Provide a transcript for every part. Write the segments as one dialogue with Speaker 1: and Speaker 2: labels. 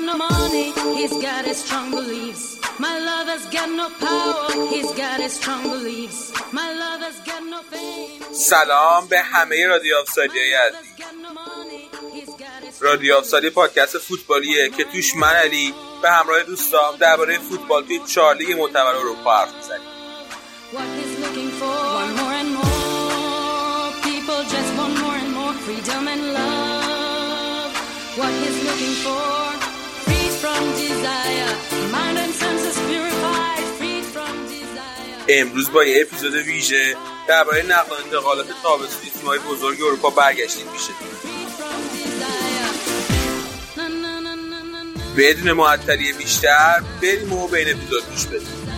Speaker 1: Got no money, he's got his strong beliefs. My lover's got no power, he's got his strong beliefs. My lover's got no fame.
Speaker 2: سلام به همه رادیو آفسایدی عزیز رادیو آفسایدی پادکست فوتبالیه که توش من علی به همراه دوستام درباره فوتبال توی چهار لیگ معتبر اروپا حرف می‌زنیم
Speaker 1: What he's looking for,
Speaker 2: امروز با یه اپیزود ویژه درباره نقل و انتقالات تابستونی تیم‌های بزرگ اروپا برگشتیم میشه. بدون معطلی بیشتر بریم و به این اپیزود گوش بدیم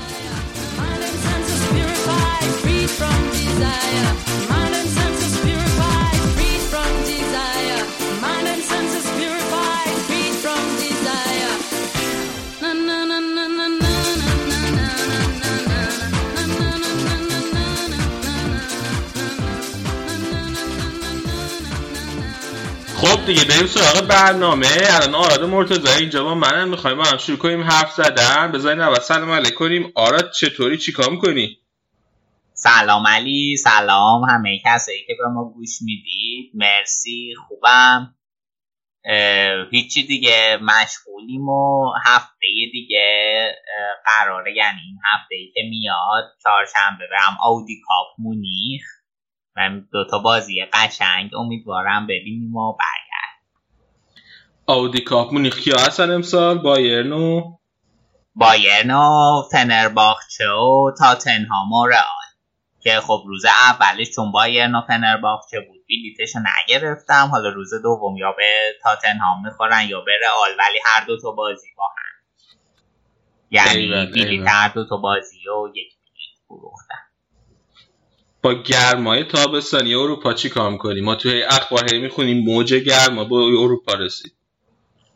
Speaker 3: خب دیگه بریم سراغ برنامه. الان آراد مرتضی اینجا با منم می‌خوایم با هم شروع کنیم. حرف زدن. بذارین اول سلام علیک کنیم. آراد چطوری؟ چیکار می‌کنی؟
Speaker 4: سلام علی. سلام همه کسایی که به ما گوش می‌دید. مرسی. خوبم. هیچی دیگه. مشغولیم و هفته دیگه قراره یعنی این هفته که میاد چهارشنبه برم آودی کاپ مونیخ. و دوتا بازی قشنگ امیدوارم ببینیم و برگرد.
Speaker 3: آودی کاپ مونیخ کیا هستن امسال بایرن و
Speaker 4: بایرن و فنرباخچه و تاتنهام و رئال. که خب روز اولش چون بایرن و فنرباخچه بود بلیتش نگرفتم. حالا روز دوم یا به تاتنهام می‌خورن یا به رئال ولی هر دو تا بازی با هم. یعنی بلیت
Speaker 3: ایول.
Speaker 4: هر دو تا بازی و یک بلیت فروختن.
Speaker 3: با گرمای تابستانی اروپا چی کار می‌کنی ما توی اخبار هی می‌خونیم موج گرما با اروپا رسید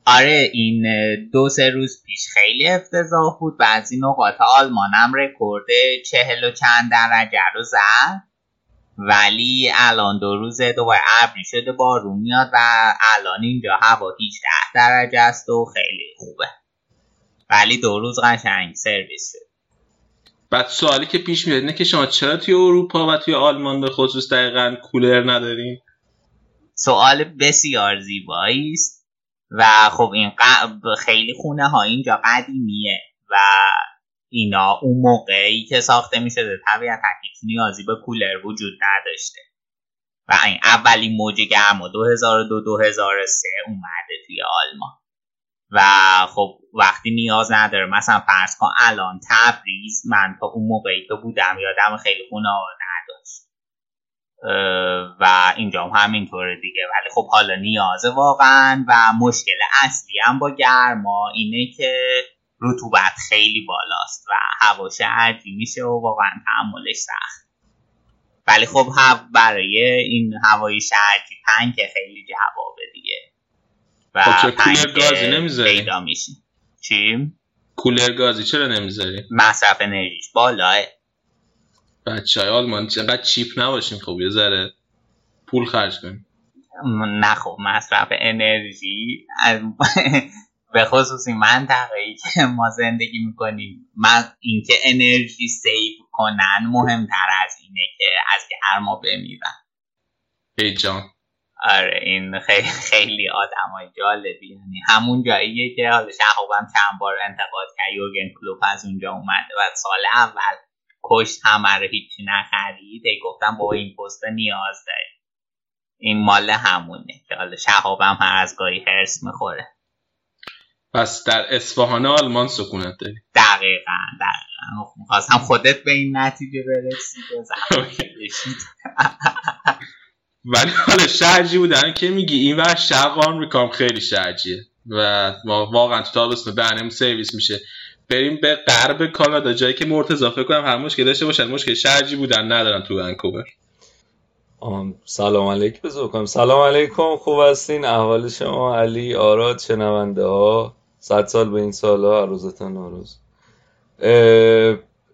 Speaker 4: آره این دو سه روز پیش خیلی افتضاح بود بعضی نقاط آلمان هم رکورد چهل و چند درجه رو زد. ولی الان دو روزه دوباره ابری شده بارون میاد و الان اینجا هوا 18 درجه است و خیلی خوبه. ولی دو روز قشنگ سرویس شد
Speaker 3: بعد سوالی که پیش میاد اینه که شما چرا توی اروپا و توی آلمان به خصوص دقیقا کولر ندارین؟
Speaker 4: سوال بسیار زیبایی است. و خب این ق- خیلی خونه ها اینجا قدیمیه و اینا اون موقعی که ساخته می شده طبیعتا هیچ نیازی به کولر وجود نداشته. و این اولین موج گرما 2002-2003 اومده توی آلمان. و خب وقتی نیاز نداره مثلا فرض کن الان تبریز من تا اون موقعی که بودم یادم خیلی خونه نداشت. و اینجا هم همینطوره دیگه. ولی خب حالا نیازه واقعا و مشکل اصلی هم با گرما اینه که رطوبت خیلی بالاست و هوا شرجی میشه و واقعا تحملش سخت. ولی خب برای این هوای شرجی پنکه خیلی جوابه دیگه. و
Speaker 3: خب کولر گازی نمی‌ذاری؟
Speaker 4: پیدا چی؟
Speaker 3: کولر گازی چرا نمی‌ذاری؟
Speaker 4: مصرف انرژیش بالاه
Speaker 3: بچه های آلمان چقدر چیپ نباشین خب یه ذره پول خرج کنین
Speaker 4: نه خب مصرف انرژی از- به خصوص این منطقه ای که ما زندگی می‌کنیم. من اینکه انرژی سیو کنن مهمتر از اینه که از گرما بمیرن.
Speaker 3: ای جان.
Speaker 4: آره این خیلی خیلی آدم های جالبی. یعنی همون جاییه که حالا شهابم چند بار انتقاد کرد. یورگن کلوپ از اونجا اومده و سال اول کشت همه رو هیچی نخرید. ای گفتم با این پست نیاز داری. این مال همونه که حالا شهابم هر از گاهی هرس می‌خوره.
Speaker 3: پس در اصفهان آلمان سکونت داری؟
Speaker 4: دقیقا دقیقا. می‌خواستم خودت به این نتیجه برسی. که زحمت کشید.
Speaker 3: ولی حالا شرجی بودن که میگی این ور شرق آمریکا خیلی شرجیه. و واقعا تو تابستون دهنمون سرویس میشه. بریم به غرب کانادا جایی که مرتضی فکر کنم هر مشکل داشته باشن. مشکل شرجی بودن ندارن تو ونکوور.
Speaker 5: سلام علیک بذار کنم سلام علیکم. خوب هستین؟ احوال شما؟ علی آراد شنونده ها. صد سال به این سال ها روزتان نوروز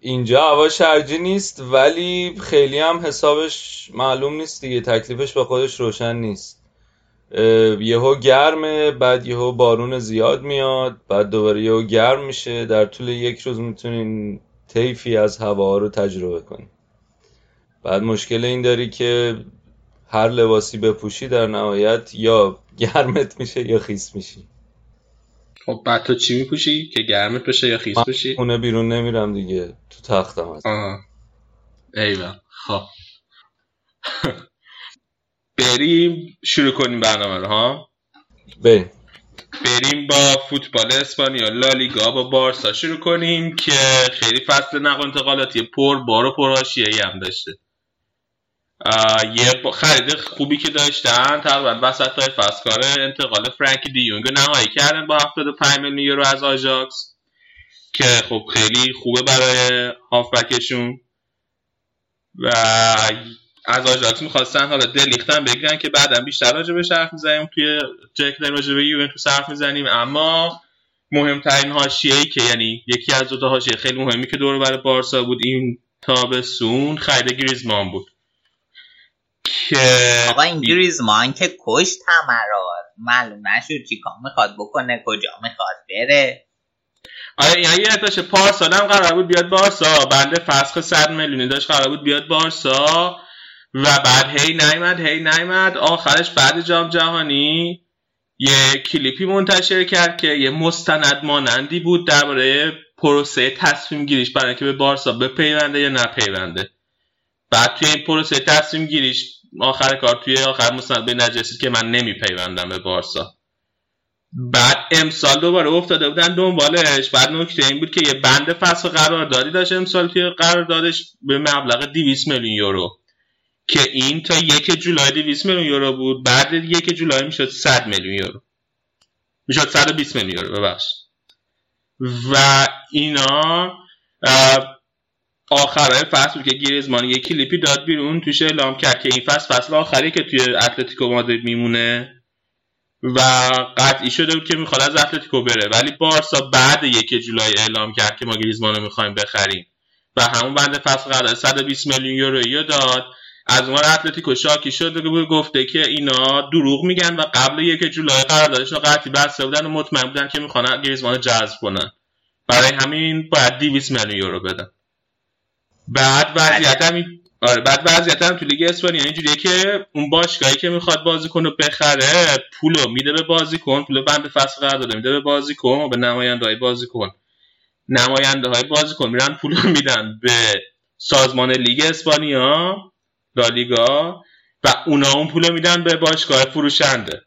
Speaker 5: اینجا هوا شرجی نیست ولی خیلی هم حسابش معلوم نیست دیگه تکلیفش به خودش روشن نیست. یهو گرمه بعد یهو بارون زیاد میاد بعد دوباره یهو گرم میشه. در طول یک روز می‌تونین طیفی از هوا رو تجربه کنین. بعد مشکل این داری که هر لباسی بپوشی در نهایت یا گرمت میشه یا خیس میشی.
Speaker 3: خب بعد تو چی میپوشی؟ که گرمت بشه یا خیس
Speaker 5: من
Speaker 3: بشی؟
Speaker 5: خونه بیرون نمیرم دیگه. تو تختم هست.
Speaker 3: ایول خب. بریم شروع کنیم برنامه رو ها؟
Speaker 5: بریم.
Speaker 3: بریم با فوتبال اسپانیا لالیگا با بارسا. شروع کنیم که خیلی فصل نقل و انتقالاتی پر بار و پر ای هم داشته. یه خرید خوبی که داشتن تقریبا وسط های فصل کار انتقال فرانک دیونگ نهایی کردن با 75 میلیون یورو از آژاکس که خب خیلی خوبه برای هافبکشون. و از آژاکس می‌خواستن حالا دلیختن بگیرن که بعدا بیشتر راجع به حرف می‌زنیم. توی جک داریم راجع به یوونتوس حرف می‌زنیم. اما مهمترین حاشیه ای که یعنی یکی از دو تا حاشیه خیلی مهمی که دور برای بارسا بود این تابستون خرید گریزمان بود. که
Speaker 4: آقا این گریزمان که کشت رو. معلوم نشد چی کار می‌خواد بکنه کجا می‌خواد بره.
Speaker 3: آره یعنی یادش پارسال هم قرار بود بیاد بارسا. بنده فسخ 100 میلیونی داشت قرار بود بیاد بارسا. و بعد هی نیمد هی نیمد آخرش بعد جام جهانی یه کلیپی منتشر کرد که یه مستند مانندی بود درباره پروسه تصمیم گیریش برای اینکه به بارسا بپیونده یا نپیونده. بعد توی این پروسه تصمیم گیریش. آخر کار توی آخر به نجسید که من نمیپیوندم به بارسا. بعد امسال دوباره افتاده بودن دنبالش. بعد نکته این بود که یه بند فصل قراردادی داشت امسال توی قراردادش به مبلغ 200 میلیون یورو. که این تا یک جولای 200 میلیون یورو بود. بعد یک جولای می‌شد 100 میلیون یورو. می‌شد 120 میلیون یورو ببخش و اینا آخرای فصل که گریزمان یه کلیپی داد بیرون توش اعلام کرد که این فصل فصل آخری که توی اتلتیکو مادرید میمونه و قطعی شده بود که می‌خواد از اتلتیکو بره. ولی بارسا بعد یک جولای اعلام کرد که ما گریزمان رو می‌خوایم بخریم. و همون بند فصل قرارداد 120 میلیون یورو داد. از اون اتلتیکو شاکی شده بود گفته که اینا دروغ میگن و قبل یک جولای قراردادشون قطعی بسته بودن و مطمئن بودن که می‌خوان گریزمان جذب کنن. برای همین باید 200 میلیون یورو بدن. بعد وضعیت هم این- آره بعد وضعیت هم تو لیگ اسپانیا اینجوریه که اون باشگاهی که می‌خواد بازیکن رو بخره پولو میده به بازیکن پول بند فصل قرارداد میده به بازیکن و به نماینده های بازیکن نماینده های بازیکن میرن پولو میدن به سازمان لیگ اسپانیا لالیگا و اونا اون پولو میدن به باشگاه فروشنده.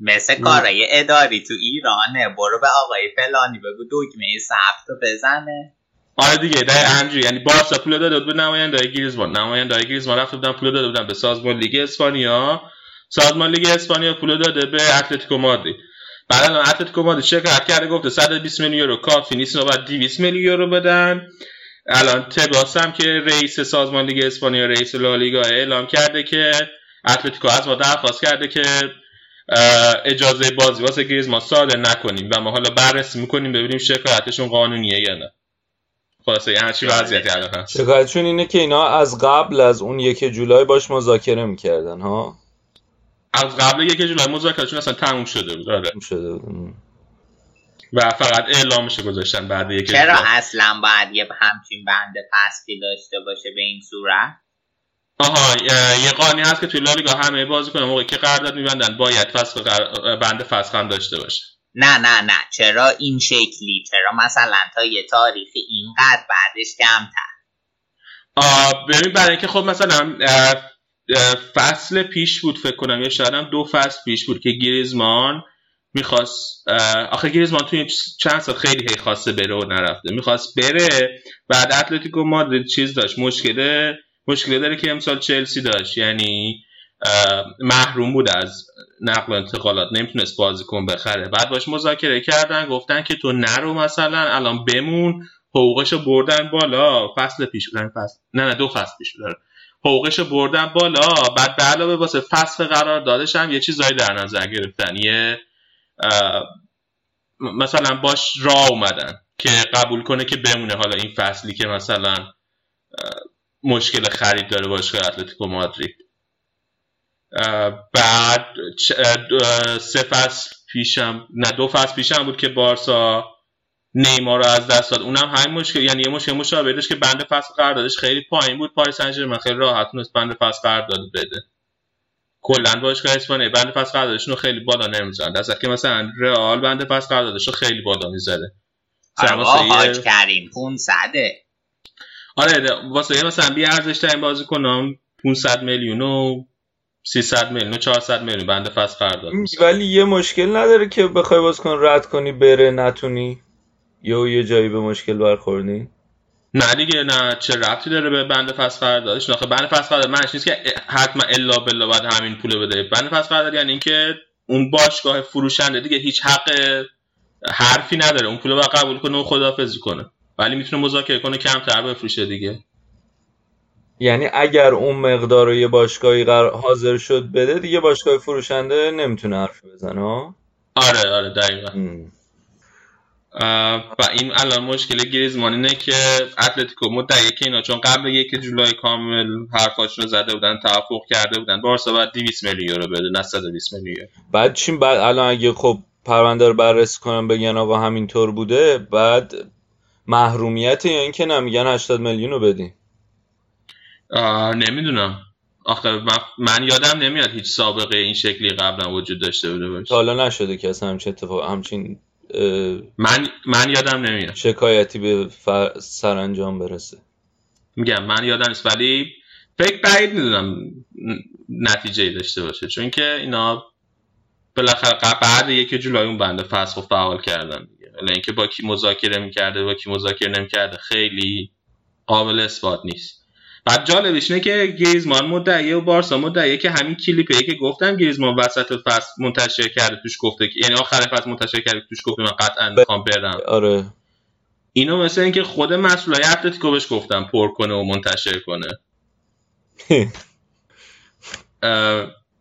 Speaker 4: مثل کارای اداری تو ایرانه. برو به آقای فلانی بگو دکمه ثبت رو بزنه.
Speaker 3: آره دیگه در همجوری یعنی بارسا پول داده بود به نماینده گریزمان. نماینده گریزمان رفته بودن پول داده بودن به سازمان لیگ اسپانیا. سازمان لیگ اسپانیا پول داده به اتلتیکو مادرید. بعد الان اتلتیکو مادرید شکایت کرده گفته 120 میلیون یورو کافی نیست و باید 200 میلیون یورو بدن. الان تباس هم که رئیس سازمان لیگ اسپانیا رئیس لالیگا اعلام کرده که اتلتیکو از ما درخواست کرده که اجازه بازی واسه گریزمان صادر نکنیم و ما حالا بررسی می‌کنیم ببینیم شکایتشون قانونیه یا نه. خلاصه یه همچین وضعیتی الان هست.
Speaker 5: شکایتشون اینه که اینا از قبل از اون یک جولای باش مذاکره می‌کردن ها؟
Speaker 3: از قبل یک جولای مذاکراتشون اصلا تموم شده بود آره.
Speaker 5: شده بود.
Speaker 3: و فقط اعلامش گذاشتن بعد یک
Speaker 4: چرا
Speaker 3: جولای
Speaker 4: اصلا باید یه همچین بند فصلی داشته باشه به این صورت؟
Speaker 3: آها یه قانونی هست که توی لالیگا همه بازیکن موقعی که قرارداد میبندن باید فصل قر- بند فسخ هم داشته باشه.
Speaker 4: نه نه نه. چرا این شکلی؟ چرا مثلا تا یه تاریخی اینقدر بعدش کمتر؟
Speaker 3: ببین برای اینکه خب مثلا فصل پیش بود فکر کنم یا شاید هم دو فصل پیش بود که گریزمان می‌خواست آخه گریزمان توی چند سال خیلی هی خواسته بره و نرفته. می‌خواست بره بعد اتلتیکو مادرید چیز داشت. مشکل مشکل داره که امسال چلسی داشت. یعنی محروم بود از نقل و انتقالات نمی‌تونست بازیکن بخره. بعد باش مذاکره کردن گفتن که تو نرو مثلا الان بمون. حقوقشو بردن بالا. فصل پیش بودن فصل نه نه دو فصل پیش بودن حقوقشو بردن بالا. بعد به علاوه واسه فصل قرار دادش هم یه چیزایی در نظر گرفتن. یه مثلا باش راه اومدن که قبول کنه که بمونه. حالا این فصلی که مثلا مشکل خرید داره باشگاه اتلتیکو مادرید. بعد سه فصل پیشم نه دو فصل پیشم بود که بارسا نیمار رو از دست داد. اونم همین مشکل یعنی یه مشکل مشابه داشت که بند فصل قراردادش خیلی پایین بود. پاریس سن خیلی راحت تونست بند فصل قرارداد بده. کلا باشگاه اسپانیا بند فصل قراردادشون رو خیلی بالا نمی‌زنن در که مثلا رئال بند فصل قراردادش رو خیلی بالا می‌ذاره.
Speaker 4: آره حاج کریم 500
Speaker 3: آره واسه مثلا بی ارزش ترین بازیکنام 500 میلیون و 300 میلیون و 400 میلیون بنده فصل قرارداد
Speaker 5: ولی یه مشکل نداره که بخوای بازیکن رد کنی بره نتونی؟ یا یه جایی به مشکل برخوردی؟
Speaker 3: نه دیگه نه. چه ربطی داره به بند فصل قراردادش نه بند فصل قرارداد منش نیست که حتما الا بلا باید همین پول بده. بند فصل قرارداد یعنی اینکه اون باشگاه فروشنده دیگه هیچ حق حرفی نداره. اون پول رو قبول کنه و خدافظی کنه. ولی می‌تونه مذاکره کنه کمتر بفروشه دیگه.
Speaker 5: یعنی اگر اون مقدار رو یه باشگاهی حاضر شد بده دیگه باشگاه فروشنده نمی‌تونه حرف بزنه
Speaker 3: آره آره دقیقا. و این الان مشکل گریزمان اینه که اتلتیکو مدعیه که اینا چون قبل یک جولای کامل حرفاشون رو زده بودن توافق کرده بودن. بارسا باید 200 میلیون یورو بده نه 120 میلیون
Speaker 5: بعد چین بعد الان اگه خب پرونده رو بررسی کنم بگن آقا همینطور بوده بعد محرومیت یا اینکه نمیگن 80 میلیون رو بدین.
Speaker 3: نمی‌دونم. آخه من یادم نمیاد هیچ سابقه این شکلی قبلا وجود داشته بوده باشه.
Speaker 5: حالا نشده که اصلا همچین اتفاق همچین
Speaker 3: من من یادم نمیاد.
Speaker 5: شکایتی به فر... سرانجام برسه.
Speaker 3: میگم من یادم نیست. ولی فکر بعید می‌دونم نتیجه داشته باشه. چون که اینا بالاخره بعد یکی جولای اون بنده فسخ و فعال کردن دیگه. اینکه با کی مذاکره می‌کرده با کی مذاکره نمی‌کرده. خیلی قابل اثبات نیست. بعد جالبش اینه که گریزمان مدعیه و بارسا مدعیه که همین کلیپه که گفتم گریزمان وسط فصل منتشر کرده توش گفته که یعنی آخر فصل منتشر کرده توش گفته من قطعا می‌خوام برم
Speaker 5: آره.
Speaker 3: اینو مثل اینکه خود مسئولای اتلتیکو بهش گفتم پر کنه و منتشر کنه.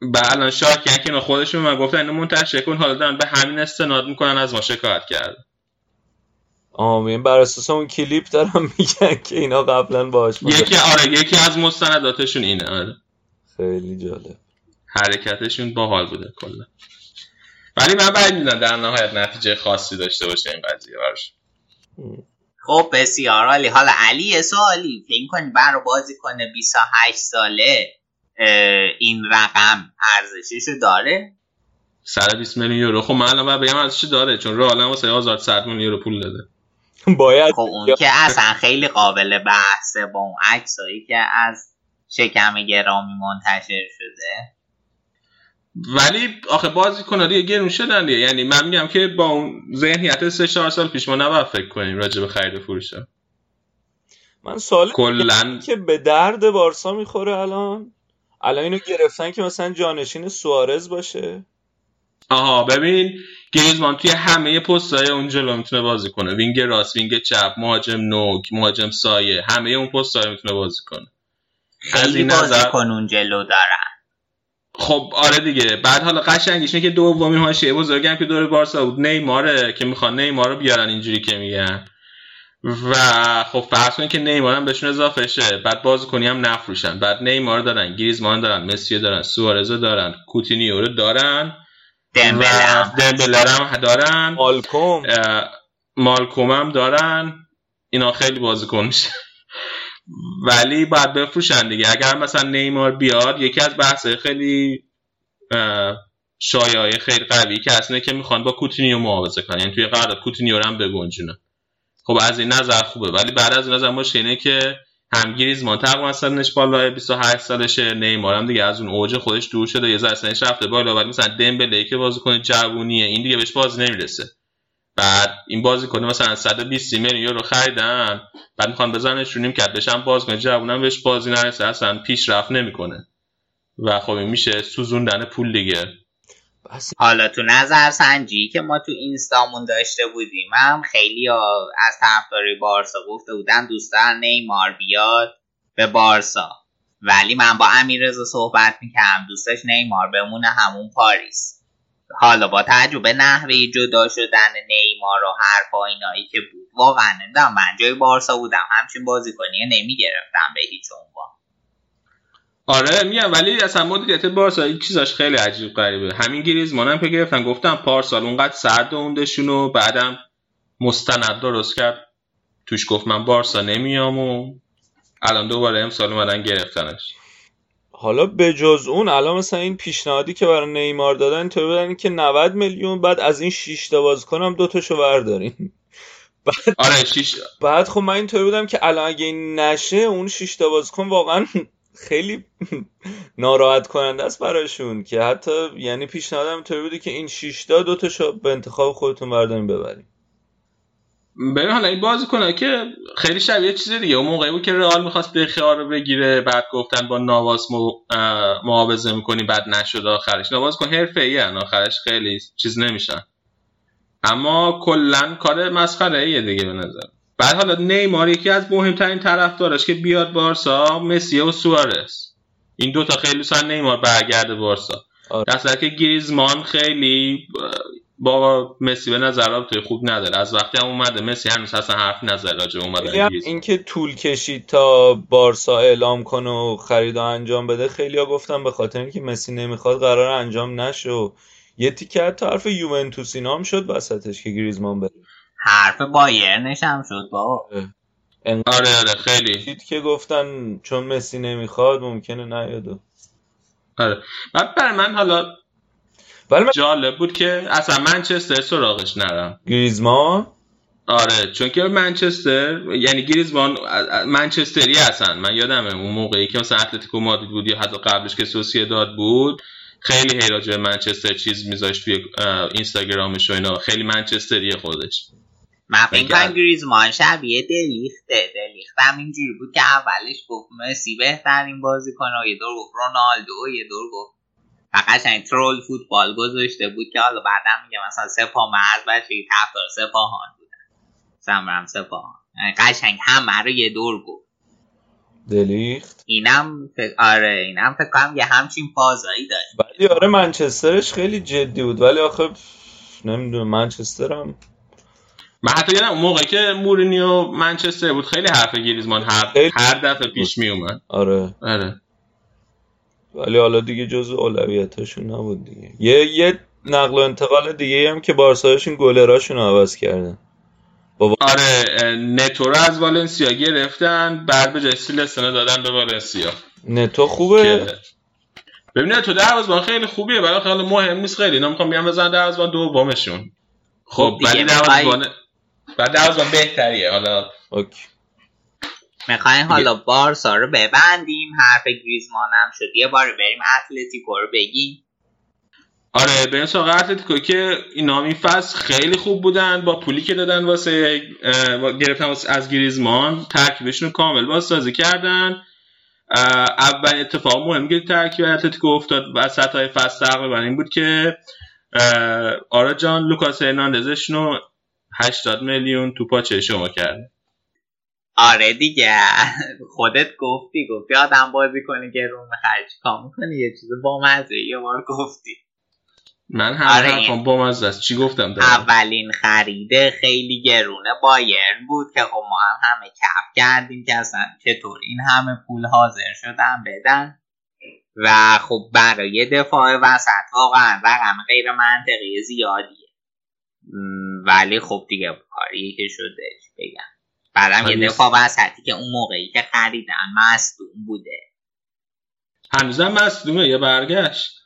Speaker 3: و الان شاکیان که خودشون من گفتن اینو منتشر کن حالا دارن به همین استناد می‌کنن از ما شکایت کرده
Speaker 5: آمین. بر اساس اون کلیپ دارم میگن که اینا قبلا باش
Speaker 3: یکی آره یکی از مستنداتشون اینه آره.
Speaker 5: خیلی جالب.
Speaker 3: حرکتشون باحال بوده کلا. ولی من بعد می‌دونم در نهایت نتیجه خاصی داشته باشه این قضیه براش.
Speaker 4: خب بسیار عالی. حالا علی سوالی. فکر کنی برای بازی کنه 28 ساله این رقم ارزششو داره؟
Speaker 3: 120 میلیون یورو. خب من الان بگم ارزشش داره چون رئال هم واسه 1100 میلیون یورو پول داده.
Speaker 5: باید
Speaker 4: خب اون که اصلا خیلی قابل بحثه با اون عکسایی که از شکم گرامی منتشر شده.
Speaker 3: ولی آخه بازی کنه دیگه گرون شدن دیگه یعنی من میگم که با اون ذهنیت 3 4 سال پیش ما نباید فکر کنیم راجع به خرید و فروش
Speaker 5: من سوال
Speaker 3: کلا
Speaker 5: که به درد بارسا می‌خوره الان؟ الان اینو گرفتن که مثلا جانشین سوارز باشه.
Speaker 3: آها ببین گریزمان توی همه پست های اون جلو می‌تونه بازی کنه. wing راست wing چپ مهاجم نوک مهاجم سایه همه اون پست های می‌تونه بازی کنه.
Speaker 4: خیلی بازی کن اون جلو دارن.
Speaker 3: خب آره دیگه. بعد حالا قشنگیش که دومین حاشیه بزرگم که دور بارسا بود نیماره که می‌خوان نیمار رو بیارن اینجوری که میگن. و خب فرض کنید که نیمار هم بهشون اضافه شه بعد بازیکنی هم نفروشن. بعد نیمار دارن گریزمان دارن مسی دارن سوارز دارن کوتینیو رو دارن. دمبله هم دارن.
Speaker 5: مالکوم.
Speaker 3: مالکوم هم دارن. اینا خیلی بازیکن میشه. ولی باید بفروشن دیگه. اگر مثلا نیمار بیاد یکی از بحث خیلی شایعه خیلی قوی که اصلا که می‌خوان با کوتینیو معاوضه کنن. یعنی توی قرارداد کوتینیو رو هم بگنجونن. خب از این نظر خوبه. ولی بعد از این نظر اینه که هم گریزمان تقریبا سنش بالای 28 سالشه نیمار هم دیگه از اون اوج خودش دور شده یه ذره سنش رفته بالا ولی مثلا دمبله که بازیکن جوونیه این دیگه بهش بازی نمی‌رسه. بعد این بازیکن مثلا 120 میلیون یورو خریدن بعد می‌خوان بزنش رو نیم کرد بشن بازیکن جوونم بهش بازی نرسه اصلا پیشرفت نمی‌کنه. و خب این میشه سوزوندن پول دیگه.
Speaker 4: حالا تو نظر سنجی که ما تو اینستامون داشته بودیم هم خیلی از طرفدارای بارسا گفته بودن دوست دارن نیمار بیاد به بارسا. ولی من با امیررضا صحبت می‌کردم دوستش نیمار بمونه همون پاریس. حالا با تجربه نحوه جدا شدن نیمار و حرفا اینایی که بود واقعا نمی‌دونم من جای بارسا بودم همچین بازیکنی نمی‌گرفتم به هیچ
Speaker 3: آره میگم ولی اصلا مدیریت بارسا این چیزاش خیلی عجیب غریبه. همین گریزمان هم که گرفتن گفتم پارسال اونقدر سرد اوندشون و بعدم مستند درست کرد. توش گفت من بارسا نمیام و الان دوباره امسال اومدن گرفتنش.
Speaker 5: حالا به جز اون الان مثلا این پیشنهادی که برای نیمار دادن اینطوری بودن که 90 میلیون بعد از این 6 تا بازیکن هم دو تاشو برداریم بعد
Speaker 3: آره شیش
Speaker 5: بعد خب من اینطوری بودم که الان اگه این نشه اون 6 تا بازیکن واقعا خیلی ناراحت کننده است براشون که حتی یعنی پیشنهادم اینطوری بوده که این 6 تا دو تاشو به انتخاب خودتون برداریم ببریم
Speaker 3: ببین حالا این بازی کنه که خیلی شبیه چیز دیگه. اون موقعی بود که رئال می‌خواست بخیار رو بگیره بعد گفتن با نواس مو- معاوضه می‌کنی بعد نشد آخرش. نواز کن حرفه ای آخرش خیلی چیز نمیشن. اما کلا کار مسخره ایه دیگه به نظر. بعد حالا نیمار یکی از مهمترین طرفدارش که بیاد بارسا مسی و سوارز این دوتا خیلی سن نیمار برگرده بارسا
Speaker 5: آره.
Speaker 3: در که گریزمان خیلی با مسی به نظر رابطه خوب نداره از وقتی هم اومده مسی هنوز اصلا حرف نزده راجع گریزمان.
Speaker 5: اینکه طول کشید تا بارسا اعلام کنه و خرید و انجام بده خیلی ها گفتن به خاطر اینکه مسی نمی‌خواد قرار انجام نشه و یه تیکه حتی حرف یوونتوس اینا هم شد وسطش که گریزمان بره
Speaker 4: حرف بایرنش هم شد با
Speaker 5: انقدر
Speaker 3: آره آره خیلی.
Speaker 5: دید که گفتن چون مسی نمی‌خواد ممکنه نیاد.
Speaker 3: آره. بعد برای من حالا
Speaker 5: ولی من
Speaker 3: جالب بود که اصلا منچستر سراغش نرم.
Speaker 5: گریزمان؟
Speaker 3: آره چون که منچستر یعنی گریزمان منچستری هستن. من یادمه اون موقعی که مثلا اتلتیکو مادرید بود یا حتی قبلش که سوسیداد بود خیلی هی راجع به منچستر چیز میذاشت توی اینستاگرامش و اینا. خیلی منچستریه خودش.
Speaker 4: من فکر
Speaker 3: مگر-
Speaker 4: کنم گریزمان شبیه دلیخته. دلیخت هم اینجوری بود که اولش گفت مسی بهترین بازی کنه و یه دور گفت رونالدو و یه دور گفت فقط این ترول فوتبال گذاشته بود که حالا بعدم میگه مثلا سپاه مرز بچگی طرفدار سپاهان بودن سمرم سپاهان. یعنی قشنگ همه رو یه دور گفت.
Speaker 5: دلیخت؟
Speaker 4: اینم فکر آره اینم فکر کنم یه همچین فازایی داشت.
Speaker 5: ولی آره منچسترش خیلی جدی بود. ولی آخه نمی‌دونم منچستر هم
Speaker 3: من حتی یادم اون موقع که مورینیو منچستر بود خیلی حرف گریزمان هر,
Speaker 5: خیلی
Speaker 3: هر دفعه پیش می اومد.
Speaker 5: آره.
Speaker 3: آره.
Speaker 5: ولی حالا دیگه جزو اولویتاشون نبود دیگه. یه یه نقل و انتقال دیگه هم که بارسایشون گلراشون رو عوض کردن.
Speaker 3: آره اه، نتو رو از والنسیا گرفتن بعد به جای سیلستونه دادن به والنسیا.
Speaker 5: نتو خوبه؟
Speaker 3: که ببینید تو دروازه‌بان خیلی خوبیه ولی خیلی مهم نیست خیلی. اینا می‌خوام بیان بزنن دروازه‌بان دومشون. خب
Speaker 4: دیگه
Speaker 3: ولی دروازه‌بان بعد دروازه‌بان بهتریه. حالا
Speaker 5: اوکی.
Speaker 4: می‌خواین حالا بارسا رو ببندیم. حرف گریزمان هم شد. یه بار بریم اتلتیکو رو بگیم.
Speaker 3: آره این سراغ اتلتیکو که اینا این فصل خیلی خوب بودن. با پولی که دادن واسه گرفتن واسه از گریزمان ترکیبشون رو کامل بازسازی کردن. اول اتفاق مهم که ترکیب اتلتیکو افتاد وسط های فصل تقریبا این بود که آرا جان لوکاس هرناندزشون رو 80 میلیون تو پاچه شما کرد.
Speaker 4: آره دیگه. خودت گفتی گفتی آدم بازی کنی که رو می‌خری چیکار می‌کنی یه چیز با مزه یه بار گفتی.
Speaker 3: من هم
Speaker 4: آره.
Speaker 3: حرفم با مزه است. چی گفتم دارم؟
Speaker 4: اولین خریده خیلی گرونه بایرن بود که خب ما هم همه کف کردیم که اصلا چطور این همه پول حاضر شدن بدن. و خب برای دفاع وسط واقعا رقم غیر منطقی زیادیه م، ولی خب دیگه کاری که شده بگم. بعدم یه دفاع وسطی که اون موقعی که خریدن مصدوم بوده.
Speaker 3: هنوزم مصدومه یه برگشت.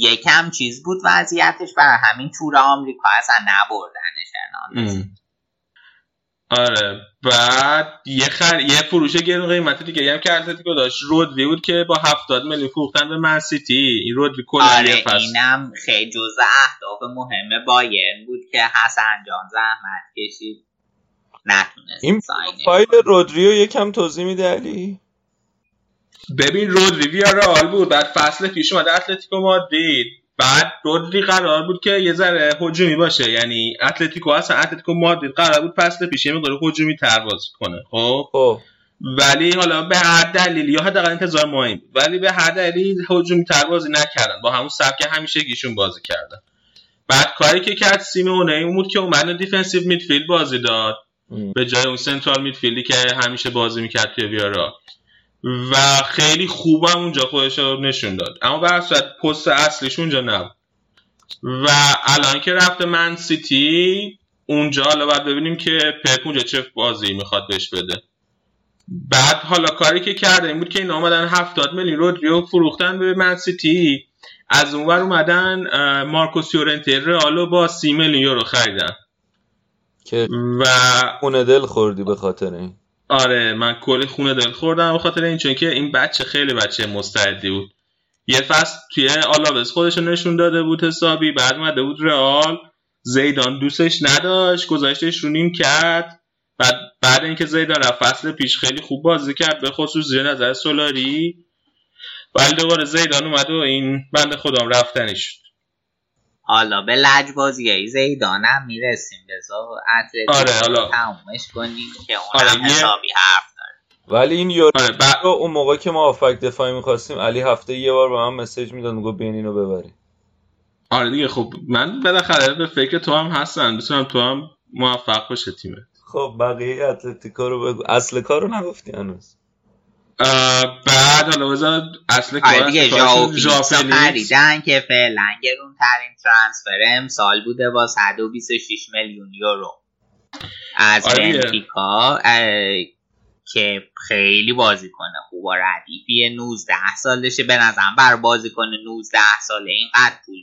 Speaker 4: یکم چیز بود وضعیتش برای همین تور آمریکا اصلا نبردنش.
Speaker 3: آره. بعد یه خر... یه فروش گرون قیمت دیگه هم که اتلتیکو داشت. رودری بود که با 70 میلیون فروختن به من سیتی. این رودری کلا یه
Speaker 4: آره
Speaker 3: فصل
Speaker 4: اینم خیلی جزء اهداف مهم بایرن بود که حسن جان زحمت کشید. نتونست
Speaker 5: این فایل. رودریو یکم توضیح میده علی؟
Speaker 3: ببین رودری ویارال بود. بعد فصل پیش اومد اتلتیکو مادرید. بعد رودری قرار بود که یه ذره هجومی باشه. یعنی اتلتیکو اصلا اتلتیکو مادرید قرار بود فصل پیش یه مقدار هجومی تر بازی کنه. خب؟
Speaker 5: خب.
Speaker 3: ولی حالا به هر دلیلی یا حداقل انتظار این بود. ولی به هر دلیلی هجومی تر بازی نکردن. با همون سبک همیشگیشون بازی کردن. بعد کاری که کرد سیمونه این بود که اومد defensive midfield بازی داد.
Speaker 5: ام.
Speaker 3: به جای اون central midfield ی که همیشه بازی می‌کرد توی ویارئال. و خیلی خوبم اونجا خودش رو نشون داد. اما به صورت پست اصلیش اونجا نبود. و الان که رفته من سیتی اونجا حالا باید ببینیم که پپ اونجا چه بازی می‌خواد بهش بده. بعد حالا کاری که کرده این بود که این اومدن 70 میلیون رودریو فروختن به من سیتی. از اونور اومدن مارکوس یورنتی رئالو با 30 میلیون یورو خریدن.
Speaker 5: که
Speaker 3: و
Speaker 5: خونه دل خوردی به خاطر این.
Speaker 3: آره من کلی خونه دل خوردم به خاطر این چون که این بچه خیلی بچه مستعدی بود. یه فصل توی آلاوز خودش نشون داده بود حسابی بعد اومده بود رئال. زیدان دوستش نداشت گذاشتش رو نیم کرد. بعد بعد اینکه زیدان رفت فصل پیش خیلی خوب بازی کرد به خصوص زیر نظر سولاری. ولی دوباره زیدان اومد و این بند خودم رفتنی شد
Speaker 4: حالا به لجبازی های زیدانم می‌رسیم. بذار اتلتیکو
Speaker 3: آره، حالا.
Speaker 4: تمومش کنیم که
Speaker 3: آره،
Speaker 4: اونم
Speaker 3: یه-
Speaker 4: حسابی حرف داره.
Speaker 5: ولی این یورو
Speaker 3: آره بعد
Speaker 5: اون موقع که ما آفک دفاعی می‌خواستیم علی هفته یه بار به من مسیج می‌داد می‌گفت بیاین اینو ببری.
Speaker 3: آره دیگه خب من بالاخره به فکر تو هم هستن بتونم تو هم موفق باشه تیمه
Speaker 5: خب بقیه اتلتیکا رو بگو. اصل کار رو نگفتی هنوز.
Speaker 3: بعد حالا بذار اصل کار
Speaker 4: آره دیگه ژائو
Speaker 3: فلیکس.
Speaker 4: خریدن که فعلا گرون ترین ترانسفر امسال بوده با 126 میلیون یورو از
Speaker 3: آره دیگه.
Speaker 4: بنفیکا اه، که خیلی بازیکن خوب و ردیفیه 19 سالشه به نظرم بر بازیکن 19 ساله اینقدر پول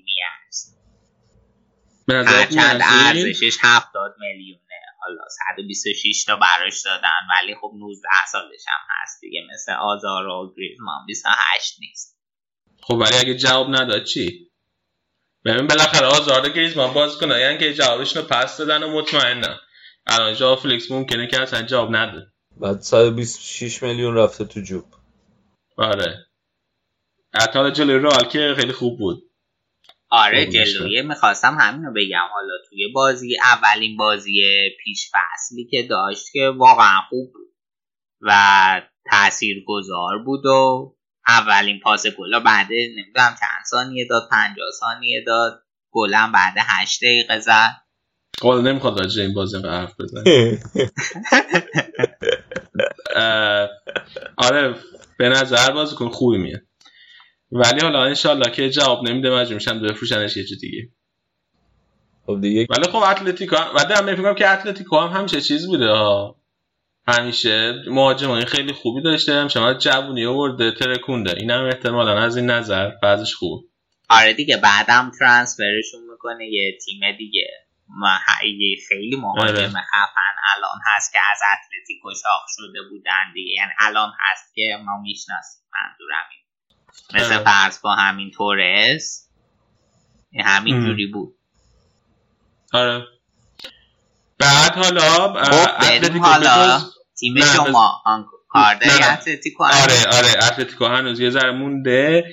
Speaker 3: نظرت
Speaker 4: هرچند؟ ارزشش 70 میلیونه حالا 126 تا براش دادن ولی خب 19 سالش هم هست دیگه مثل آزار و گریزمان 28 نیست.
Speaker 3: خب ولی اگه جواب نداد چی؟ ببین بالاخره آزارد گریزمان باز کنه یعنی که جوابشون رو پس دادن و مطمئنم الان ژائو فلیکس ممکنه که اصلا جواب نده.
Speaker 5: بعد 126 میلیون رفته تو جوب.
Speaker 3: آره. حتی حالا جلوی رئال که خیلی خوب بود.
Speaker 4: آره جلویه می‌خواستم همین رو بگم. حالا توی بازی اولین بازی پیش فصلی که داشت که واقعا خوب بود و تأثیر گذار بود و اولین پاس گل بعد نمی‌دونم چند ثانیه داد 50 ثانیه داد. گلم بعد 8 دقیقه زد.
Speaker 3: قول نمی‌خواد راجع این بازی حرف بزن آره به نظر بازیکن خوبی میاد. ولی حالا انشالله که جواب نمیده مجبور میشن بفروشنش یه چیز دیگه.
Speaker 5: خب دیگه
Speaker 3: ولی خب اتلتیکو هم- و دارم میگم که اتلتیکو هم همیشه چیز بوده ها. همیشه مهاجمای خیلی خوبی داشته همیشه من جوونی آورده ترکونده. اینم احتمالا از این نظر بعضش خوب.
Speaker 4: آره دیگه بعدم ترانسفرشون می‌کنه یه تیم دیگه. ما ه- یه خیلی مهاجم
Speaker 3: آره.
Speaker 4: خفن الان هست که از اتلتیکو شاخ شده بودن دیگه. یعنی الان هست که ما می‌شناسیم منظورم این مثل
Speaker 3: آره.
Speaker 4: فرض با همین تورس. همین
Speaker 3: ام.
Speaker 4: جوری بود.
Speaker 3: آره. بعد حالا
Speaker 4: خب حالا. تیم شما آن- کار داری
Speaker 3: نه، نه.
Speaker 4: اتلتیکو
Speaker 3: آره آره اتلتیکو هنوز یه ذره مونده.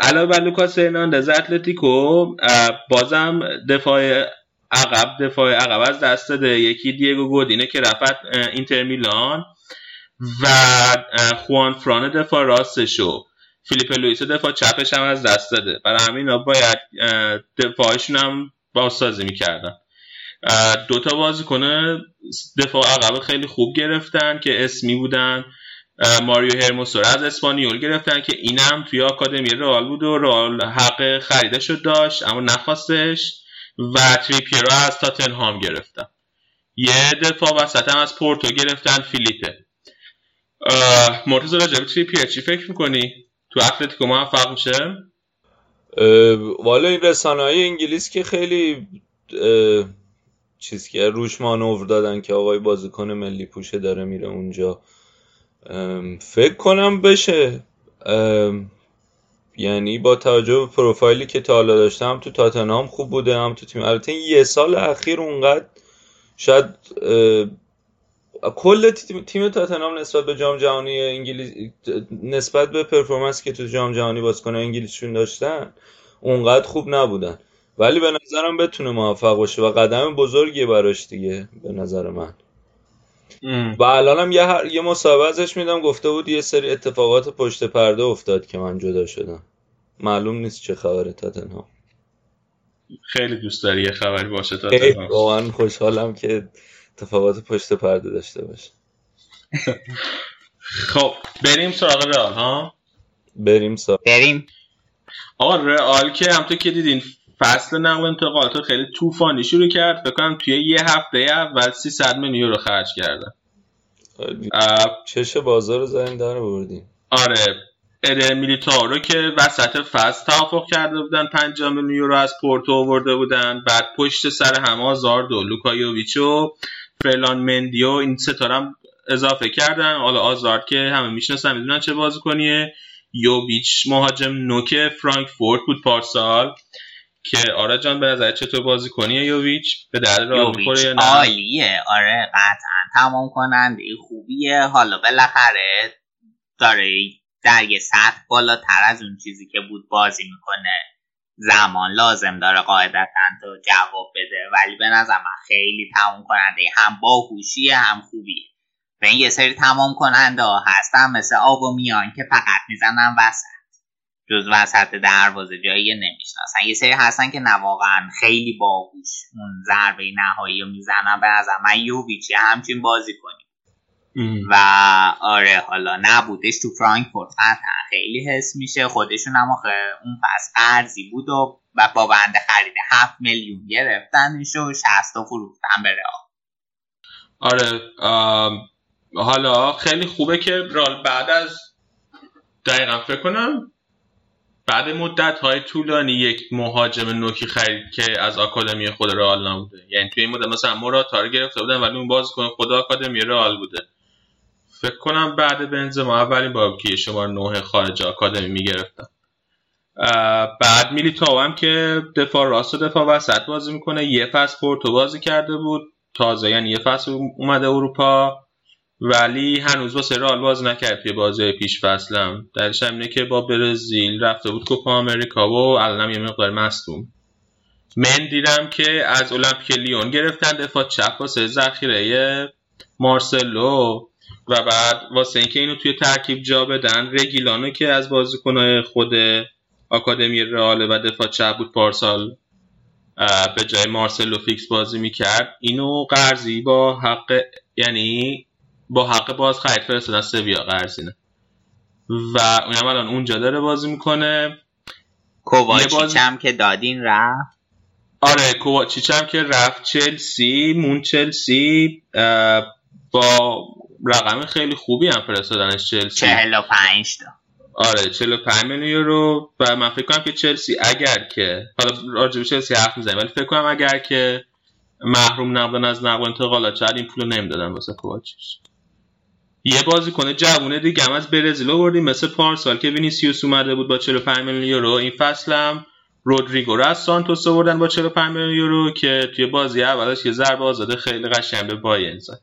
Speaker 3: علاوه بر لوکاس هرناندز اتلتیکو بازم دفاع عقب دفاع عقب از دست داده. یکی دیگو گودینه که رفت اینتر میلان و خوان فران دفاع راستشو. فیلیپ لوئیس دفاع چپش هم از دست داده. برای همین باید دفاعشون هم بازسازی می‌کردن. دو تا بازیکن دفاع عقب خیلی خوب گرفتن که اسمی بودن. ماریو هرموسو از اسپانیول گرفتن که اینم توی آکادمی رئال بود و رئال حق خریدش رو داشت اما نخواستش. و تریپیرو از تاتنهام گرفتن. یه دفاع وسط هم از پورتو گرفتن فیلیپه مرتضی راجع به تریپیر چی فکر می‌کنی؟ تو اتلتیکو موفق میشه؟
Speaker 5: والا این رسانه های انگلیس که خیلی چیز که روش مانور دادن که آقای بازیکن ملی پوشه داره میره اونجا. فکر کنم بشه. یعنی با توجه به پروفایلی که تا حالا داشتم تو تاتنهام خوب بوده هم تو تیم. البته یه سال اخیر اونقدر شاید کل تیم, تاتنهام نسبت به جام جهانی انگلیس نسبت به پرفورمنس که تو جام جهانی بازیکن انگلیسشون داشتن اونقدر خوب نبودن. ولی به نظرم بتونه موفق باشه و قدم بزرگیه براش دیگه به نظر من. و الانم یه, هر... یه مصاحبه ازش میدم گفته بود یه سری اتفاقات پشت پرده افتاد که من جدا شدم. معلوم نیست چه خبره تاتنهام.
Speaker 3: خیلی دوست داری یه خبری باشه تا
Speaker 5: خیلی واقعا خوشحالم که اتفاقات پشت پرده داشته باشه.
Speaker 3: خب بریم سراغ رئال ها؟
Speaker 5: بریم سراغ.
Speaker 4: بریم.
Speaker 3: آقا رئال که همونطور که دیدین فصل نقل انتقالات خیلی طوفانی شروع کرد. فکر کنم توی یه هفته اول 300 میلیون یورو خرج کردن اه،
Speaker 5: چش بازار رو زدیم در بردیم
Speaker 3: آره. ادر میلیتائو رو که وسط فصل توافق کرده بودن 5 میلیون یورو از پورتو آورده بودن. بعد پشت سر هم آزارد و لوکا یوویچ و فرلاند مندی و این ستاره هم اضافه کردن. حالا آزارد که همه می‌شناسن می‌دونن چه بازیکنیه. یوویچ مهاجم نوک فرانکفورت بود پارسال. که آره جان به نظر چطور بازیکنیه یوویچ؟ به درد
Speaker 4: یوویچ
Speaker 3: می‌خوره یا نه؟
Speaker 4: عالیه. آره قطعا تمام کننده خوبیه. حالا بالاخره داره در یه سطح بالاتر از اون چیزی که بود بازی می‌کنه. زمان لازم داره قاعدتا تا جواب بده. ولی به نظر من خیلی تمام کننده. هم باهوشیه هم خوبیه. و این یه سری تمام کننده ها هستن مثل آب میان که فقط می‌زنن وسط. جز وسط دروازه جایی نمی‌شناسن. یه سری هستن که نه واقعا خیلی باهوش اون ضربه نهایی رو می‌زنن. به نظر من یوویچی همچین بازی کنی
Speaker 3: ام.
Speaker 4: و آره حالا نبودش تو فرانکفورت. قطعا خیلی حس میشه. خودشون هم آخه اون پس قرضی بود و و با بنده خرید 7 میلیون گرفتنش و 60 تا فروختن به رئال.
Speaker 3: آره حالا خیلی خوبه که رال بعد از دقیقا فکر کنم بعد مدت های طولانی یک مهاجم نوکی خرید که از آکادمی خود رئال نبوده. یعنی توی این مدت مثلا موراتا رو گرفته بودن ولی اون بازیکن خود آکادمی رئال بوده. فکر کنم بعد بنزما اولین بار که شماره نه خارج آکادمی می‌گرفتن بعد میلیتاو هم که دفاع راست و دفاع وسط بازی می‌کنه. یه فصل پورتو بازی کرده بود. تازه یعنی یه فصل اومده اروپا. ولی هنوز واسه رئال بازی نکرد توی بازی پیش فصلم هم. اینه که با برزیل رفته بود کوپا آمریکا و الانم یه مقدار مصدوم. من دیدم که از المپیک لیون گرفتن. دفاع چپ واسه ذخیره مارسلو. و بعد واسه اینکه اینو توی ترکیب جا بدن رگیلانو که از بازیکنهای خود آکادمی رئال و دفاع چپ بود پارسال به جای مارسلو فیکس بازی می‌کرد اینو قرضی با حق یعنی با حق باز خرید فرستادن سویا قرضینه و اونم الان اونجا داره بازی می‌کنه.
Speaker 4: کوواچیچ
Speaker 3: باز-
Speaker 4: هم که دادین رفت.
Speaker 3: آره کوواچیچ هم که رفت چلسی مون چلسی با رقم خیلی خوبی هم فرستادنش چلسی.
Speaker 4: 45 تا.
Speaker 3: آره 45 میلیون یورو. و من فکر کنم که چلسی اگر که حالا راجع به چلسی حرف می‌زنیم ولی فکر کنم اگر که محروم نبودن از نقل و انتقالات شاید این پولو نمی‌دادن واسه کوواچیچ. یه بازیکن جوونه دیگه هم از برزیل آوردیم مثل پارسال که وینیسیوس اومده بود با 45 میلیون یورو. این فصل هم رودریگو رو از سانتوس آوردن با 45 میلیون یورو که توی بازی اولش یه ضربه آزاده خیلی قشنگ به بایرن زد.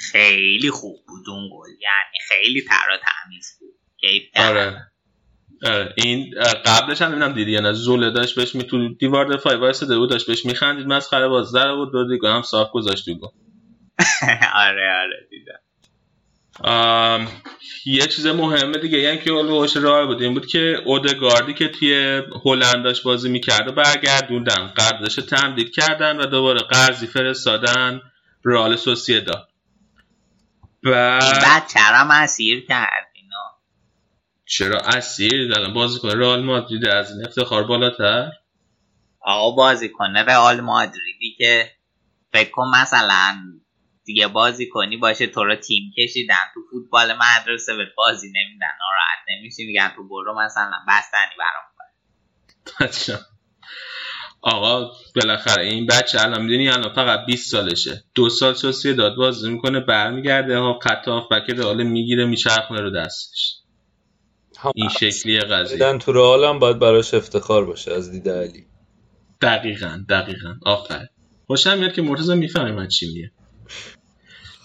Speaker 4: خیلی خوب بود اون گل. یعنی خیلی تر و تمیز بود. کیف کردم.
Speaker 3: آره. این قبلش هم اینم دیدی یعنی زوله داشت بهش می تو دیوار دفاعی وایساده بود داشت بهش میخندید مسخره باز در بود رودریگو هم صاف گذاشت تو گل.
Speaker 4: آره آره دیدم.
Speaker 3: آم، یه چیز مهمه دیگه یعنی که اولوش راه بود این بود که اودگاردی که توی هلند داشت بازی می‌کرد و برگردوندن. قراردادش تمدید کردن و دوباره قرضی فرستادن رئال سوسییداد
Speaker 4: بعد چرا مسیر کرد اینو
Speaker 3: چرا اسیر الان بازیکن رئال مادرید از این افتخار بالاتر؟
Speaker 4: آقا بازی کنه رئال مادریدی که فکر کن مثلا دیگه بازی کنی باشه تو رو تیم کشیدن. تو فوتبال مدرسه به بازی نمیدن ناراحت نمیشی میگن تو برو مثلا بستنی برام.
Speaker 3: آقا بالاخره این بچه الان می‌دونی الان فقط 20 سالشه. دو سال سوسیه داد بازی می‌کنه برمیگرده ها خط بک رئال می‌گیره میچرخونه رو دستش. این شکلی قضیه.
Speaker 5: دیدن تو رئال هم باید براش افتخار باشه از دید علی.
Speaker 3: دقیقا دقیقا. آفر خوشم میاد که مرتضی می‌فهمه من چی میگه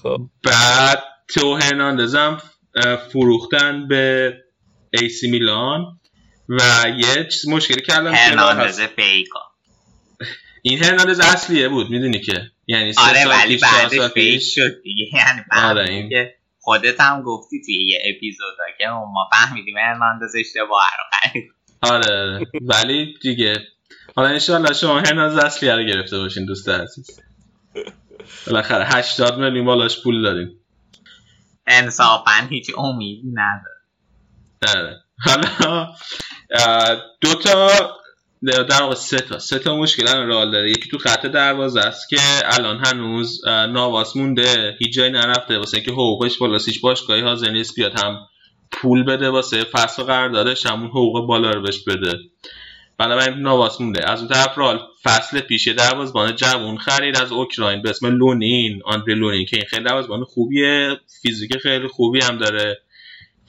Speaker 5: خب.
Speaker 3: بعد تو هرناندز هم فروختن به ایسی میلان و یه چیز مشکلی کردن
Speaker 4: هرناندز
Speaker 3: هست. این هرناندز اصلیه بود می‌دونی که. یعنی سه
Speaker 4: آره
Speaker 3: سال
Speaker 4: ولی بعدش فیک
Speaker 3: پیش.
Speaker 4: شد دیگه. یعنی
Speaker 3: آره،
Speaker 4: بعد
Speaker 3: این-
Speaker 4: که خودت هم گفتی توی یه اپیزودا که ما فهمیدیم هرناندز اشتباه رو خرید
Speaker 3: آره ولی دیگه. حالا انشالله شما هرناندز اصلیه رو گرفته باشین دوست عزیز. بالاخره 80 میلیون بالاش پول داریم.
Speaker 4: انصافا هیچ امیدی نداره.
Speaker 3: آره. حالا دو تا در واقع سه تا. سه تا مشکل الان رئال داره. یکی تو خط دروازه است که الان هنوز اه، ناواس مونده هیچ جایی نرفته. واسه اینکه حقوقش بالاست هیچ باشگاهی حاضر نیست بیاد هم پول بده واسه فصل قراردادش همون حقوق بالا رو بهش بده. بنابراین ناواس مونده. از اون طرف رئال فصل پیش یه دروازه‌بان جوون خرید از اوکراین به اسم لونین آندره لونین که این خیلی دروازه‌بان خوبیه فیزیک خیلی خوبی هم داره.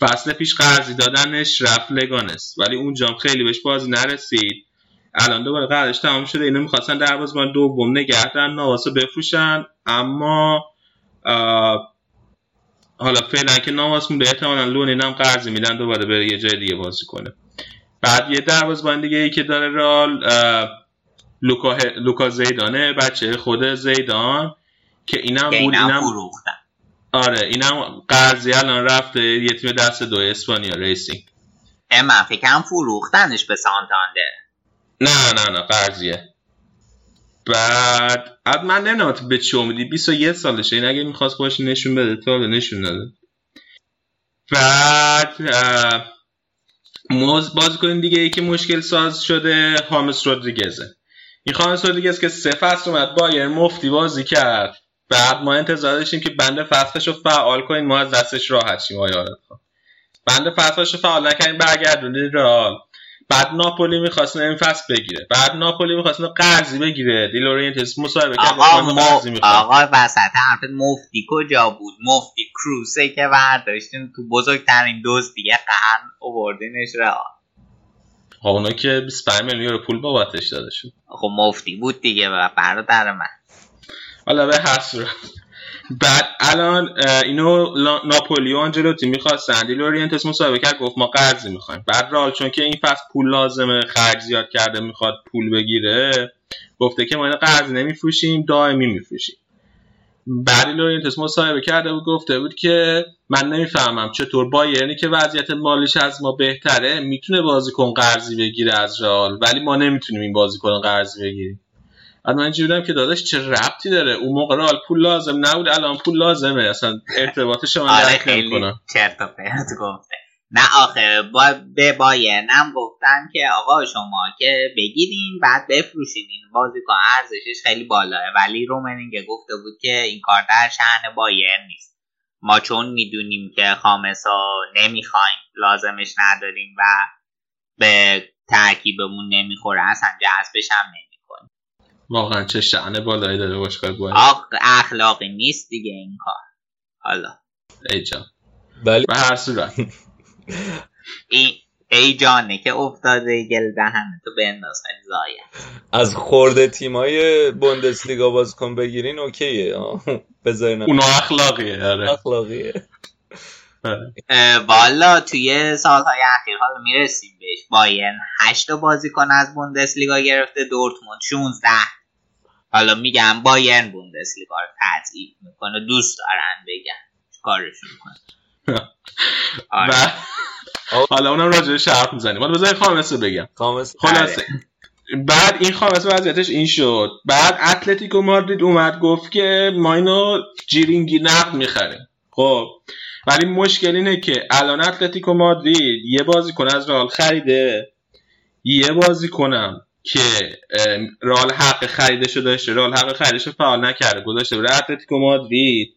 Speaker 3: فصل پیش قرضی دادنش رفت لگانس. ولی اونجا خیلی بهش بازی نرسید. الان دوباره قرضش تمام شده اینو می‌خواستن دروازه‌بان دوم نگه دارن نواسو بفروشن. اما حالا فعلا که نواس مونده احتمالا لونین هم قرضی میدن دوباره بره یه جای دیگه بازی کنه. بعد یه دروازه‌بان دیگه ای که داره رال لوکا, ه- لوکا زیدانه بچه خود زیدان که اینم بود
Speaker 4: اینم
Speaker 3: اینم آره اینم قرضی الان رفته یه تیم دست دو اسپانیا ریسینگ.
Speaker 4: اه، من فکرم فروختنش به سانتاندر.
Speaker 3: نه نه نه قرضیه. بعد بعد من نمی‌دونم به چه امیدی. 21 سالشه. این اگه می‌خواست باشه نشون بده. تا حالا نشون داده بعد موز باز کنیم دیگه. که مشکل ساز شده. هامس رودریگزه. این خامس رودریگز که سه فصل اومد. بایر مفتی بازی کرد. بعد ما انتظار داشتیم که بند فصلش رو فعال کنیم. ما از دستش راحت شیم. آیا آراد خان. بند فصلش رو فعال نکنیم برگردونید رئال. بعد ناپولی می‌خواست این فصل بگیره. بعد ناپولی می‌خواست قرضی بگیره. دیلورینتس مصاحبه کرد
Speaker 4: آقا
Speaker 3: می‌خوام.
Speaker 4: آقا وسط حرفت مفتی کجا بود؟ مفتی کروسه که برداشتین تو بزرگترین دوز دیگه قرن اووردینش را.
Speaker 3: اونا که 25 میلیون یورو پول بابتش داده شد.
Speaker 4: خب مفتی بود دیگه برادر من.
Speaker 3: حالا به هر صورت. بعد الان اینو لا- ناپولی و آنجلوتی می‌خواستن دی‌لورنتیس مصاحبه کرد گفت ما قرضی می‌خوایم. بعد رئال چون که این فصل پول لازمه خرج زیاد کرده می‌خواد پول بگیره گفته که ما اینو قرضی نمیفروشیم دائمی میفروشیم. بعد لورنتیس مصاحبه کرده بود گفته بود که من نمی‌فهمم چطور بایرنی که وضعیت مالیش از ما بهتره می‌تونه بازیکن قرضی بگیره از رئال ولی ما نمی‌تونیم این بازیکن قرضی بگیریم. بعد من اینجوری بودم که داداش چه ربطی داره؟ اون موقع رئال پول لازم نبود الان پول لازمه. اصلا ارتباط شما
Speaker 4: آره خیلی. چرت و پرت گفته. نه آخه با به بایرن هم گفتن که آقا شما که بگیرین بعد بفروشین. این بازیکن ارزشش خیلی بالاه. ولی رومنینگه گفته بود که این کار در شأن بایرن نیست. ما چون می‌دونیم که خامسا نمی‌خوایم لازمش نداریم و به ترکیبمون نمی‌خوره. اصلا جذبش هم
Speaker 3: واقعا چه شعن بالایی داره باشگاه باید
Speaker 4: آخ اخلاقی نیست دیگه این کار. حالا.
Speaker 3: ای جان.
Speaker 5: ولی
Speaker 3: به هر صورت.
Speaker 4: این ای جانه که افتاده گل دهنه تو بنداز خیلی زایه.
Speaker 5: از خورده تیمای بوندسلیگا بازیکن بگیرین اوکیه. آه. بذارین
Speaker 3: اونا اخلاقیه آره.
Speaker 5: اخلاقیه.
Speaker 4: والا توی سالهای اخیر حالا می‌رسیم بهش. بایرن هشت تا بازیکن از بوندسلیگا گرفته دورتموند 16 حالا میگم بایرن بوندسلیگا رو تضعیف می‌کنه. دوست دارن بگن. کارشون کنه آره.
Speaker 3: و حالا اونم راجع حرف می‌زنیم. حالا بذاری خامسه بگم.
Speaker 5: خامس
Speaker 3: خلاصه. بعد این خامسه وضعیتش این شد. بعد اتلتیکو مادرید اومد گفت که ما اینو جیرینگی نقد می‌خریم. خب. ولی مشکل اینه که الان اتلتیکو مادرید یه بازیکن از رئال خریده. یه بازیکنم که اه، رئال حق خریدش رو داشته. رئال حق خریدش رو فعال نکرده. گذاشته بره اتلتیکو مادرید.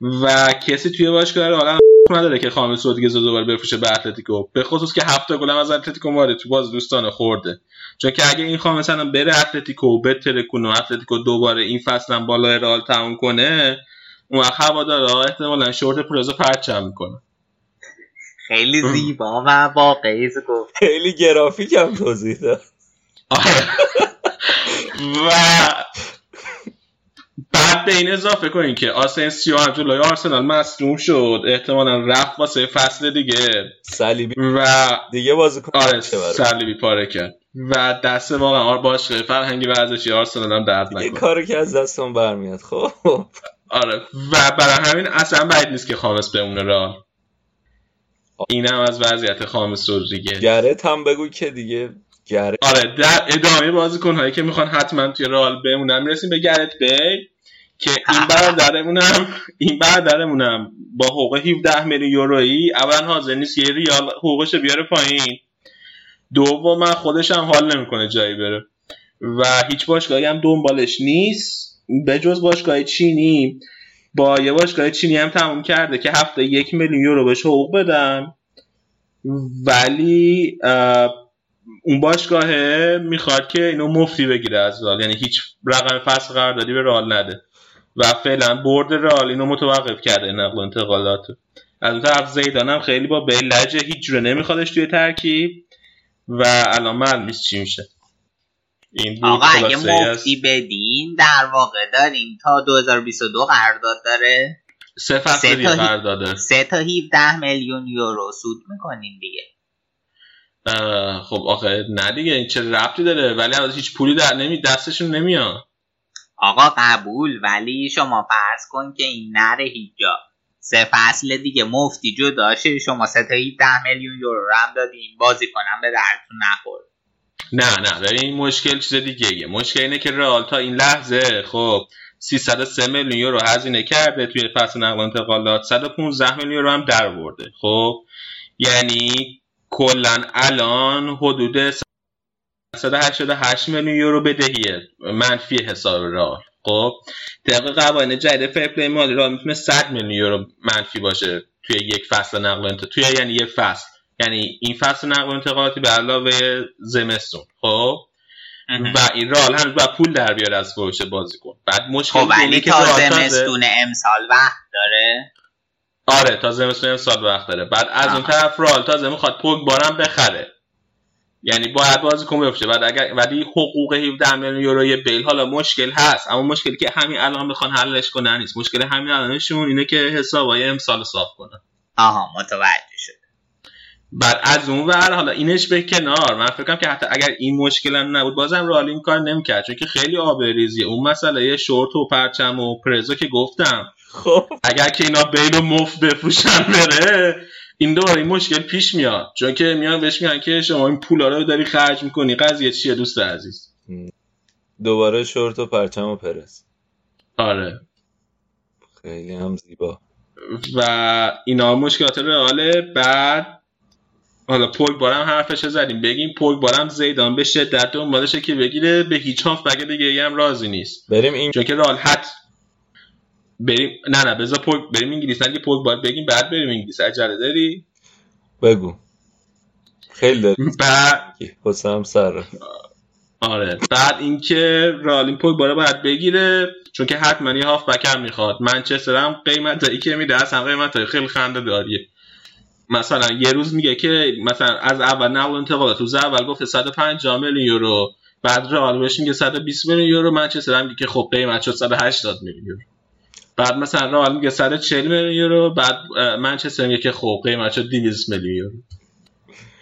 Speaker 3: و کسی توی باشگاه رئال هم نداره که خامس رودریگز رو دوباره بفروشه به اتلتیکو. به خصوص که هفت تا گلم از اتلتیکو مادرید تو بازی دوستانه خورده. چون که اگه این خامس الان بره اتلتیکو بترکونه اتلتیکو دوباره این فصل هم بالای رئال تموم کنه اون وقت هوادارا احتمالا شورت پرزو پرچم می‌کنه.
Speaker 4: خیلی زیبا و واقعی گفت
Speaker 5: خیلی گرافیک هم توضیح داد.
Speaker 3: و بعد به این اضافه کنین که آسنسیو هم جلوی آرسنال مصدوم شد احتمالا رفت واسه فصل دیگه.
Speaker 5: صلیبی
Speaker 3: و
Speaker 5: دیگه بازیکن
Speaker 3: آره. صلیبی پاره کرد. و دست واقعا آر باشگاه فرهنگی ورزشی آرسنال هم درد
Speaker 5: این
Speaker 3: نکنه.
Speaker 5: کاری که از دستمون برمیاد خب.
Speaker 3: آره. و برای همین اصلا بعید نیست که خامس بمونه رئال اینم از وضعیت خامس رودریگز
Speaker 5: گرت هم بگو که دیگه گرت.
Speaker 3: آره در ادامه بازیکن هایی که می‌خوان حتما توی رئال بمونن می‌رسیم به گرت بی که این برادرمونم این برادرمونم با حقوق 17 میلیون یورویی اولا حاضر نیست یه ریال حقوقش رو بیاره پایین. دوم من خودش هم حال نمی‌کنه جایی بره. و هیچ باشگاهی هم دنبالش نیست. به جز باشگاه چینی با یه باشگاه چینی هم تموم کرده که هفته یک میلیون یورو بهش حقوق بدن. ولی اون باشگاه می‌خواد که اینو مفتی بگیره از رئال. یعنی هیچ رقم فصل قراردادی به رئال نده. و فعلا برد رئال اینو متوقف کرده نقل و انتقالات. از اون طرف زیدان هم خیلی با بیل لجه هیچ جوره نمیخوادش توی ترکیب. و الان معلوم چی میشه. این
Speaker 4: آقا اگه مفتی بدین در واقع دارین. تا 2022 قرارداد داره.
Speaker 3: سه فصل دیگه داره
Speaker 4: سه تا 17 میلیون یورو سود می‌کنین دیگه.
Speaker 3: خب آخه نه دیگه این چه ربطی داره؟ ولی از هیچ پولی در نمی دستشون نمیاد.
Speaker 4: آقا قبول ولی شما فرض کن که این نره هیچ جا سه فصل دیگه مفتی جداشه شما سه تا 17 میلیون یورو رو هم دادین. بازی کنم به درتون نخور
Speaker 3: نه نه ببین این مشکل چیز دیگه ایه. مشکل اینه که رئال تا این لحظه خب 303 میلیون یورو هزینه کرده توی فصل نقل و انتقالات 115 میلیون یورو هم در آورده خب. یعنی کلا الان حدود 188 میلیون یورو بدهیه منفی حساب رئال خب. طبق قوانین جدید fair play مالی رئال می‌تونه 100 میلیون یورو منفی باشه توی یک فصل نقل و انتقالات توی یعنی یک فصل. یعنی این فصل نقل و انتقالاتی به علاوه زمستون خب؟ و این رال هنوز باید پول در بیاره از فروش بازیکن بعد مشکل
Speaker 4: خب
Speaker 3: اینه
Speaker 4: ولی
Speaker 3: که
Speaker 4: تا زمستون امسال وقت داره.
Speaker 3: آره تا زمستون امسال وقت داره. بعد از اون. طرف رال تازه می‌خواد پوگ بارم بخره. یعنی باید بازیکن بفروشه. بعد اگر ولی حقوق 17 میلیون یورو بیل حالا مشکل هست. اما مشکلی که همین الان می‌خوان حلش کنن نیست. مشکل همین الانشون اینه که حسابای امسال صاف کنن.
Speaker 4: آها متوجه شد.
Speaker 3: بعد از اون ور حالا اینش به کنار. من فکر کنم که حتی اگر این مشکل هم نبود بازم رئال این کار نمی‌کرد. چون که خیلی آبریزیه. اون مسئله شورت و پرچم و پرزو که گفتم.
Speaker 5: خب.
Speaker 3: اگر که اینا بیل و مفت بفروشن بره این دوباره این مشکل پیش میاد. چون که میان بهش میگن که شما این پولا رو داری خرج می‌کنی. قضیه چیه دوست عزیز؟
Speaker 5: دوباره شورت و پرچم و پرس
Speaker 3: آره.
Speaker 5: خیلی هم زیبا.
Speaker 3: و اینا مشکلات رئاله. بعد حالا پوگ بارم حرفش زدیم. بگیم پوگ بارم زیدان به شدت دنبالشه که بگیره. به هیچ هاف بگه دیگه هم راضی نیست.
Speaker 5: بریم این
Speaker 3: چون که رئال حت. بریم نه نه بذار پوگ بریم انگلیس. نه پوگ بار بگیم بعد بریم انگلیس. عجله داری؟
Speaker 5: بگو. خیلی داری.
Speaker 3: بعد
Speaker 5: حسام سر.
Speaker 3: آره. بعد اینکه رالین پوگ باره باید بگیره چون که حتما یه هاف بکر می‌خواد. منچستر هم قیمت که میده اصلا قیمت خیلی خنده داریه. مثلا یه روز میگه که مثلا از اول نقل انتقالات روز اول گفته 150 میلیون یورو. بعد رئال بهش میگه 120 میلیون یورو. منچستر هم میگه که خب قیمت شد 180 میلیون یورو. بعد مثلا رئال میگه 140 میلیون یورو. بعد منچستر میگه که خب قیمت شد 200 میلیون یورو.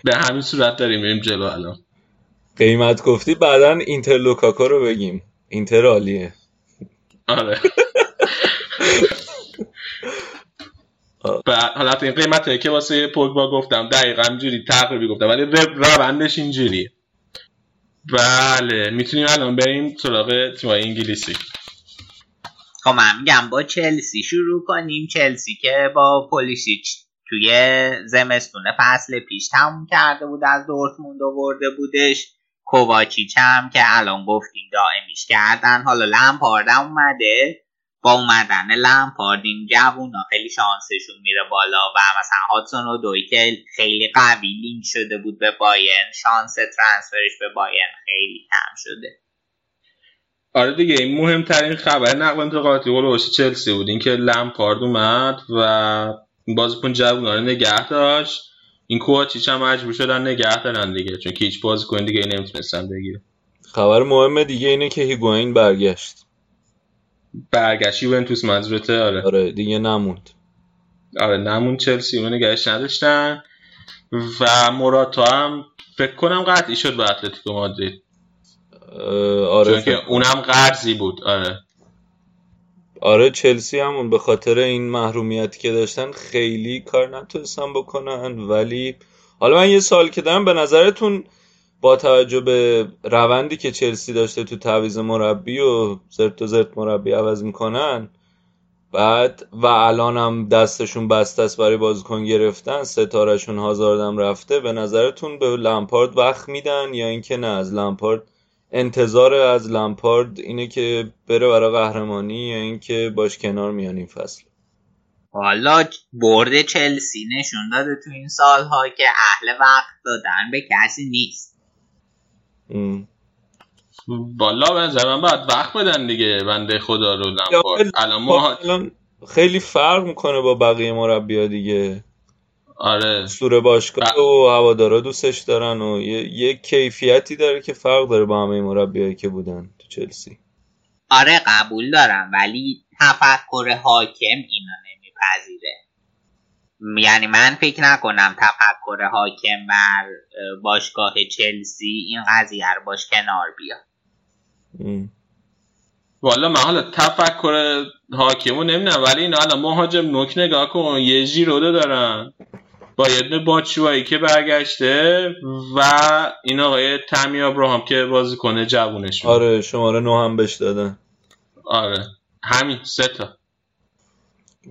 Speaker 3: به همین صورت داریم میریم جلو الان.
Speaker 5: قیمت گفتی بعدا اینتر لوکاکو رو بگیم. اینتر عالیه.
Speaker 3: آره. بعد حالا این قیمت هایی که واسه پوگبا گفتم دقیقا اینجوری تقریبی گفتم ولی روندش اینجوریه. بله می‌تونیم الان بریم سراغ تیمای انگلیسی.
Speaker 4: خب من میگم با چلسی شروع کنیم. چلسی که با پولیسیچ توی زمستون فصل پیش تموم کرده بود از دورتموند آورده بودش. کوواچیچ هم که الان گفتیم دائمیش کردن. حالا لمپارد اومده. با اومدن لمپارد این جوونا خیلی شانسشون میره بالا و مثلا هاتسون و دوی که خیلی قوی لینک شده بود به باین شانس ترانسفرش به باین خیلی کم شده.
Speaker 3: آره دیگه این مهمترین خبر نقل و انتقالاتی هولوش چلسی بود. اینکه لمپارد اومد و بازیکن جوونا رو نگه داشت. این کوواچیچ هم مجبور شدن نگه دارن دیگه چون که هیچ بازیکن دیگه نمی‌تونستن بگیره.
Speaker 5: خبر مهم دیگه اینه که هیگواین برگشت.
Speaker 3: برگشت یوونتوس منظورته آره.
Speaker 5: آره دیگه نموند.
Speaker 3: آره نمون چلسی اونو نگهش نداشتن. و موراتا هم فکر کنم قطعی شد به اتلتیکو مادرید.
Speaker 5: آره
Speaker 3: چون که اونم قرضی بود آره.
Speaker 5: آره چلسی همون به خاطر این محرومیتی که داشتن خیلی کار نتونستن بکنن ولی حالا من یه سوال که دارم به نظرتون با توجه به روندی که چلسی داشته تو تعویض مربی و زرت و زرت مربی عوض می‌کنن بعد و الان هم دستشون بسته است برای بازیکن گرفتن ستارهشون هازاردم رفته به نظرتون به لمپارد وقت میدن یا اینکه نه؟ از لمپارد انتظار از لمپارد اینه که بره برای قهرمانی یا اینکه باش کنار میان این فصل؟
Speaker 4: حالا برد چلسی نشون داده تو این سالها که اهل وقت دادن به کسی نیست.
Speaker 5: ام.
Speaker 3: بالا به نظر من باید وقت بدن دیگه بنده خدا رو لمپارد الان ما
Speaker 5: الان خیلی فرق می‌کنه با بقیه مربیا دیگه.
Speaker 3: آره.
Speaker 5: سور باشگاه
Speaker 3: ب-
Speaker 5: و هوادارا دوستش دارن و یه, یه کیفیتی داره که فرق داره با همه مربیایی که بودن تو چلسی.
Speaker 4: آره قبول دارم ولی تفکر حاکم اینو نمیپذیره. یعنی من فکر نکنم تفکر حاکم بر اه، باشگاه چلسی این قضیه رو باش کنار بیاد.
Speaker 5: ام.
Speaker 3: والا من حالا تفکر حاکمو نمی‌دونم ولی اینا الان مهاجم نوک نگاه کن یه ژیروده دارن. با یه دونه باچوایی که برگشته و این آقای تمی ابراهام که بازی کنه جوونشون
Speaker 5: آره شماره نو هم بهش دادن.
Speaker 3: آره. همین سه تا.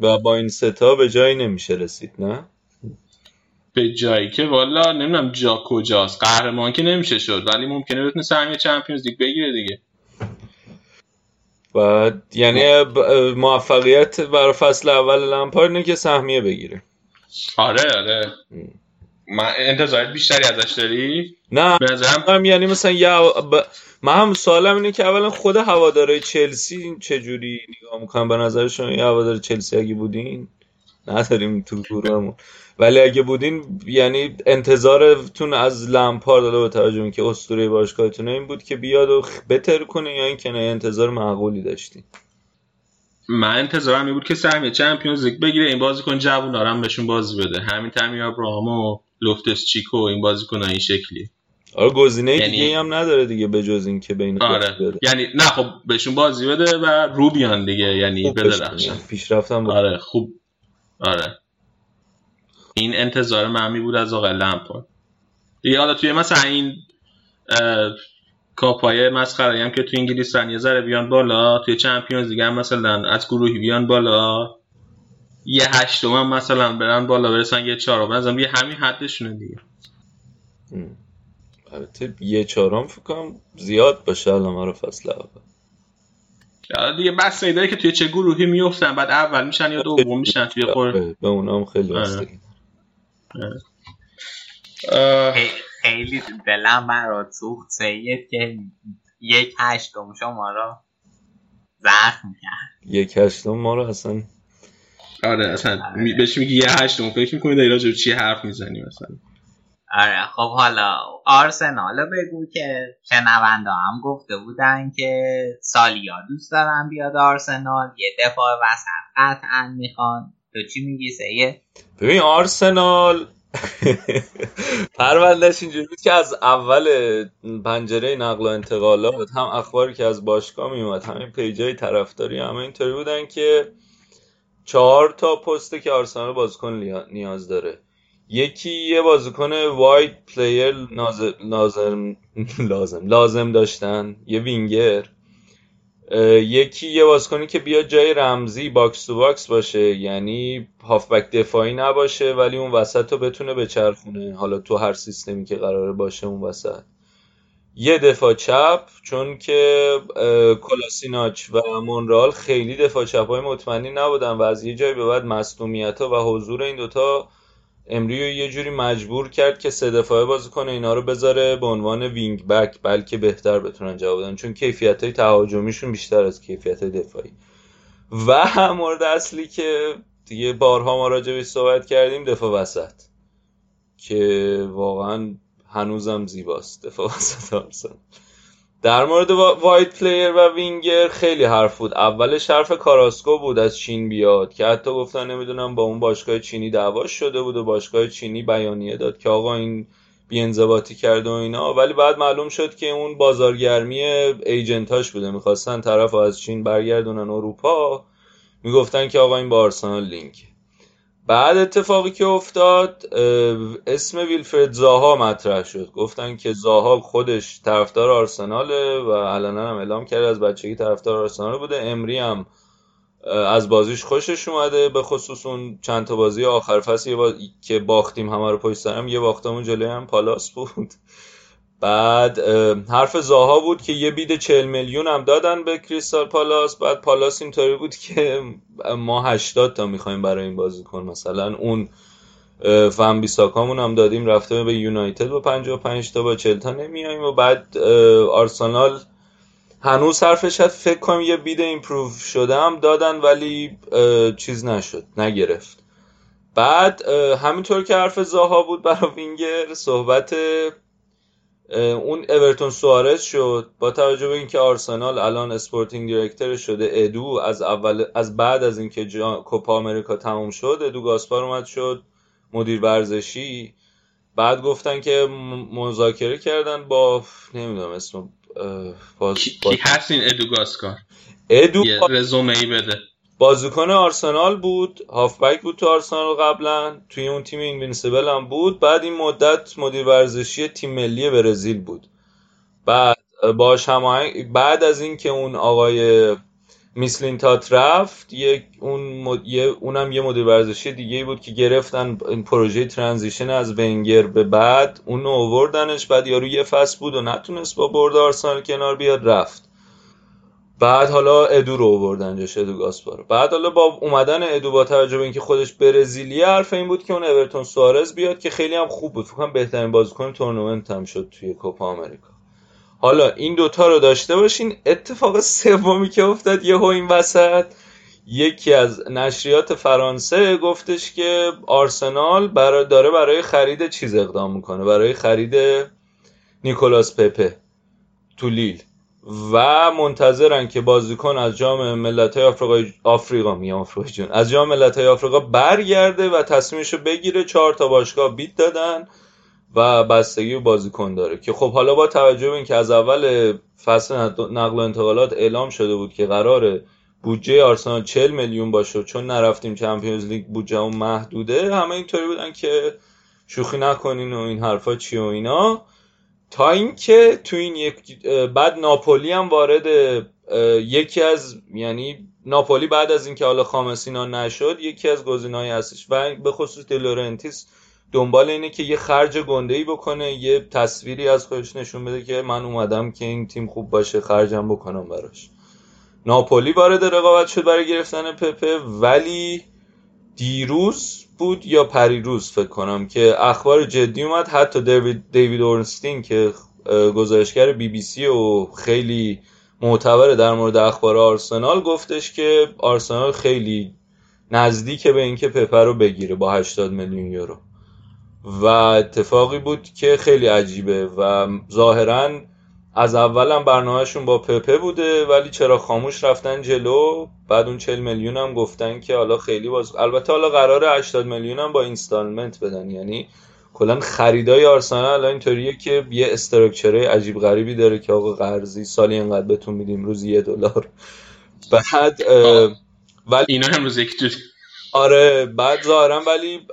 Speaker 5: و با این ستا به جایی نمیشه رسید نه؟
Speaker 3: به جایی که والا نمی‌دونم جا کجاست. قهرمان که نمیشه شد ولی ممکنه بتونه سهمیه چمپیونز لیگ بگیره دیگه.
Speaker 5: و یعنی موفقیت برای فصل اول لمپارد اینه که سهمیه بگیره.
Speaker 3: آره آره. من انتظارات بیشتری ازش داری؟
Speaker 5: نه
Speaker 3: به نظرم
Speaker 5: یعنی مثلا یه ب... من هم سوالم اینه که اولا خود هواداره چلسی چجوری نگاه می‌کنن؟ به نظر شما یه هوادار چلسی اگه بودین؟ نداریم تو گروهمون. ولی اگه بودین یعنی انتظارتون از لمپارد حالا با توجه به اینکه اسطوره باشگاهتون این بود که بیاد و بتر کنه یا اینکه نه انتظار معقولی داشتین؟
Speaker 3: من انتظارم این بود که سهمیه چمپیونز لیگ بگیره این بازیکن جوون هم بهشون بازی بده. همین تمی ابراهام و لوفتس چیکو این بازیکن این شکلی
Speaker 5: آره گزینه
Speaker 3: یعنی-
Speaker 5: دیگه هم نداره دیگه به جز این که بین
Speaker 3: آره. یعنی نه خب بهشون بازی بده و روبیان دیگه یعنی بدرخشن
Speaker 5: پیشرفتم
Speaker 3: آره خوب. آره. این انتظار من بود از آقای لمپارد دیگه حالا توی مثلا این اه، کاپای مسخره هم که توی انگلیس دارن یه ذره بیان بالا توی چمپیونز دیگه هم مثلا از گروهی بیان بالا یه هشتم هم مثلا برن بالا برسن یه چهارم بنظرم یه همین حدشونه دیگه.
Speaker 5: البته یه چهارم فکر کنم زیاد باشه الان برای فصل اول.
Speaker 3: حالا دیگه بس داره که توی چه گروهی میفتن بعد اول میشن یا دوم میشن توی خور
Speaker 5: آره، به اونام خیلی
Speaker 3: آره.
Speaker 5: بستگی
Speaker 3: اه،
Speaker 4: خیلی- خیلی دلم برات سوخت سید که یک هشتم شما را زخم کرد
Speaker 5: یک هشتم ما رو اصلا
Speaker 3: آره اصلا بهش میگی یه هشتم فکر می‌کنی راجع به چی حرف می‌زنی مثلا؟
Speaker 4: آره خب حالا آرسنال بگو که شنونده هم گفته بودن که سالیا دوست دارن بیاد آرسنال یه دفاع وسط قطعا می‌خوان. تو چی میگی سید
Speaker 5: ببین آرسنال پروندهش اینجوری بود که از اول پنجره نقل و انتقالات هم اخباری که از باشگاه میومد همین page ای طرفداری همه اینطوری بودن که چهار تا پسته که آرسنال بازیکن نیاز داره. یکی یه بازیکن wide player لازم لازم لازم داشتن یه وینگر. یکی یه بازیکنی که بیاد جای رمزی box to box باشه یعنی هافبک دفاعی نباشه ولی اون وسط رو بتونه بچرخونه. حالا تو هر سیستمی که قراره باشه اون وسط. یه دفاع چپ چون که کلاسیناچ و مونرال خیلی دفاع چپ های مطمئنی نبودن و از یه جایی به بعد مصدومیت ها و حضور این دوتا امری رو یه جوری مجبور کرد که سه دفاعه بازی کنه اینا رو بذاره به عنوان وینگ بک بلکه بهتر بتونن جواب بدن. چون کیفیت های تهاجمیشون بیشتر از کیفیت های دفاعی. و مورد اصلی که دیگه بارها ما راجع صحبت کردیم دفاع وسط. که واقعا هنوزم نیازه دفاع وسط آرسنال. در مورد وا- wide player و وینگر خیلی حرف بود. اولش حرف کاراسکو بود از چین بیاد که حتی گفتن نمی‌دونم با اون باشگاه چینی دعواش شده بود و باشگاه چینی بیانیه داد که آقا این بیانضباطی کرده و اینا. ولی بعد معلوم شد که اون بازارگرمی agent اش بوده. می‌خواستن طرف از چین برگردونن اروپا. می‌گفتن که آقا این با آرسنال لینک. بعد اتفاقی که افتاد اسم ویلفرد زاها مطرح شد. گفتن که زاها خودش طرفدار آرسناله و علنا هم اعلام کرده از بچگی طرفدار آرسنال بوده. امری هم از بازیش خوشش اومده. به خصوص اون چند تا بازی آخر فصل با... که باختیم همه رو پشت سرم یه باختمون جلوی هم پالاس بود. بعد حرف زاها بود که یه بید 40 میلیون هم دادن به کریستال پالاس. بعد پالاس اینطوری بود که ما 80 تا می‌خوایم برای این بازیکن مثلا اون وان بیساکامون هم دادیم رفته به یونایتد با 55 تا با 40 تا و بعد آرسنال هنوز حرفش هست فکر کنم یه bid improve شده هم دادن ولی چیز نشد نگرفت. بعد همینطور که حرف زاها بود برای وینگر صحبت اون اورتون سوارز شد. با توجه به اینکه آرسنال الان sporting director شده ادو از اول از بعد از اینکه جا... کوپا آمریکا تموم شد ادو گاسپار اومد شد مدیر ورزشی. بعد گفتن که مذاکره کردن با نمی‌دونم اسم باز...
Speaker 3: کی. کی هست این
Speaker 5: ادو
Speaker 3: یه رزومه ای بده.
Speaker 5: بازیکن آرسنال بود هافبک بود تو آرسنال قبلا توی اون تیم invincible هم بود. بعد این مدت مدیر ورزشی تیم ملی برزیل بود. بعد باش هماهنگ بعد از اینکه اون آقای میسلین تات رفت یک اون مد... یه... اونم یه مدیر ورزشی دیگه بود که گرفتن این پروژه transition از ونگر به بعد اونو آوردنش بعد یارو یه فصل بود و نتونست با برد آرسنال کنار بیاد رفت. بعد حالا ادو رو آوردن جاش ادو گاسپارو. بعد حالا با اومدن ادو با توجه به اینکه خودش برزیلیه حرف این بود که اون اورتون سوارز بیاد که خیلی هم خوب بود. فکر بهترین بازیکن تورنمنت هم شد توی کوپا آمریکا. حالا این دوتا رو داشته باشین. اتفاق سومی که افتاد یهو این وسط یکی از نشریات فرانسه گفتش که آرسنال برای داره برای خرید چیز اقدام می‌کنه برای خرید نیکولاس پپه تو لیل. و منتظرن که بازیکن از جام ملت‌های آفریقای آفریقا میام آفریقا از جام ملت‌های آفریقا برگرده و تصمیمشو بگیره. چهار تا باشگاه بیت دادن و بستگی بازیکن داره. که خب حالا با توجه به اینکه از اول فصل نقل و انتقالات اعلام شده بود که قراره بودجه آرسنال 40 میلیون باشه چون نرفتیم چمپیونز لیگ بودجهمون محدوده همه اینطوری بودن که شوخی نکنین و این حرفا چی و اینا. تا اینکه تو این یک بعد ناپولی هم وارد یکی از یعنی ناپولی بعد از اینکه حالا خامسینا نشد یکی از گزینه‌های هستش و به خصوص دلورنتیس دنبال اینه که یه خرج گنده‌ای بکنه یه تصویری از خودش نشون بده که من اومدم که این تیم خوب باشه خرجم بکنم براش. ناپولی وارد رقابت شد برای گرفتن پپه ولی دیروز بود یا پریروز فکر کنم که اخبار جدی اومد. حتی دیوید دیوید اورنستین که گزارشگر بی بی سی و خیلی معتبر در مورد اخبار آرسنال گفتش که آرسنال خیلی نزدیک به اینکه پپه رو بگیره با 80 میلیون یورو. و اتفاقی بود که خیلی عجیبه و ظاهرا از اولم برنامهشون با پپه بوده ولی چرا خاموش رفتن جلو؟ بعد اون 40 میلیون هم گفتن که حالا خیلی باز البته حالا قراره 80 میلیون هم با installment بدن. یعنی کلا خریدای آرسنال الان اینطوریه که یه استراکچره عجیب غریبی داره که آقا قرضی سالی انقدر بهتون میدیم روزی یه دلار. بعد
Speaker 3: ولی اینا امروز یک جور
Speaker 5: آره بعد ظاهرا ولی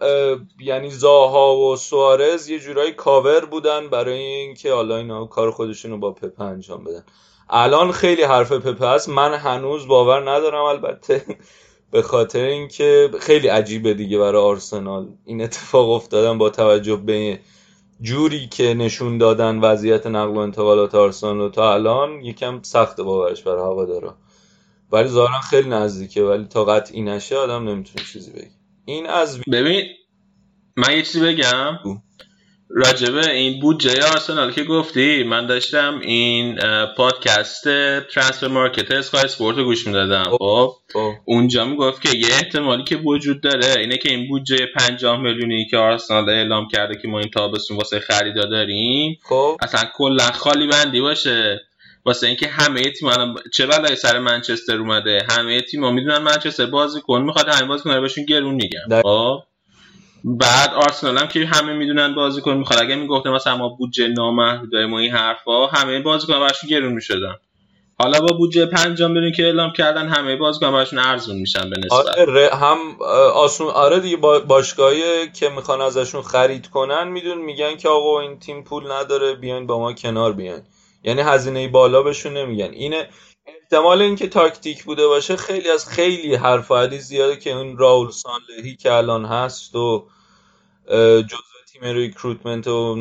Speaker 5: یعنی زاها و سوارز یه جورایی کاور بودن برای اینکه حالا اینا کار خودشونو با پپه انجام بدن. الان خیلی حرف پپه هست. من هنوز باور ندارم البته. به خاطر اینکه خیلی عجیبه دیگه برای آرسنال. این اتفاق افتادن با توجه به جوری که نشون دادن وضعیت نقل و انتقالات آرسنال تا الان یکم سخت باورش برای هوادارا. ولی ظاهرا خیلی نزدیکه ولی تا قطعی نشه آدم نمی‌تونه چیزی بگه. این از
Speaker 3: ببین من یه چیزی بگم. راجبه این بودجه آرسنال که گفتی من داشتم این پادکست ترانسفر مارکت اسکای اسپورت رو گوش می‌دادم. خب اونجا می‌گفت که یه احتمالی که وجود داره اینه که این بودجه 50 میلیونی که آرسنال اعلام کرده که ما این تابستون واسه خریدا داریم
Speaker 5: خب.
Speaker 3: اصلا کلا خالی بندی باشه. واسه اینکه همه تیم الان چه بلایی سر منچستر اومده؟ همه تیم‌ها می‌دونن منچستر بازیکن می‌خواد همین بازیکن رو بهشون گرون میگن. خب؟ بعد آرسنال هم که همه می‌دونن بازیکن می‌خواد. اگه می‌گفته مثلا ما بودجه نامحدود و این حرفا همه بازیکن براشون گرون می‌شدن. حالا با بودجه پنجم برین که اعلام کردن همه بازیکن براشون ارزون میشن به نسبت.
Speaker 5: آره هم آسون آره دیگه با- باشگاهی که می‌خوان ازشون خرید کنن میدون میگن که آقا این تیم پول نداره بیاین با ما کنار بیاین. یعنی هزینه بالا بهشون نمیگن. اینه احتمال اینکه تاکتیک بوده باشه خیلی از خیلی حرف زیاده که اون راول سانلهی که الان هست و جزو تیم recruitment و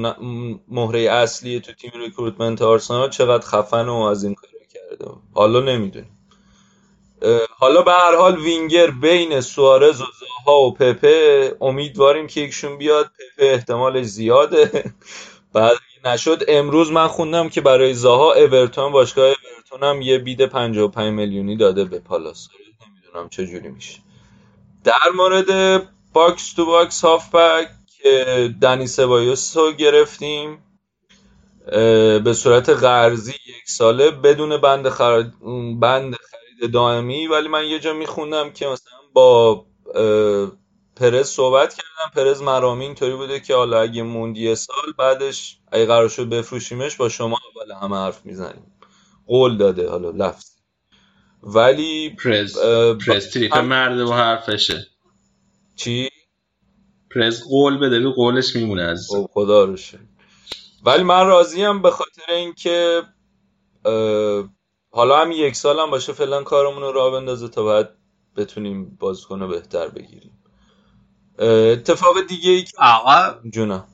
Speaker 5: مهره اصلی تو تیم recruitment آرسنال چقدر خفن و از این کارا کرده. حالا نمی‌دونیم. حالا به هر حال وینگر بین سوارز و زاها و پپه امیدواریم که یکشون بیاد. پپه احتمالش زیاده. بعد نشد امروز من خوندم که برای زاها اورتون باشگاه اورتون هم یه bid 55 میلیونی داده به پالاس. نمی‌دونم چه جوری میشه. در مورد box to box هافبک که دنی سبایوس رو گرفتیم به صورت قرضی یک ساله بدون بند خرید بند خرید دائمی ولی من یه جا میخوندم که مثلا با پرز صحبت کردم. پرز مرامی اینطوری بوده که حالا اگه موند یه سال بعدش اگه قرار شد بفروشیمش با شما اول همه حرف می‌زنیم. قول داده حالا لفظ. ولی
Speaker 3: پرز. پرز تریپ
Speaker 5: هم-
Speaker 3: مرده و حرفشه.
Speaker 5: چی؟
Speaker 3: پرز قول بده به قولش میمونه از
Speaker 5: خب خدا رو ولی من راضیم به خاطر اینکه حالا هم یک سال هم باشه فعلا کارمون رو راه بندازه تا بعد بتونیم بازیکن بهتر بگیریم. اتفاق دیگه ای که
Speaker 4: آقا
Speaker 5: جونم.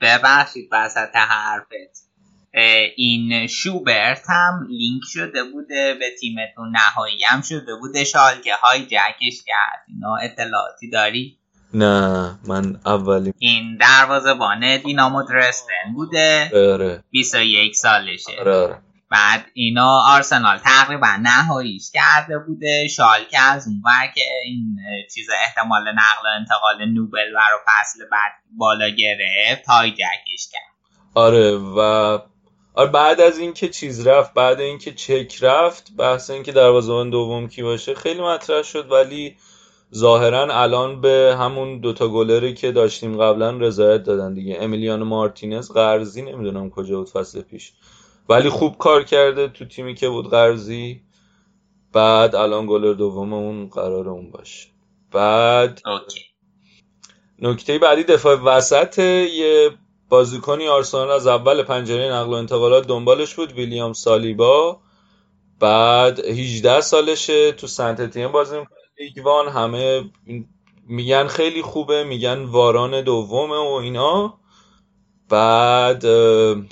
Speaker 4: ببخشید وسط حرفت. این شوبرت هم لینک شده بوده به تیمتون نهایی هم شده بوده. شالکه های جکش کرد. اینا اطلاعاتی داری؟
Speaker 5: نه من اولی
Speaker 4: این دروازه‌بان دینامو درستن بوده.
Speaker 5: آره.
Speaker 4: 21 سالشه.
Speaker 5: آره آره.
Speaker 4: بعد اینا آرسنال تقریبا نهاییش کرده بوده. شالکه از اون که این چیز احتمال نقل و انتقال نوبل برای فصل بعد بالا گرفت هایجکش کرد.
Speaker 5: آره و آره بعد از اینکه چیز رفت بعد اینکه چک رفت بحث اینکه دروازه‌بان دوم کی باشه خیلی مطرح شد ولی ظاهرا الان به همون دوتا گلری که داشتیم قبلا رضایت دادن دیگه. امیلیانو مارتینز قرضی نمی‌دونم کجا بود فصل پیش. ولی خوب کار کرده تو تیمی که بود قرضی. بعد الان گلر دوم اون قرار اون باشه. بعد نکته بعدی دفاع وسط یه بازیکنی آرسنال از اول پنجره نقل و انتقالات دنبالش بود ویلیام سالیبا. بعد 18 سالشه تو سنت اتین بازی می‌کنه. همه میگن خیلی خوبه میگن واران دومه و اینا. بعد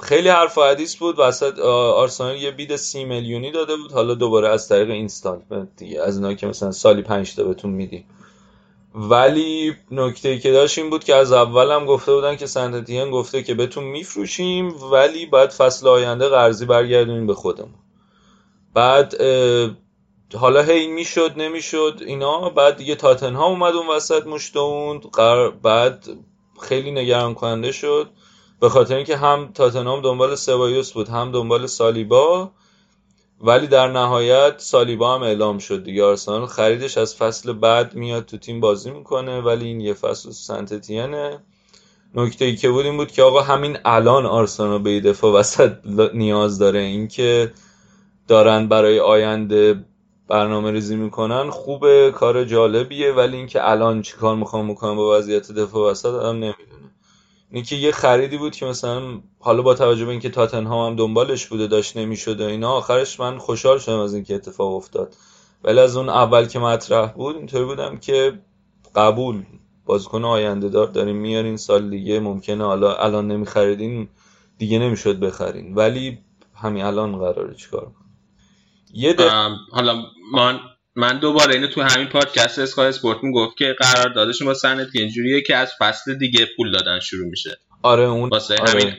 Speaker 5: خیلی حرف و حدیث بود. وسط آرسنال یه بید سی میلیونی داده بود. حالا دوباره از طریق اینستالمنت دیگه از اینا که مثلا سالی پنج تا بهتون میدیم. ولی نکته که داشت این بود که از اول هم گفته بودن که سنتتین گفته که بهتون میفروشیم ولی بعد فصل آینده قرضی برگردونیم به خودمون. بعد حالا هی می‌شد نمی‌شد اینا. بعد دیگه تاتنهام اومد اون وسط مشتوند بعد خیلی نگران کننده شد. به خاطر اینکه هم تاتنهام دنبال سبایوس بود هم دنبال سالیبا ولی در نهایت سالیبا هم اعلام شد دیگه. آرسنال خریدش از فصل بعد میاد تو تیم بازی می‌کنه ولی این یه فصل سنتتینه نکته ای که بود این بود که آقا همین الان آرسنال به دفاع وسط نیاز داره. اینکه دارن برای آینده برنامه ریزی می‌کنن خوبه کار جالبیه ولی اینکه الان چی کار می‌خوام بکنم با وضعیت دفاع وسط آدم نمی‌دونه اینکه یه خریدی بود که مثلا حالا با توجه به اینکه تاتنهام هم دنبالش بوده داشت نمی‌شد و اینا آخرش من خوشحال شدم از اینکه اتفاق افتاد. ولی از اون اول که مطرح بود اینطوری بودم که قبول بازیکن آینده دار داریم میارین سال دیگه ممکنه حالا الان نمیخریدین دیگه نمی‌شد بخرین. ولی همین الان قراره چیکار کنیم یه دف...
Speaker 3: حالا من من دوباره اینو تو همین پادکست اسکای اسپورت گفت که قرار دادشون با سنت اینجوریه که از فصل دیگه پول دادن شروع میشه.
Speaker 5: آره اون
Speaker 3: واسه
Speaker 5: آره.
Speaker 3: همین.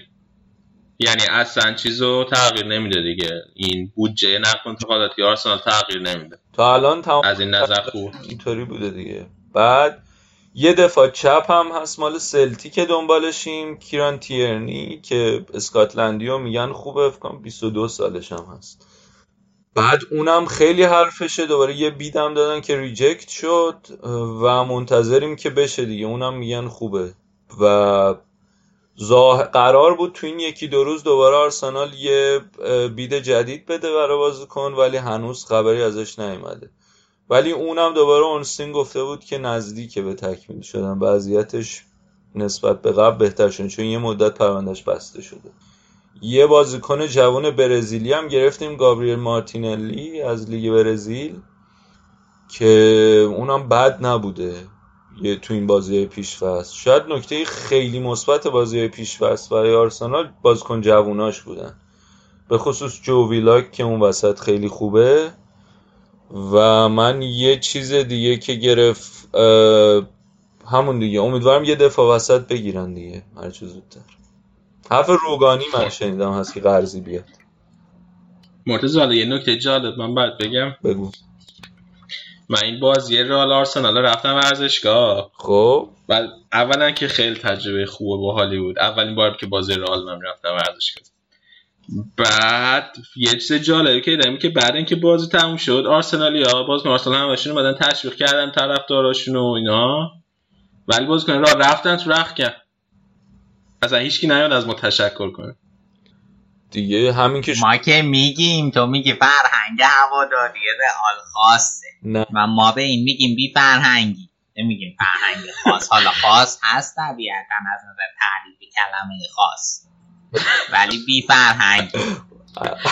Speaker 3: یعنی اصلا چیزو تغییر نمیده دیگه. این بودجه نقل و انتقالاتی آرسنال تغییر نمیده.
Speaker 5: تا الان تمام
Speaker 3: از این نظر خوب.
Speaker 5: اینطوری بوده دیگه. بعد یه دفاع چپ هم هست مال سلتی که دنبالشیم. کیران تیرنی که اسکاتلندی میگن خوبه فکر کنم 22 سالش هم هست. بعد اونم خیلی حرفشه. دوباره یه بیدم دادن که ریجکت شد و منتظریم که بشه دیگه. اونم میگن خوبه. و زاه... قرار بود تو این یکی دو روز دوباره آرسنال یه بید جدید بده برای بازیکن ولی هنوز خبری ازش نیومده. ولی اونم دوباره اونستین گفته بود که نزدیکه به تکمیل شدن. وضعیتش نسبت به قبل بهتر شد چون یه مدت پروندهش بسته شده. یه بازیکن جوان برزیلی هم گرفتیم گابریل مارتینلی از لیگ برزیل که اونم بد نبوده یه تو این بازی پیش فصل شاید نکته خیلی مثبت بازی پیش فصل برای آرسنال بازیکن جووناش بودن. به خصوص جو ویلاک که اون وسط خیلی خوبه. و من یه چیز دیگه که گرفت همون دیگه. امیدوارم یه دفاع وسط بگیرن دیگه. هرچه زودتر. حرف روگانی من شنیدم هست که قرضی بیاد.
Speaker 3: مرتضی یه نکته جالب من باید بگم.
Speaker 5: بگو.
Speaker 3: من این بازی رئال آرسنال رفتم ورزشگاه.
Speaker 5: خب.
Speaker 3: و اولا که خیلی تجربه خوبه و باحالی بود. اولین بار که بازی رئال من رفتم ورزشگاه. بعد یه چیز جالبی که دیدم که بعد اینکه بازی تموم شد آرسنالیا باز آرسنال همشون اومدن تشویق کردن طرفداراشون و اینا. ولی باز کنن راه رفتن تو رخ کرد اصلا هیچکی نیاد از ما تشکر کنه.
Speaker 5: دیگه همین که.
Speaker 4: ما که میگیم تو میگی فرهنگ هواداری رئال خاصه.
Speaker 5: نه.
Speaker 4: و ما به این میگیم بی فرهنگی. نمیگیم فرهنگ خاص. حالا خاص هست طبیعتا از نظر تعریف کلمه خاص. ولی بی فرهنگ.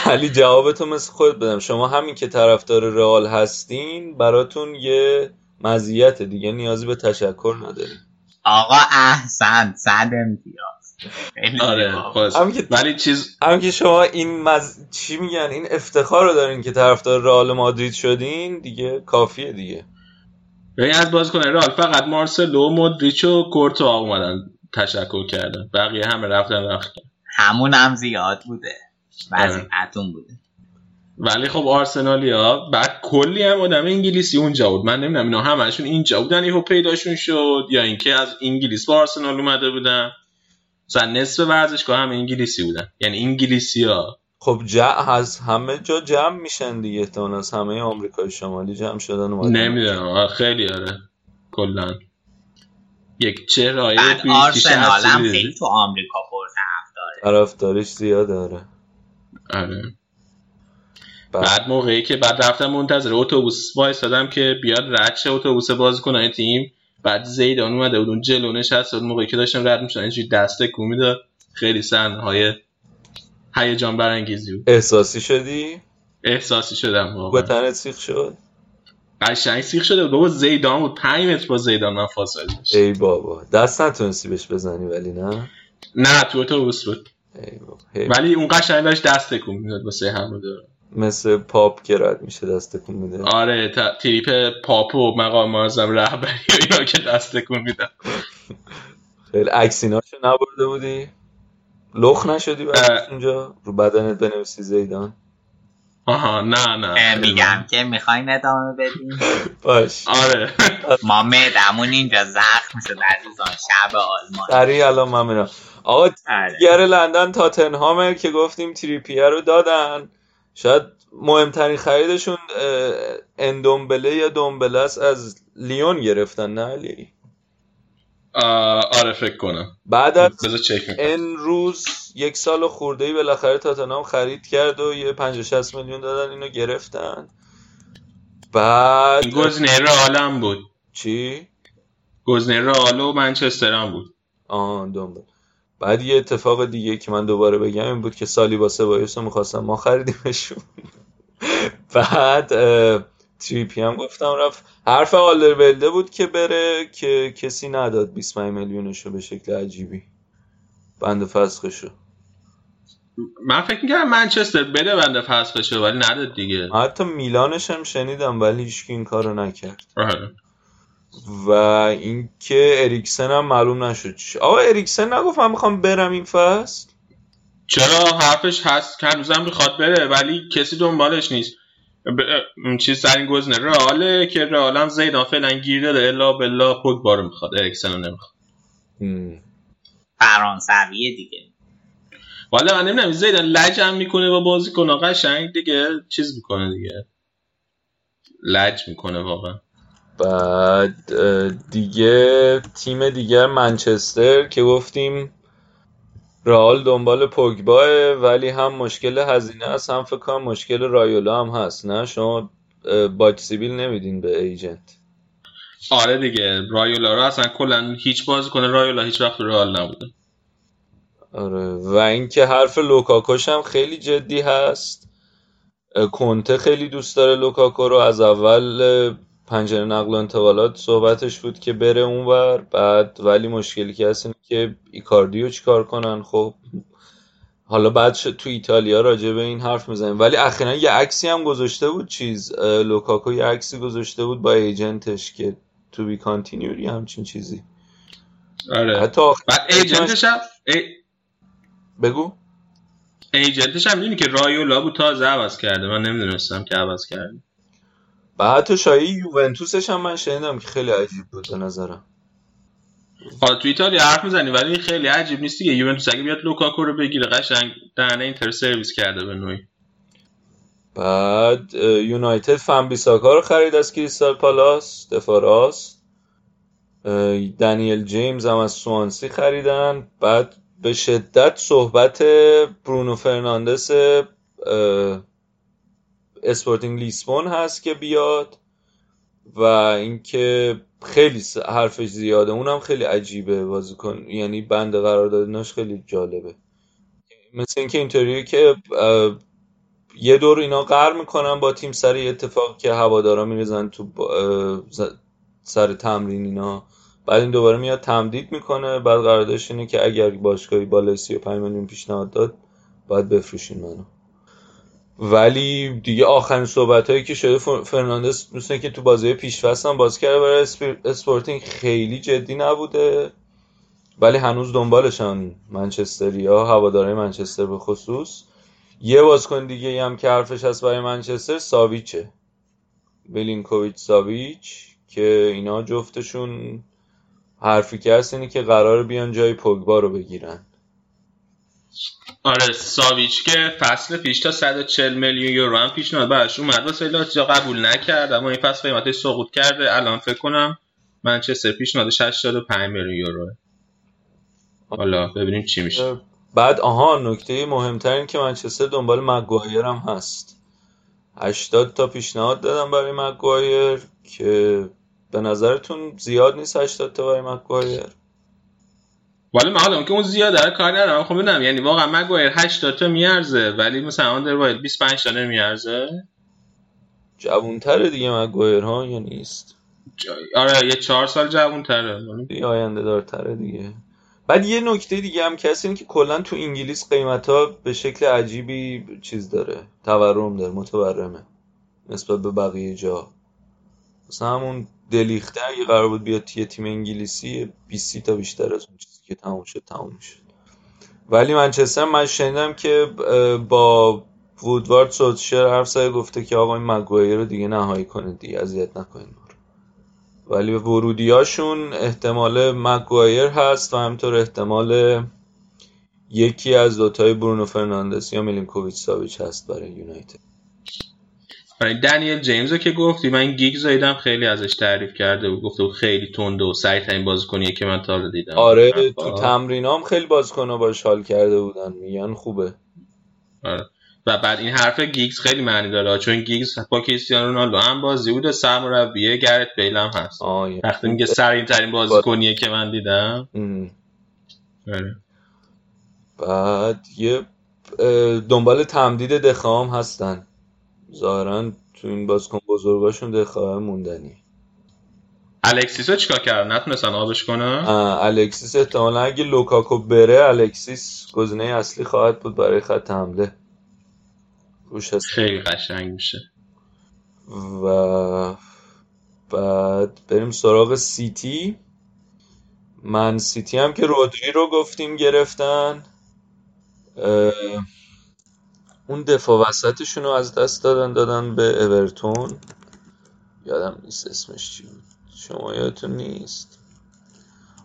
Speaker 5: علی جوابتو مثل خود بدم. شما همین که طرفدار رئال هستین براتون یه مزیت دیگه نیازی به تشکر نداریم.
Speaker 4: آقا احسن صد امتیاز.
Speaker 3: آره. باز.
Speaker 5: هم
Speaker 3: ولی چیز
Speaker 5: همین که شما این مز... چی میگن؟ این افتخار رو دارین که طرفدار رئال مادرید شدین دیگه کافیه دیگه.
Speaker 3: ببین از بازیکن رئال فقط مارسلو مودریچ و کورتوا اومدن تشکر کردن. بقیه همه رفتن رفتن.
Speaker 4: همون هم زیاد بوده. وظیفتون بوده.
Speaker 3: ولی خب آرسنالیا بعد کلی هم آدم انگلیسی اونجا بود. من نمی‌دونم اینا همشون اینجا بودن یهو پیداشون شد یا اینکه از انگلیس با آرسنال اومده بودن. مثلا نصف ورزشگاه هم انگلیسی بودن. یعنی انگلیسی ها
Speaker 5: خب جمع از همه جا جمع میشن دیگه احتمالاً. از همه آمریکای شمالی جمع شدن اومدن.
Speaker 3: نمی‌دونم. خیلی آره. کلا. یک چهرهای
Speaker 4: بعد
Speaker 3: بریتیش
Speaker 4: آرسنال هم. خیلی تو آمریکا پر داره
Speaker 5: طرفدارش زیاد داره
Speaker 3: آره.
Speaker 5: بعد
Speaker 3: بعد موقعی که بعد رفتم منتظر اتوبوس وایسادم که بیاد رد شه اتوبوس بازیکنان تیم. بعد زیدان اومده بود اون جلو نشسته بود موقعی که داشتم رد می‌شدم اینجوری دست تکون می‌داد خیلی صحنه های هیجان برانگیزی بود.
Speaker 5: احساسی شدی؟
Speaker 3: احساسی شدم
Speaker 5: به
Speaker 3: واقعا
Speaker 5: تنت سیخ شد؟
Speaker 3: قشنگ سیخ شده بود. بابا زیدان بود. 5 متر با زیدان من فاصله داشت.
Speaker 5: ای بابا. دست نتونستی بهش بزنی ولی نه؟
Speaker 3: نه تو اتوبوس بود.
Speaker 5: ای بابا. هی.
Speaker 3: ولی اون قشنگ داشت دست تکون می‌داد واسه هم داره.
Speaker 5: مثل پاپ که رد میشه دست تکون میده.
Speaker 3: آره تا- تریپ پاپ و مقام معظم رهبری و اینا که دست تکون میدن
Speaker 5: خیلی عکسیناشو نبرده بودی؟ لخ نشدی. اونجا رو بدنت بنویسی زیدان؟
Speaker 3: آها نه نه.
Speaker 4: میگم که می‌خواین ادامه بدیم
Speaker 5: باش.
Speaker 3: آره.
Speaker 4: ما معدمون اینجا زخم شد عزیزان شب آلمان.
Speaker 5: سریع الان من میرم. آقا
Speaker 4: آره.
Speaker 5: دیگر لندن تاتنهامه که گفتیم تریپیه رو دادن. شاید مهمترین خریدشون اندومبله یا دومبله است از لیون گرفتن نه علی؟
Speaker 3: آره فکر کنم.
Speaker 5: بعد از این روز یک سال خورده ای بالاخره تاتنهام خرید کرد و یه 50 60 میلیون دادن اینو گرفتن. بعد
Speaker 3: گزینه رئال هم بود.
Speaker 5: چی؟
Speaker 3: گزینه رئال و منچستر هم بود.
Speaker 5: آه دومبل. بعد یه اتفاق دیگه که من دوباره بگم این بود که سالی با سبایوس رو می‌خواستم ما خریدیمشون. بعد تریپی هم گفتم رفت. حرف آلرولده بود که بره که کسی نداد 25 میلیونشو به شکل عجیبی. بند فسخشو
Speaker 3: من فکر می‌کردم منچستر بده بنده فسخشه ولی نداد دیگه.
Speaker 5: حتی میلانش هم شنیدم ولی هیچکی این کارو نکرد.
Speaker 3: آره.
Speaker 5: و اینکه اریکسن هم معلوم نشد چی- آقا اریکسن نگفت من می‌خوام برم این فصل؟
Speaker 3: چرا حرفش هست که هنوزم می‌خواد بره ولی کسی دنبالش نیست. ب- چیز در این گزینه. رئاله که رئال هم زیدان فعلا گیر داده. الا بلا پوگبا رو می‌خواد اریکسن رو نمی‌خواد.
Speaker 4: فرانسویه دیگه.
Speaker 3: والا من نمی‌دونم زیدان لج هم می‌کنه با بازیکن. قشنگ دیگه چیز می‌کنه دیگه. لج می‌کنه واقعا.
Speaker 5: بعد دیگه تیم دیگر منچستر که گفتیم رئال دنبال پوگباه ولی هم مشکل هزینه است. هم فکر کنم مشکل رایولا هم هست نه؟ شما باج سیبیل نمیدین به ایجنت.
Speaker 3: آره دیگه. رایولا رو اصلا کلا هیچ بازیکن رایولا هیچ وقت رئال نبوده.
Speaker 5: آره. و اینکه حرف لوکاکوش هم خیلی جدی هست. کنته خیلی دوست داره لوکاکو رو. از اول پنجره نقل و انتقالات صحبتش بود که بره اونور بعد ولی مشکلی که هست اینه که ایکاردیو چیکار کنن؟ خب حالا بعد تو ایتالیا راجع به این حرف می‌زنیم. ولی اخیرا یه عکسی هم گذاشته بود چیز لوکاکو یه عکسی گذاشته بود با agent ش که to be continued ی همچین چیزی.
Speaker 3: آره.
Speaker 5: حتی
Speaker 3: بعد agent ش هم ای-
Speaker 5: بگو.
Speaker 3: ایجنتش هم می‌دونی که رایولا بود تازه عوض کرده. من نمی‌دونستم که عوض کرده.
Speaker 5: و حتی شایعه یوونتوسش هم من شنیدم که خیلی عجیب بود به نظرم.
Speaker 3: حالا تو ایتالیا حرف می‌زنی ولی این خیلی عجیب نیست دیگه. یوونتوس اگه بیاد لوکاکو رو بگیره قشنگ دهنه اینتر سرویس کرده به نوعی.
Speaker 5: بعد یونایتد وان‌بیساکا رو خرید از کریستال پالاس دفاع راست. دنیل جیمز هم از سوانسی خریدن. بعد به شدت صحبت برونو فرناندس اسپورتینگ لیسبون هست که بیاد و اینکه خیلی حرفش زیاده. اونم خیلی عجیبه بازیکن. یعنی بند قراردادیناش خیلی جالبه. مثل اینکه اینطوریه که یه دور اینا قهر می‌کنن با تیم سر یه اتفاق که هوادارا میریزن تو سر تمرین اینا. بعد این دوباره میاد تمدید می‌کنه. بعد قراردادش اینه که اگر باشگاهی بالای 35 میلیون پیشنهاد داد باید بفروشین منو. ولی دیگه آخرین صحبت هایی که شده فر- فرناندس مثل که تو بازی پیشفصل هم باز کرده برای اسپی- اسپورتینگ خیلی جدی نبوده. ولی هنوز دنبالشن منچستریا هوادارهای منچستر به خصوص. یه بازیکن دیگه هم که حرفش هست برای منچستر ساویچه. بلینکوویچ ساویچ که اینا جفتشون حرفی که هست اینه که قرار بیان جای پوگبا رو بگیرن.
Speaker 3: آره ساویچ که فصل پیش تا 140 میلیون یورو هم پیشنهاد براش اومد. واسه لاتزیو قبول نکرد. اما این فصل قیمتش سقوط کرده. الان فکر کنم منچستر پیشنهادش 85 میلیون یورو. حالا ببینیم چی میشه.
Speaker 5: بعد آها نکته مهمتر این که منچستر دنبال مگوایر هم هست. 80 تا پیشنهاد دادم برای مگوایر که به نظرتون زیاد نیست 80 تا برای مگوایر
Speaker 3: ولی من حالا که اون زیاده رو کار ندارم خب بدونم یعنی واقعا مگوایر 80 تا میارزه ولی مثلا آندروایل 25 تا نمیارزه.
Speaker 5: جوونتره دیگه مگوایر ها یا نیست؟
Speaker 3: آره یه چهار سال جوون تره
Speaker 5: دیگه آینده دارتره دیگه. بعد یه نکته دیگه هم هست اینه که کلا تو انگلیس قیمت ها به شکل عجیبی چیز داره تورم داره متورمه. نسبت به بقیه جا. مثلا همون دلیخته اگه قرار بود بیاد یه تیم انگلیسی 20 تا بیشتر از اون چیزی که تموم شد تموم شد ولی منچستر من شنیدم که با وودوارد سولشر حرف زده گفته که آقا این مگوایر رو دیگه نهایی کنید دیگه اذیت نکنید ولی ورودیاشون احتمال مگوایر هست و همینطور احتمال یکی از دوتای برونو فرناندس یا میلینکوویچ ساویچ هست برای یونایتد.
Speaker 3: دنیل جیمز رو که گفتی من گیگز هم خیلی ازش تعریف کرده بود. گفته بود خیلی تنده و سریع ترین بازیکنیه که من تا حالا دیدم.
Speaker 5: آره
Speaker 3: آره.
Speaker 5: تو تمرینام خیلی بازیکن‌ها باش حال کرده بودن. میگن خوبه.
Speaker 3: آره. و بعد این حرف گیگز خیلی معنی داره. چون گیگز با کریستیانو رونالدو هم بازی بود و سرمربیه گرت بیل هم هست
Speaker 5: یه-
Speaker 3: وقتی میگه سریع ترین بازیکنیه که من دیدم. آره.
Speaker 5: بعد یه دنبال تمدید دخام هستن. ظاهرا تو این بازیکن بزرگاشون دخام موندنی.
Speaker 3: الکسیس رو چیکار کردن نتونستن آبش کنن؟
Speaker 5: الکسیس احتمالا اگه لوکاکو بره الکسیس گزینه اصلی خواهد بود برای خط حمله. روش هست.
Speaker 3: خیلی قشنگ میشه.
Speaker 5: و بعد بریم سراغ سیتی. من سیتی هم که رودری رو گفتیم گرفتن. اه، اون دفاع وسطشون رو از دست دادن دادن به اورتون. یادم نیست اسمش چی بود. شما یادتون نیست؟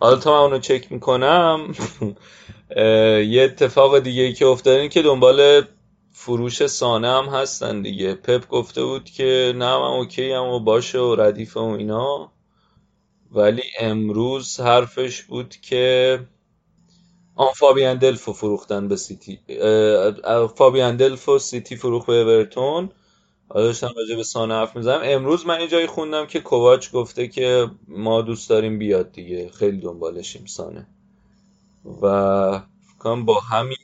Speaker 5: حالا تا من اونو چک می‌کنم یه اتفاق دیگه که افتاد اینه که دنبال فروش سانه هم هستن دیگه. پپ گفته بود که نه من okay ام و باشه و ردیفه و اینا. ولی امروز حرفش بود که آن فابیان دلف و فروختن به سیتی. فابیان دلف و سیتی فروخت به اورتون. حالا داشتم راجع به سانه حرف می‌زنم. امروز من یه جایی خوندم که کوواچ گفته که ما دوست داریم بیاد دیگه. خیلی دنبالشیم سانه. و با همین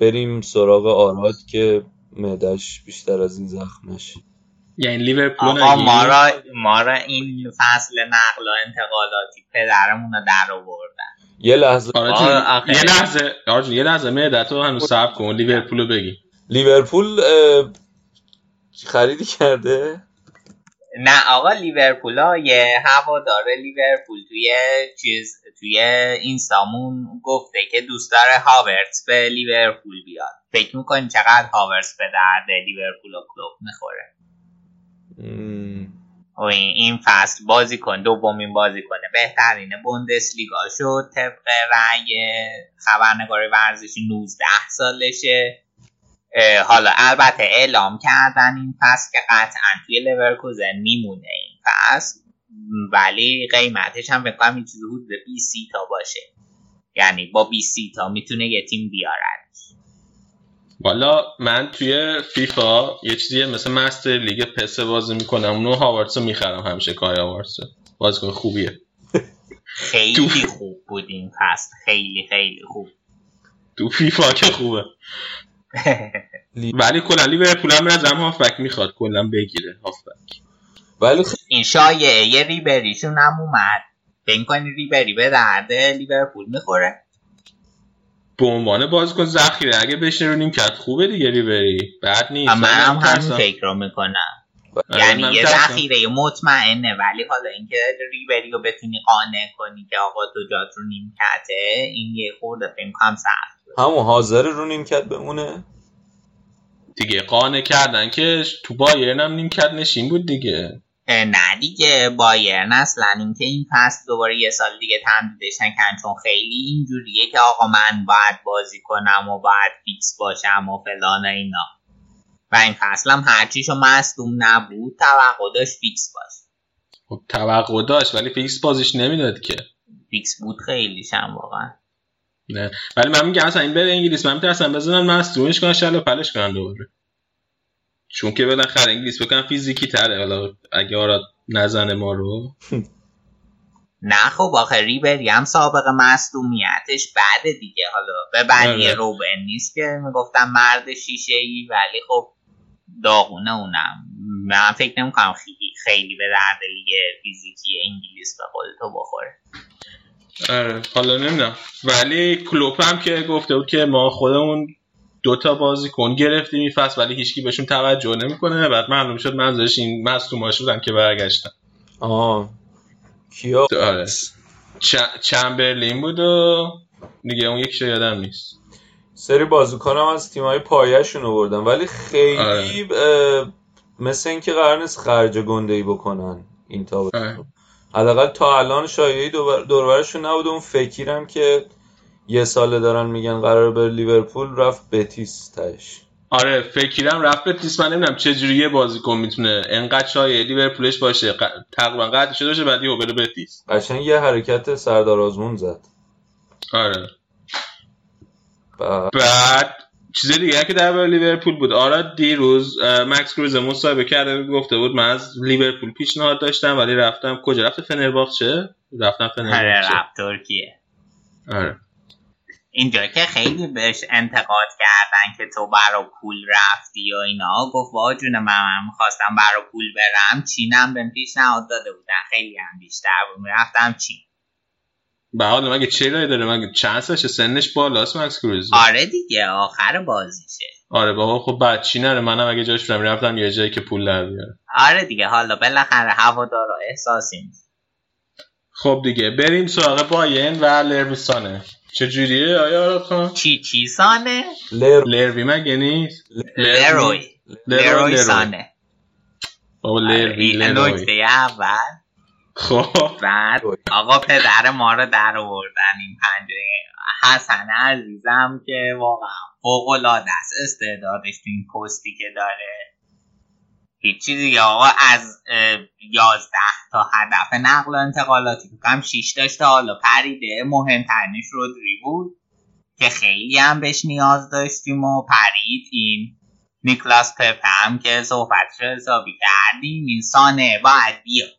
Speaker 5: بریم سراغ آراد که معدش بیشتر از این زخم نشه.
Speaker 3: یعنی لیورپول؟
Speaker 4: ما را, ما را این فصل نقل و انتقالاتی پدرمون رو در آوردن.
Speaker 5: یه لحظه.
Speaker 3: آره
Speaker 4: آخه-
Speaker 3: یه لحظه. آره جون، یه لحظه معدت رو هنوز صبر کن لیورپول رو بگی.
Speaker 5: لیورپول خریدی کرده؟
Speaker 4: نه آقا لیورپول ها یه هوادار لیورپول توی چیز توی اینستامون گفته که دوست داره هاورتس به لیورپول بیاد. فکر می‌کنی چقدر هاورتس به درد لیورپول و کلوب می‌خوره. این فصل بازی کن دومین بازی کنه. بهترین بوندسلیگا شد طبق رأی خبرنگار ورزشی 19 سالشه. حالا البته اعلام کردن این فصل که قطعا توی لورکوزن میمونه این فصل ولی قیمتش هم بکنم این چیزی حدود 20 تا باشه. یعنی با 20 تا می‌تونه یه تیم بیارد.
Speaker 3: والا من توی فیفا یه چیزی مثل مستر لیگ پس بازی می‌کنم اونو هاوارتس رو می‌خرم همیشه کای هاوارتس بازیکن خوبیه.
Speaker 4: خیلی
Speaker 3: تو-
Speaker 4: خوب بود این فصل. خیلی خیلی خوب.
Speaker 3: تو فیفا که خوبه. ولی کلا لیورپول هم از هم هافبک می‌خواد کلا بگیره هافبک.
Speaker 5: ولی خ-
Speaker 4: این شایعه یه ریبریشون هم اومد. فکر کنی ریبری به درد لیورپول می‌خوره؟
Speaker 3: به عنوان بازیکن ذخیره. اگه بشینه رو نیمکت خوبه دیگه ریبری. بد نیست.
Speaker 4: من هم همین فکر رو می‌کنم.
Speaker 3: آره،
Speaker 4: یعنی یه. ذخیره مطمئنه ولی حالا اینکه ریبری رو بتونی قانع کنی که آقا تو جات رو نیمکته این یه خورده فکر کنم سخت
Speaker 5: همون حاضر رو نیمکت بمونه.
Speaker 3: دیگه قانع کردن که تو بایرن هم نیمکت نشین بود دیگه.
Speaker 4: نه دیگه بایرن اصلا اینکه این فصل دوباره یه سال دیگه تمدیدش نکن چون خیلی اینجوریه که آقا من باید بازی کنم و باید فیکس باشم و فلان و اینا. و این فصل هم هرچیشو مصدوم نبود توقع داشت فیکس باش
Speaker 3: خب توقع داشت ولی فیکس بازیش نمی‌داد که.
Speaker 4: فیکس بود خیلی هم واقعا.
Speaker 3: نه. ولی من میگم اصلا این بره انگلیس. من میترسم بزنن مصدومش کنن شل و پلش کنن دوباره. چون که بالاخره انگلیس بکنن فیزیکی تره. حالا اگه آراد نزنه ما رو.
Speaker 4: نه خب آخه ریبری هم سابق مصدومیتش بعد دیگه. حالا به بنی
Speaker 3: آره.
Speaker 4: روبن نیست که می‌گفتم مرد شیشه ای ولی خب داغونه اونم. من فکر نمی‌کنم خیلی خیلی به درد لیگ فیزیکی انگلیس به قول تو بخوره.
Speaker 3: آره حالا نمی‌دونم. ولی کلوپ هم که گفته بود که ما خودمون دوتا بازیکن گرفتیم این فصل ولی هیچکی بهشون توجه نمی‌کنه. بعد معلوم شد منظورش این مصدوماش بودن که برگشتن
Speaker 5: آه. کیا؟
Speaker 3: آره. چ- چمبرلین بود و دیگه اون یکیشو یادم نیست.
Speaker 5: سری بازیکن هم از تیمای پایه‌شون آوردن ولی خیلی اه، مثل اینکه قرار نیست خرج گنده ای بکنن این تا
Speaker 3: آره.
Speaker 5: حداقل تا الان شایعی دور- دوربرشون نبود اون فکرم که یه ساله دارن میگن قرار بره لیورپول رفت بتیس تش
Speaker 3: آره فکرم رفت به تیس من نمی‌دونم چه جوری یه بازیکن می‌تونه انقدر شایع لیورپولش باشه ق- تقریبا قطع شده باشه بعد یهو بره به تیس
Speaker 5: قشنگ یه حرکت سردار آزمون زد.
Speaker 3: آره.
Speaker 5: و
Speaker 3: بعد چیز دیگه که در لیورپول بود. آره دیروز مکس کروز مصاحبه کرده گفته بود من از لیورپول پیشنهاد داشتم ولی رفتم. کجا؟ رفته فنرباخچه؟ رفتم
Speaker 4: آره
Speaker 3: فنرباخچه
Speaker 4: رفت ترکیه
Speaker 3: آره.
Speaker 4: اینجا که خیلی بهش انتقاد کردن که تو برا پول رفتی و اینا. گفت با جون من من می‌خواستم برا پول برم. چینم بهم پیشنهاد داده بودن. خیلی هم بیشتر بود. می‌رفتم چین.
Speaker 3: به حال مگه چه رای داره؟ مگه چند سالشه سنش بالاست مکس کروز.
Speaker 4: آره دیگه آخر بازیشه.
Speaker 3: آره بابا خب بعد چی نره. منم اگه جاش بودم رفتم یه جایی که پول در بیاره.
Speaker 4: آره دیگه حالا بالاخره هوادارا احساسی
Speaker 3: خب دیگه بریم سراغ باین و لروسانه چجوریه؟ آیا آراد خان
Speaker 4: چی چی سانه؟
Speaker 5: لر
Speaker 3: لروی مگه نیست؟
Speaker 4: لروی. لروی سانه.
Speaker 3: بابا لروی
Speaker 4: این
Speaker 3: لروی.
Speaker 4: نکته اول.
Speaker 3: خب.
Speaker 4: بعد آقا پدر ما رو در آوردن این پنجره حسن عزیزم که واقعا فوق العاده است. استعدادش تو این پستی که داره. هیچی دیگه. آقا از یازده تا هدف نقل و انتقالاتی کم شیش داشته. حالا پریده مهمترینش رودری بود که خیلی هم بهش نیاز داشتیم و پرید این نیکلاس پپه هم که صحبتش حسابی کردیم. این سانه باید بیاد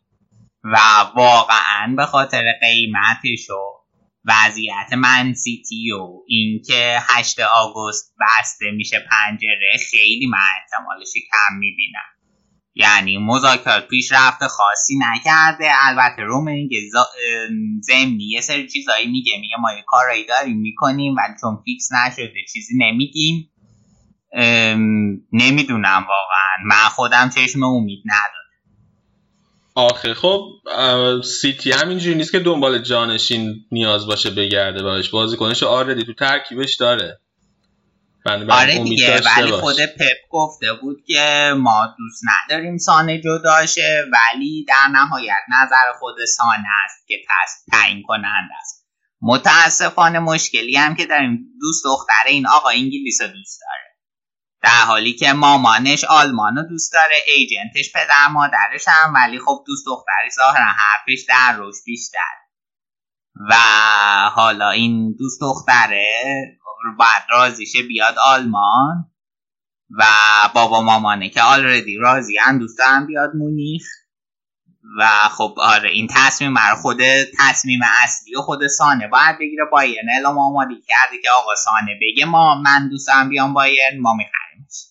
Speaker 4: و واقعا به خاطر قیمتش و وضعیت من سیتی و اینکه 8 آگوست بسته میشه پنجره خیلی من احتمالش کم می‌بینم. یعنی مذاکرات پیشرفت خاصی نکرده. البته رومنیگه زمینی یه سری چیزایی میگه. میگه ما یه کارایی داریم می‌کنیم ولی چون فیکس نشده چیزی نمیگیم. نمی‌دونم واقعا. من خودم چشم امید ندارم.
Speaker 3: آخه خب سیتی هم اینجوری نیست که دنبال جانشین نیاز باشه بگرده باش بازیکنش آردی تو ترکیبش داره. بنده بر
Speaker 4: آره
Speaker 3: امید
Speaker 4: دیگه ولی
Speaker 3: باش.
Speaker 4: خود پپ گفته بود که ما دوست نداریم سانه جداشه ولی در نهایت نظر خود سانه است که تعیین کننده است. متاسفانه مشکلی هم که داریم. دوست دختر این آقا انگلیس رو دوست داره. در حالی که مامانش آلمان رو دوست داره ایجنتش پدر مادرش هم ولی خب دوست دختری ظاهرا حرفش در روش بیشتر. و حالا این دوست دختره باید راضیشه بیاد آلمان و بابا مامانه که آلردی راضی هم دوست دارن بیاد مونیخ و خب آره این تصمیم رو خود تصمیم اصلی و خود سانه. باید بگیره بایرن. اعلام آمادگی کرده که آقا سانه بگه ما من دوست دارم بیام بایرن ما میخریمش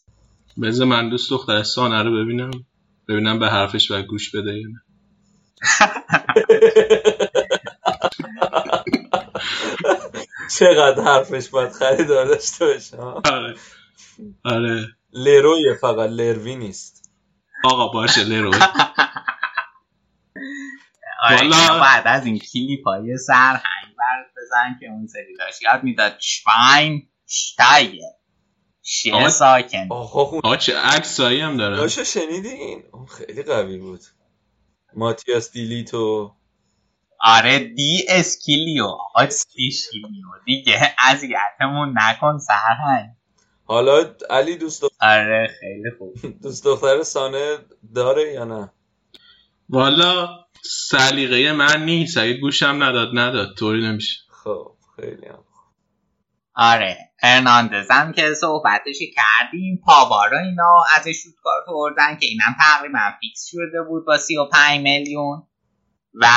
Speaker 3: بذار من دوست دختر سانه رو ببینم. ببینم به حرفش و گوش بده یا نه.
Speaker 5: چقدر حرفش باید خریدار داشته باشه.
Speaker 3: آره. آره.
Speaker 5: لرویه فقط لروی نیست.
Speaker 3: آقا باشه لرو
Speaker 4: آره
Speaker 3: والا-
Speaker 4: بعد از این کلیپ های سرهنگ برات بزن که اون سری داشت. یاد می‌داد شپاین شتایه. شیه ساکن.
Speaker 5: آقا
Speaker 3: چه عکسایی هم دارن.
Speaker 5: داشو شنیدین؟ اون خیلی قوی بود. ماتیاس دیلیتو.
Speaker 4: آره دی اسکیلیو. اسکیلیو. دیگه اذیتمون نکن سرهنگ
Speaker 5: حالا علی دوست دخ-
Speaker 4: آره خیلی خوب.
Speaker 5: دوست دختر سانه داره یا نه؟
Speaker 3: والا سلیقه من نیست. اگه گوشم نداد نداد. طوری نمیشه.
Speaker 5: خب خیلی هم
Speaker 4: آره هرناندز هم که صحبتش کردیم پاوارا اینا ازش شوتکارت آوردن که اینم تقریبا فیکس شده بود با 35 میلیون. و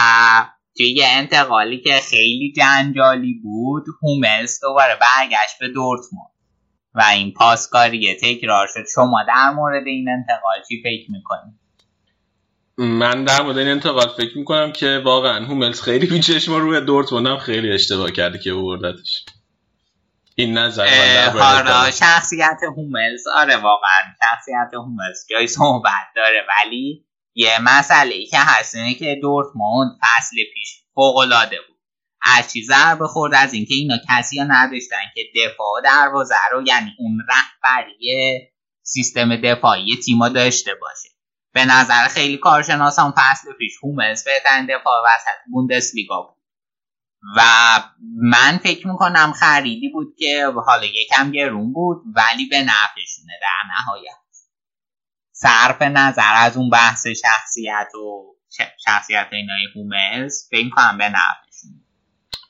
Speaker 4: توی یه انتقالی که خیلی جنجالی بود هوملز دوباره برگشت به دورتموند. و این پاسکاری تکرار شد شما در مورد این انتقال چی فکر می‌کنید
Speaker 3: من در مورد این انتقاد فکر می‌کنم که واقعا هوملز خیلی بیچش ما روی دورتموند هم خیلی اشتباه کرده که بردتش این نظر من
Speaker 4: حالا. شخصیت هوملز آره واقعا شخصیت هوملز جای صحبت داره ولی یه مسئله ای که هست اینه که دورتموند فصل پیش فوق العاده بود. از چی ضربه خورد از اینکه اینا کسی ها نداشتن که دفاع دروازه رو یعنی اون رهبری سیستم دفاعی تیما داشته باشه. به نظر خیلی کارشناسان فصل پیش هوملز بهترین دفاع وسط بوندسلیگا بود. و من فکر می‌کنم خریدی بود که حالا یکم گرون بود ولی به نفعشونه در نهایت. صرف نظر از اون بحث شخصیت و شخصیت اینای هوملز فکر کنم به نفعشونه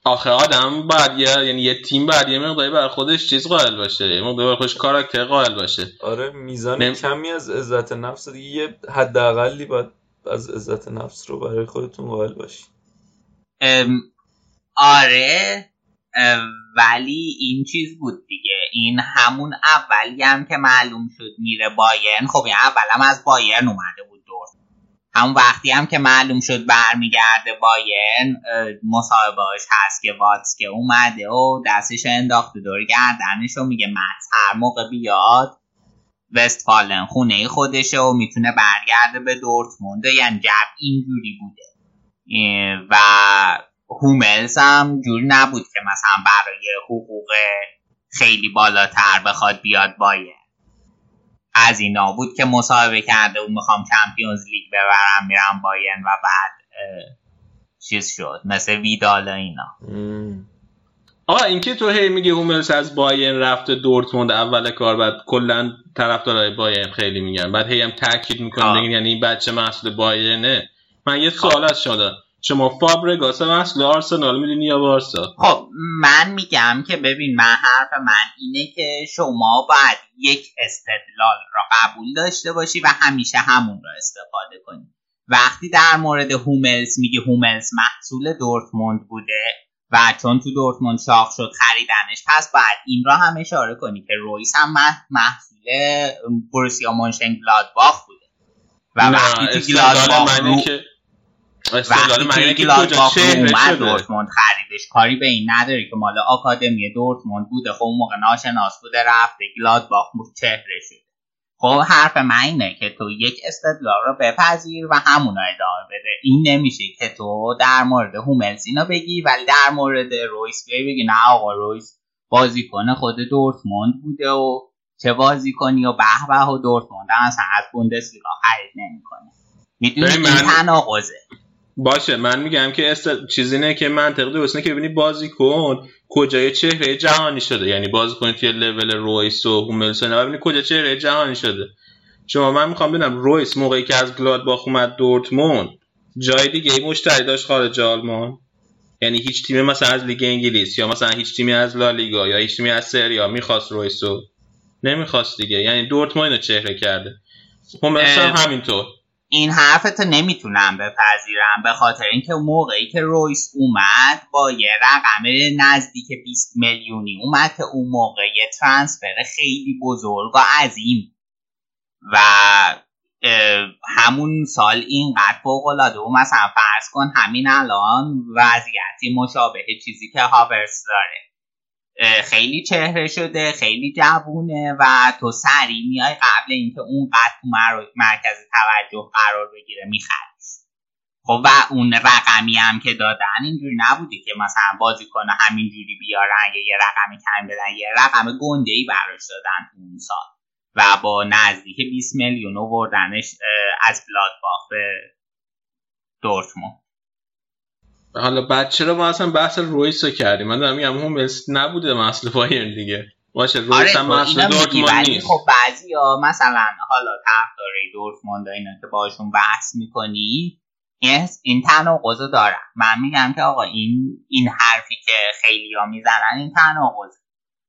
Speaker 3: آخه آدم باید یه یعنی یه تیم باید یه مقداری بر خودش چیز قائل باشه. یه مقداری بر خودش کاراکتر قائل باشه.
Speaker 5: آره میزان
Speaker 3: نم-
Speaker 5: کمی از عزت نفس دیگه یه حداقلی باید از عزت نفس رو برای خودتون قائل باشی.
Speaker 4: ام، آره. ولی این چیز بود دیگه. این همون اولی هم که معلوم شد میره بایرن. خب این اول هم از بایرن اومده بود دور. همون وقتی هم که معلوم شد برمیگرده بایرن مصاحبهاش هست که واتس که اومده و دستش انداخته دور گردنش و میگه مت هر موقع بیاد وستفالن خونه خودشه و می‌تونه برگرده به دورتموند. یعنی جب اینجوری بوده. و هوملز هم جور نبود که مثلا برای حقوق خیلی بالاتر بخواد بیاد بایر از اینا بود که مصاحبه کرده و می‌خوام چمپیونز لیگ ببرم میرم باین و بعد چیز شد مثل ویدال اینا.
Speaker 3: آقا اینکه تو هی میگی هوملز از باین رفته دورتموند اول کار بعد کلا طرفدارای باین خیلی میگن بعد هی هم تاکید می‌کنن یعنی این بچه محصول باینه من یه سوال از شما دارم. شما فابرگاس محصول آرسنال می‌دونی یا بارسا؟
Speaker 4: خب من میگم که ببین من حرف من اینه که شما باید یک استدلال را قبول داشته باشی و همیشه همون را استفاده کنی. وقتی در مورد هوملز میگی هوملز محصول دورتموند بوده و چون تو دورتموند شاخ شد خریدنش پس باید این را هم اشاره کنی که رویس هم مح- محصول بروسیا مونشن گلادباخ بوده. و وقتی تو گلادباخ رو
Speaker 3: که
Speaker 4: وقتی
Speaker 3: که
Speaker 4: گلادباخ اومد دورتموند خریدش. کاری به این نداره که مال آکادمی دورتموند بوده. خب اون موقع ناشناس بوده رفته گلادباخ چهره شده خب حرف من اینه که تو یک استدلال رو بپذیر و همون ادامه بده. این نمیشه که تو در مورد هوملز اینو بگی ولی در مورد رویس بیای بگی نه آقا رویس بازیکن خود دورتموند بوده و چه بازیکنی و به به و دورتموند هم اصلا از بوندسلیگا خرید نمی‌کنه. می‌دونی این تناقضه.
Speaker 3: باشه من میگم که است... چیزی نه که منطق درست اینه که ببینی بازیکن کجای چهره جهانی شده. یعنی بازیکن توی لول رویس و هوملز و اینا ببینی کجا چهره جهانی شده. شما من می‌خوام ببینم رویس موقعی که از گلادباخ اومد دورتموند جای دیگه ای مشتری داشت خارج آلمان؟ یعنی هیچ تیمی مثلا از لیگ انگلیس یا مثلا هیچ تیمی از لالیگا یا هیچ تیمی از سریا می‌خواست رویسو نمی‌خواست دیگه. یعنی دورتموند چهره کرده. هوملز هم همینطور.
Speaker 4: این حرفتو نمی‌تونم بپذیرم به خاطر اینکه موقعی که رویس اومد با یه رقم نزدیک 20 میلیونی اومد که اون موقع یه ترانسفر خیلی بزرگ و عظیم و همون سال اینقدر فوق العاده و مثلا فرض کن همین الان وضعیتی مشابه چیزی که هاورس داره. خیلی چهره شده خیلی جوونه و تو سریع میای قبل اینکه اون قد تو مر- مرکز توجه قرار بگیره میخریش خب و اون رقمی هم که دادن اینجوری نبوده که مثلا بازیکن همینجوری بیارن یا یه رقمی کم بدن یه رقم گنده ای براش دادن اون سال. و با نزدیک 20 میلیون آوردنش از بلادباخ به دورتموند.
Speaker 3: حالا بعد چرا ما اصلا بحث رویس رو کردیم؟ من دارم میگم هوملز نبوده مسئله بایرن دیگه. باشه رویس
Speaker 4: آره
Speaker 3: هم
Speaker 4: تو
Speaker 3: مسئله دورتموند نیست.
Speaker 4: خب بعضی ها مثلا حالا طرفدارای دورتموند اینا که باشون بحث می‌کنی این این تناقض رو دارن. من میگم که آقا این این حرفی که خیلی ها می‌زنن این تناقض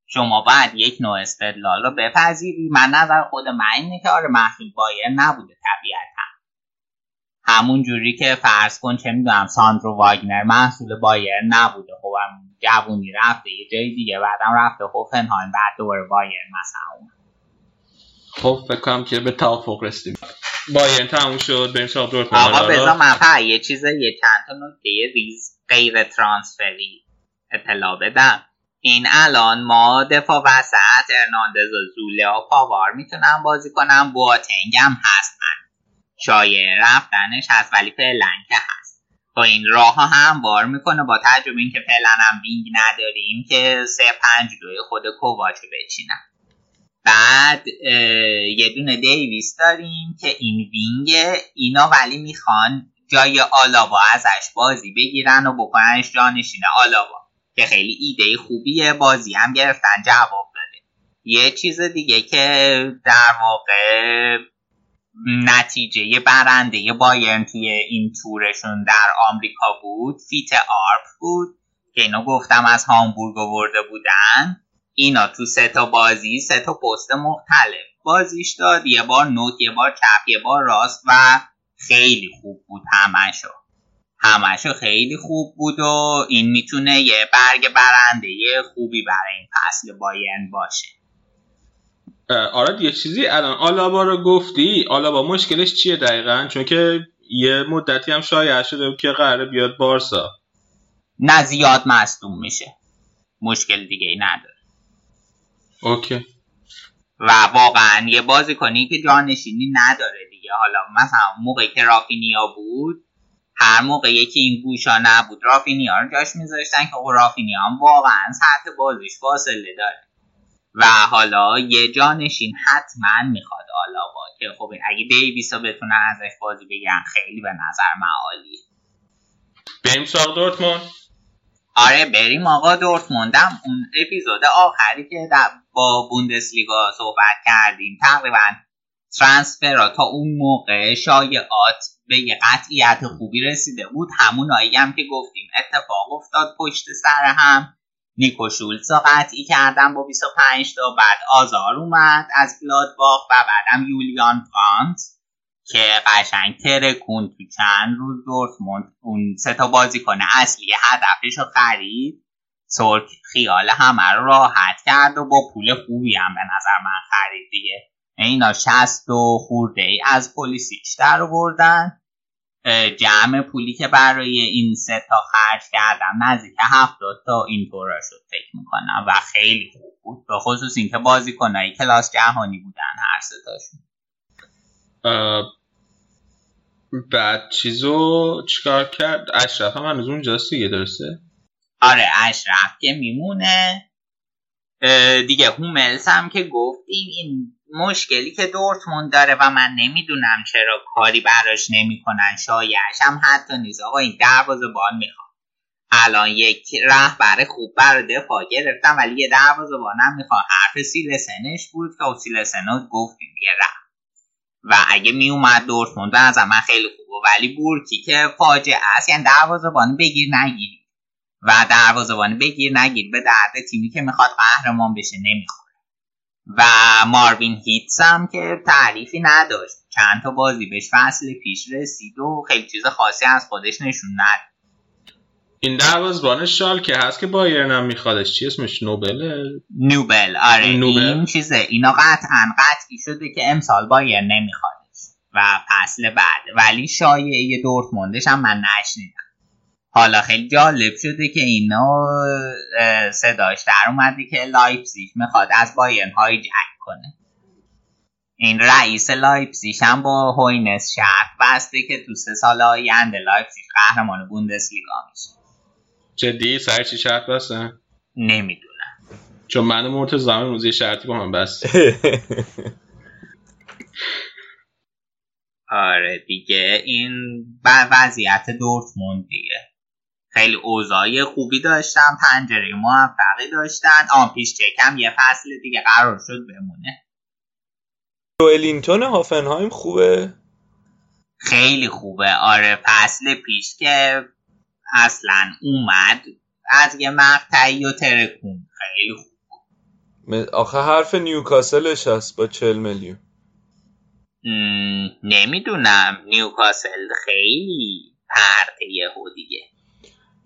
Speaker 4: شما باید یک نوع استدلال رو بپذیری. من نظر خود من اینه که آره محصول بایر نبوده طبیعتا. همون جوری که فرض کن چه می‌دونم ساندرو واگنر محصول بایرن نبوده. خب هم جوونی رفته یه جای دیگه بعدم رفته هوفنهایم بعد دوباره بایرن مثلا. اومد.
Speaker 3: خب فکر کنم که به توافق رسیدیم. بایرن تموم شد بریم سراغ دورتموند
Speaker 4: آقا. بذار من یه چیز یه چند تا نکته ریز غیر transfer ی اطلاع بدم. این الان ما دفاع وسط ارناندز و زوله و پاوار می‌تونن بازی کنن. بواتنگ هم هست. شایع رفتنش هست ولی فعلا که هست. با این راه ها هموار می‌کنه با تجربه اینکه فعلا هم wing نداریم که سه پنج دوی خود کوواچو بچینن بعد اه، یه دونه دیویس داریم که این wing اینا ولی می‌خوان جای آلابا ازش بازی بگیرن و بکننش جانشین آلابا که خیلی ایده خوبیه بازی هم گرفتن جواب داده. یه چیز دیگه که در واقع نتیجه برنده بایرن توی این تورشون در آمریکا بود فیته آرپ بود که اینو گفتم از هامبورگ آورده بودن. اینا تو سه تا بازی سه تا پست مختلف. بازیش داد یه بار نوک یه بار چپ یه بار راست و خیلی خوب بود همشو همشو خیلی خوب بود و این می‌تونه یه برگ برنده خوبی برای این فصل بایرن باشه.
Speaker 3: آره یه چیزی الان آلابا رو گفتی؟ آلابا مشکلش چیه دقیقا؟ چون که یه مدتی هم شایع شده که قراره بیاد بارسا.
Speaker 4: نه زیاد مصدوم میشه. مشکل دیگه ای نداره.
Speaker 3: اوکی.
Speaker 4: و واقعا یه بازی کنی که جانشینی نداره دیگه. حالا مثلا موقعی که رافینیا بود هر موقع یکی این گوشا نبود رافینیا رو جاش میذاشتن که خب رافینیا هم واقعا سطح بازیش فاصله داره. و حالا یه جانشین حتما می‌خواد آلاوا که خب اگه دیویسا بتونن ازش بازی بگیرن خیلی به نظر معالی.
Speaker 3: بریم سراغ دورتموند؟
Speaker 4: آره بریم آقا دورتموندم اون اپیزود آخری که در با بوندسلیگا صحبت کردیم. تقریبا ترانسفرها تا اون موقع شایعات به یه قطعیت خوبی رسیده بود. همون هم که گفتیم اتفاق افتاد پشت سر هم نیکو شولز رو قطعی کردن با 25 تا بعد آزار اومد از گلادباخ و بعدم یولیان فرانت که قشنگ ترکون تو چند روز دورتموند اون سه تا بازیکن اصلی هدفش رو خرید. سرک خیال همه رو راحت کرد و با پول خوبی هم به نظر من خرید دیگه. اینا شست و خورده ای از پلیسیش در آوردن جمع پولی که برای این سه تا خرج کردم نزدیک هفتاد تا این طورا شد فکر می‌کنم. و خیلی خوب بود. به خصوص اینکه بازیکنایی کلاس جهانی بودن هر سه تاشون.
Speaker 3: بعد چیزو چیکار کرد؟ اشرف هم هنوز اونجاست دیگه درسته؟
Speaker 4: آره اشرف که میمونه. دیگه هوملز هم که گفتیم این مشکلی که دورتموند داره و من نمی‌دونم چرا کاری براش نمی‌کنن شایعش هم حتی نیست. آقا این دروازه‌بان می‌خواد الان یک رهبر خوب برای دفاع گرفتم ولی یه دروازه‌بانم می‌خواد حرف سیلسنش بود که سیلسنو گفتیم دیگه رفت و اگه میومد دورتموند نظر من خیلی خوبه ولی بورکی که فاجعه است یعنی دروازه‌بان بگیر نگیری و دروازه‌بان بگیر نگیر به درد تیمی که می‌خواد قهرمان بشه نمی‌خوره و ماروین هیتس هم که تعریفی نداشت. چند تا بازی بهش فصل پیش رسید و خیلی چیز خاصی از خودش نشون نداد.
Speaker 3: این دروازه‌بان شال که هست که بایرن هم میخوادش. چی اسمش؟ نوبله
Speaker 4: نوبل آره.
Speaker 3: نوبل.
Speaker 4: این چیزه. اینا قطعا قطعی شده که امسال بایرن نمیخوادش. و فصل بعد. ولی شایعه دورتموندش هم من نشنیدم. حالا خیلی جالب شده که اینا صداش در اومده که لایپزیگ می‌خواد از بایرن hijack کنه. این رئیس لایپزیگ هم با هوینس شرط بسته که تو سه سال آینده لایپزیگ قهرمان بوندسلیگا میشه.
Speaker 3: جدی؟ سر چی شرط بستن
Speaker 4: نمی‌دونم.
Speaker 3: چون من هم امروز یه شرطی با هم بست
Speaker 4: آره دیگه این ب- وضعیت دورتموند دیگه. خیلی اوضاعی خوبی داشتن پنجره موفقی داشتن. آن پیش چکم یه فصل دیگه قرار شد بمونه.
Speaker 5: جوئلینتون هافنهایم خوبه؟
Speaker 4: خیلی خوبه. آره فصل پیش که اصلا اومد. از یه مقطعی و ترکون. خیلی خوب.
Speaker 5: آخه حرف نیوکاسلش هست با 40 میلیون.
Speaker 4: نمی‌دونم. نیوکاسل خیلی پرته یهو دیگه.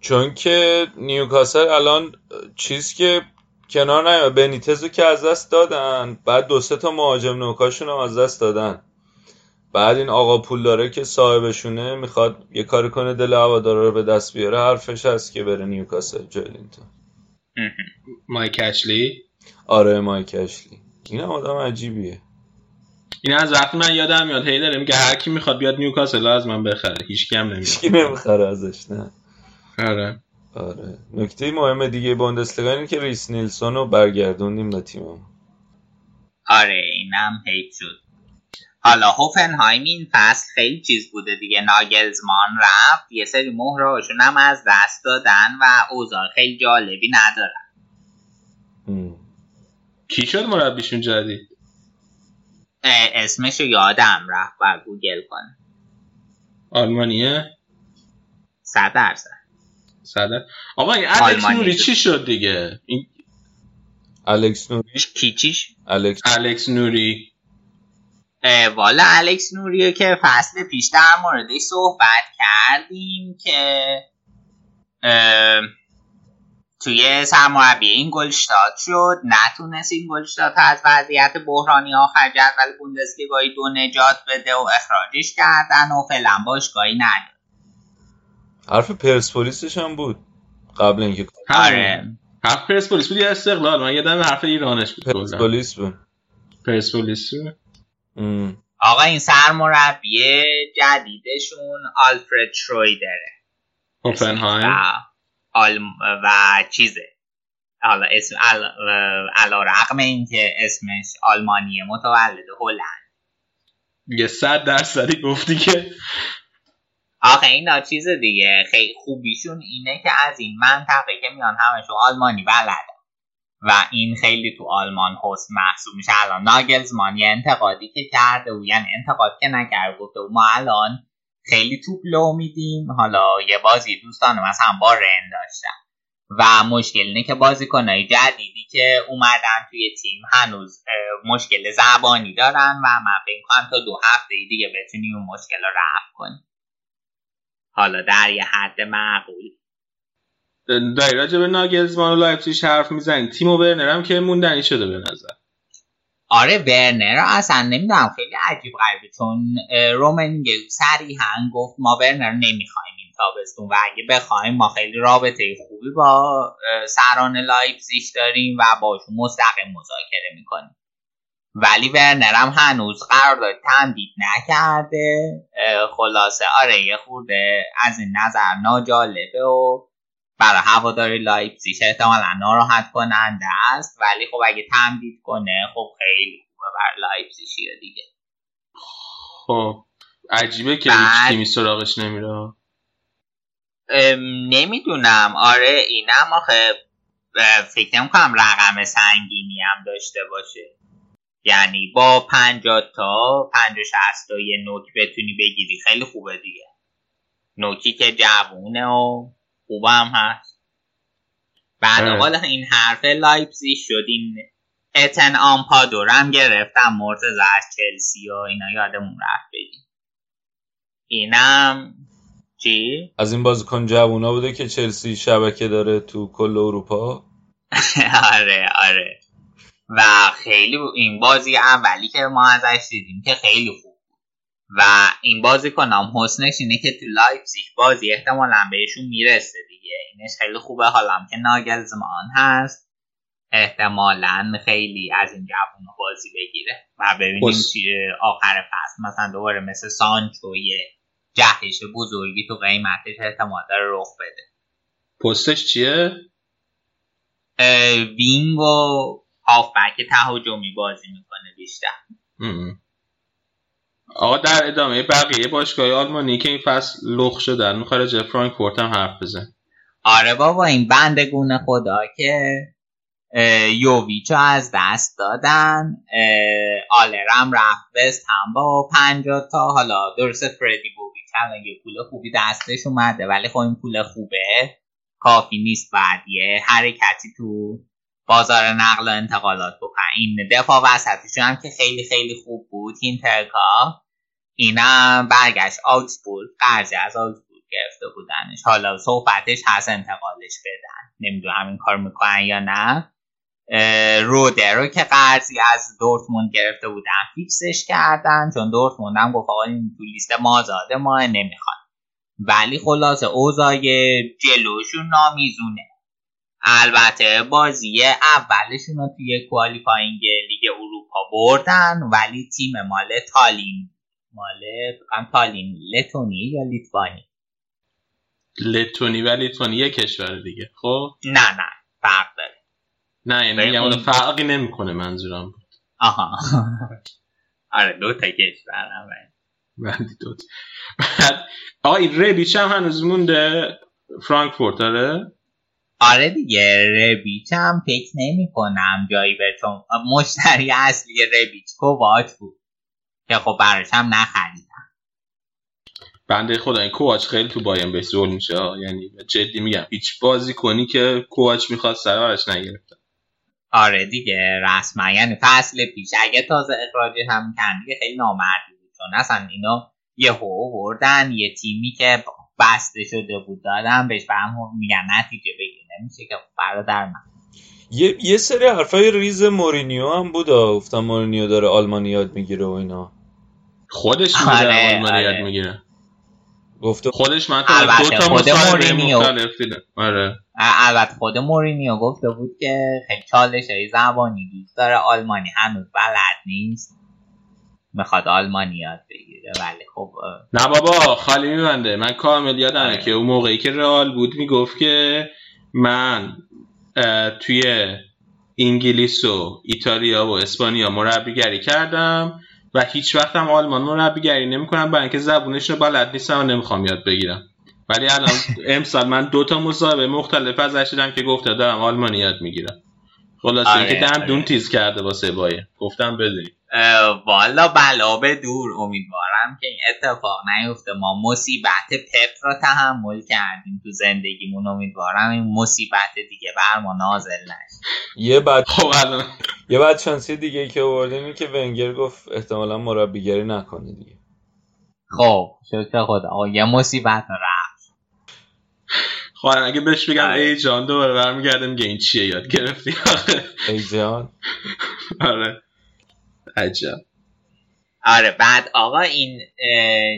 Speaker 5: چون که نیوکاسل الان چیز که کنار نیاد بنیتزو که از دست دادن. بعد دو سه تا مهاجم نوکاشون هم از دست دادن. بعد این آقا پول داره که صاحبشونه می‌خواد یه کاری کنه دل هوادارا رو به دست بیاره. حرفش هست که بره نیوکاسل جولینتون
Speaker 3: مایک اشلی؟
Speaker 5: آره مایک اشلی. این هم آدم عجیبیه.
Speaker 3: این از وقتی من یادم میاد هی داره میگه هر کی می‌خواد بیاد نیوکاسل از من بخره. هیچ نمیاد
Speaker 5: هیچکی نمی‌خره ازش نه.
Speaker 3: آره.
Speaker 5: آره. نکته مهم دیگه بوندسلیگا اینه که ریس نیلسون رو برگردوندیم به تیممون.
Speaker 4: آره اینم حیف شد. حالا هوفنهایم این فصل خیلی چیز بوده دیگه. ناگلزمان رفت. یه سری مهرهاشون هم از دست دادن و اوضاع خیلی جالبی ندارن.
Speaker 5: هم.
Speaker 3: کی شد مربیشون جدید؟
Speaker 4: اسمشو یادم رفت و گوگل کنه
Speaker 3: آلمانیه؟
Speaker 4: صد درصد.
Speaker 3: صدر. آقا این الکس نوری. چی شد دیگه؟ این
Speaker 5: الکس نوری.
Speaker 4: کیچیش
Speaker 5: الکس
Speaker 3: الکس نوری.
Speaker 4: والا الکس نوریو که فصل پیش در موردش صحبت کردیم که اه، توی سرمربی این گلشتاد شد. نتونست این گلشتاد از وضعیت بحرانی آخر جدول بوندسلیگای دو نجات بده و اخراجش کردن و فعلا باشگاهی نداره
Speaker 5: حرف پرسپولیسش هم بود قبل اینکه
Speaker 4: آره.
Speaker 3: حرف پرسپولیس بود یا استقلال؟ من یادم حرف ایرانش بود
Speaker 5: پرسپولیس بود.
Speaker 3: پرسپولیس بود.
Speaker 4: آقا این سرمربی جدیدشون آلفرد شرویدره
Speaker 3: هوفنهایم
Speaker 4: و, آل... و چیزه. حالا اسم ال... علا رقم این که اسمش آلمانیه متولد هلند.
Speaker 3: یه صد درصدی گفتی که
Speaker 4: آخه اینا چیز دیگه خیلی خوبیشون اینه که از این منطقه که میان همشون آلمانی بلدن و این خیلی تو آلمان حسن محسوب میشه الان ناگلزمان یه انتقادی که کرده و یعنی انتقاد که نکرده گفته ما الان خیلی توپ لو میدیم حالا یه بازی دوستان مثلا با رن داشتن و مشکل اینه که بازیکنهای جدیدی که اومدن توی تیم هنوز مشکل زبانی دارن و من فکر کنم تا دو هفته دیگه بتونیم اون مشکل رو رفع کنیم حالا در یه حد معقول.
Speaker 3: داری راجع به ناگلزمان و لایپزیگ حرف می‌زنی. تیمو ورنر هم که موندنی شده به نظر.
Speaker 4: آره ورنر اصلا نمی‌دونم. خیلی عجیب غریبه. چون اه، رومنیگه صریحا گفت ما ورنر نمی‌خوایم این تابستون و اگه بخوایم ما خیلی رابطه خوبی با سران لایپزیگ داریم و باشون مستقیم مذاکره می‌کنیم. ولی ورنر هم هنوز قرارداد تمدید نکرده. خلاصه آره یه خورده از این نظر ناجالبه و برای هواداری لایپزیگ احتمالا ناراحت کننده است. ولی خب اگه تمدید کنه خب خیلی خوبه برای لایپزیگیا دیگه.
Speaker 3: خب عجیبه که
Speaker 4: بعد-
Speaker 3: تیمی سراغش نمیره.
Speaker 4: نمی‌دونم. آره اینم آخه فکر نمی‌کنم رقم سنگینی هم داشته باشه. یعنی با پنجاه تا پنجاه شست تا یه نوک بتونی بگیری. خیلی خوبه دیگه. نوکی که جوونه و خوبم هست. بعد. حالا این حرف لایپزیگ شد. این ایتن آمپادو رم گرفتم. قرضی از چلسی و اینا یادمون رفت بگیم. اینم چی؟
Speaker 5: از این بازیکن جوونا بوده که چلسی شبکه داره تو کل اروپا؟
Speaker 4: آره آره. و خیلی این بازی اولی که ما ازش دیدیم که خیلی خوب بود. و این بازیکنم حسنش اینه که تو لایپزیگ بازی احتمالا بهشون می‌رسه دیگه. اینش خیلی خوبه. حالا هم که ناگلزمان هست احتمالا خیلی از این جوون بازی بگیره و ببینیم
Speaker 3: بس.
Speaker 4: چیه آخر فصل. مثلا دوباره مثل سانچو یه جهش بزرگی تو قیمتش احتمال داره رخ بده.
Speaker 3: پستش چیه؟
Speaker 4: وینگ و هافبک تهاجمی بازی می‌کنه بیشتر.
Speaker 3: آقا در ادامه بقیه باشگاه آلمانی که این فصل لخ شدن به فرانکفورت هم حرف بزن
Speaker 4: آره بابا این بندگون خدا که یوویچو از دست دادن آلرم رفت بست هم با پنجاه تا حالا درست فردی بوبی الان یه پول خوبی دستش اومده ولی خب این پول خوبه. کافی نیست بعد یه حرکتی تو بازار نقل و انتقالات بکن این دفاع وسطشون هم که خیلی خیلی خوب بود. این ترکا اینم برگشت. آوگسبورگ قرضی از آوگسبورگ گرفته بودنش. حالا صحبتش هست. انتقالش بدن. نمی‌دونم این کار می‌کنن یا نه. روده رو که قرضی از دورتموند گرفته بودن. فیکسش کردن. چون دورتموند هم گفت آقا این تو لیست مازاده ما نمی‌خوان ولی خلاصه اوضاع جلوشون نامیزونه. البته بازی اولشون رو توی کوالیفاینگ لیگ اروپا بردن ولی تیم مال تالین. مال فکرم تالین لتونی یا لیتوانی؟
Speaker 3: لتونی و لیتوانی یه کشور دیگه خب؟
Speaker 4: نه نه فرق داره.
Speaker 3: نه یعنی میگم
Speaker 4: اون-
Speaker 3: اون فرقی نمی‌کنه منظورم بود.
Speaker 4: آها. آره دو تا کشور هم
Speaker 3: بندی دوت بعد آقا این ربیچ هم هنوز مونده فرانکفورت داره
Speaker 4: آره دیگه ربیچ هم فکر نمی کنم جایی به چون مشتری اصلی ربیچ کوواچ بود. که خب براش هم نخریدم.
Speaker 3: بنده خدا این کوواچ خیلی تو بایم بهش زول میشه. یعنی جدی میگم هیچ بازی کنی که کوواچ می‌خواد سر براش نگرفته.
Speaker 4: آره دیگه رسما. یعنی فصل پیش اگه تازه اخراجش هم دیگه خیلی نامردی بود. چون اصلا اینا یه هو بردن یه تیمی که بسته شده بود دادن بهش. بعدم میگن نتیجه بگیر نمیشه که خب برادر من
Speaker 5: یه, یه سری حرفای ریز مورینیو هم بود. گفتم مورینیو داره آلمانی یاد می‌گیره و اینا.
Speaker 3: خودش
Speaker 4: آره،
Speaker 3: میگه آلمانی
Speaker 4: آره.
Speaker 3: یاد می‌گیره.
Speaker 5: گفته
Speaker 3: خودش من
Speaker 4: البته
Speaker 3: دو تا
Speaker 4: خود
Speaker 3: مصاحبه
Speaker 4: مورینیو.
Speaker 3: آره.
Speaker 4: البته خود مورینیو گفته بود که خیلی چالش های زبانی دوست داره. آلمانی هنوز بلد نیست. می‌خواد آلمانی یاد بگیره. ولی خب
Speaker 3: نه بابا خالی میبنده. من کامل یادمه
Speaker 4: آره.
Speaker 3: که اون موقعی که رئال بود می‌گفت که من توی انگلیس و ایتالیا و اسپانیا مربیگری کردم و هیچ وقت هم آلمان مربیگری نمی‌کنم برای اینکه زبونش رو بلد نیستم و نمی‌خوام یاد بگیرم. ولی الان امسال من دو تا مصاحبه مختلف ازش دیدم که گفته دارم آلمانی یاد می‌گیرم. خلاصه
Speaker 4: آره،
Speaker 3: اینکه دندون
Speaker 4: آره.
Speaker 3: تیز کرده واسه بایه. گفتم بدونی.
Speaker 4: والا بلا به دور امیدوارم که این اتفاق نیفته ما مصیبت پپ را تحمل کردیم تو زندگیمون امیدوارم این مصیبت دیگه بر ما نازل نشه
Speaker 5: یه بعد
Speaker 3: خب
Speaker 5: یه بعد شانسی دیگه که آوردیم این که ونگر گفت احتمالا مربیگری نکنه دیگه
Speaker 4: خب شکر خدا یه مصیبت رفت
Speaker 3: خواهر خب، اگه بهش بگم. ای جان دوباره برمیگرده میگه این چیه یاد گرفتی آخه
Speaker 5: ای جان
Speaker 3: آره عجب.
Speaker 4: آره بعد آقا این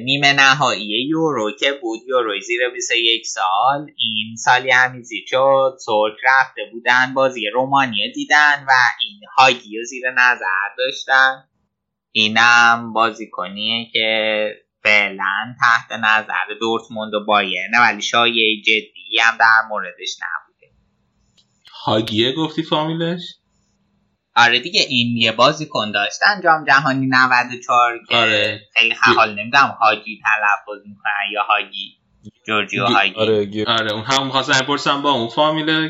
Speaker 4: نیمه نهایی یورو که بود یورو زیر 21 سال این سالی همیزی شد ترک رفته بودن بازی رومانیه دیدن و این هاگی رو زیر نظر داشتن. اینم بازیکنیه که فعلا تحت نظر دورتموند و بایرنه ولی شایعه جدی هم در موردش نبوده.
Speaker 3: هاگیه گفتی فامیلش؟
Speaker 4: آره دیگه این یه بازیکن داشتن جام جهانی 94 که
Speaker 3: آره.
Speaker 4: خیلی حال نمی‌دونم هاگی تلفظ می‌کنن یا هاگی جورجیو
Speaker 3: گی-
Speaker 4: هاگی آره.
Speaker 5: آره گیر-
Speaker 3: آره اون هم خواستم بپرسم با اون فامیل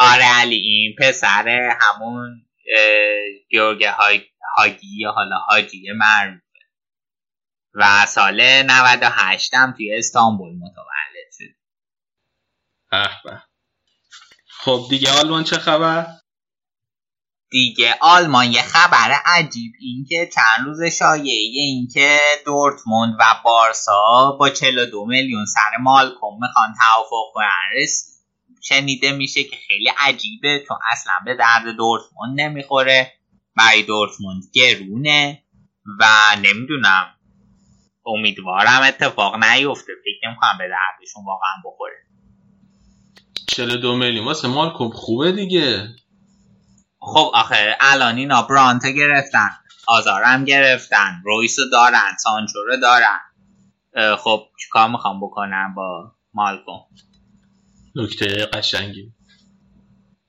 Speaker 4: علی این پسر همون گیورگ های- هاگی یا حالا هاجی معروفه و سال 98 هم توی استانبول متولد شد.
Speaker 3: به به. خب دیگه آلمان چه خبر؟
Speaker 4: دیگه آلمان یه خبر عجیب این که چند روز شایعه این که دورتموند و بارسا با 42 میلیون سر مالکوم می‌خوان توافق کنن. شنیده میشه که خیلی عجیبه چون اصلا به درد دورتموند نمی‌خوره. برای دورتموند گرونه و نمی‌دونم امیدوارم اتفاق نیفته. فکر نمی‌کنم به دردشون واقعا بخوره.
Speaker 3: 42 میلیون. واسه مالکوم خوبه دیگه.
Speaker 4: خب آخه الان اینا برانتو گرفتن آزارم گرفتن رویسو دارن سانچو رو دارن خب چیکار می‌خوام بکنم با مالکوم؟
Speaker 3: نکته قشنگی.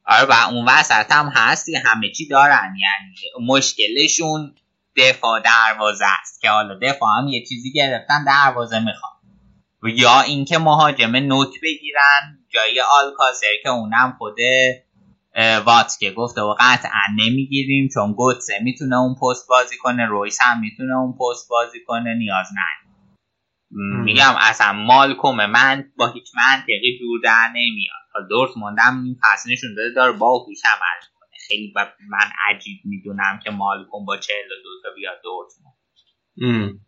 Speaker 4: آره و اون وسط هم هستی همه چی دارن یعنی مشکلشون دفاع دروازه است که حالا دفاع هم یه چیزی گرفتن دروازه می‌خوان. یا اینکه مهاجم نوک بگیرن جای آلکاسر که اونم خود اه، وات که گفته و قطعا نمی‌گیریم چون گوتسه می‌تونه اون پست بازی کنه رویس هم می‌تونه اون پست بازی کنه نیاز نه میگم اصلا مالکوم من با هیچ منطقی جور در نمیاد. تا دورتموند هم این فصل نشون داده داره باهوش عمل کنه خیلی با من عجیب می‌دونم که مالکوم با 42 تا بیاد دورتموند
Speaker 3: ام.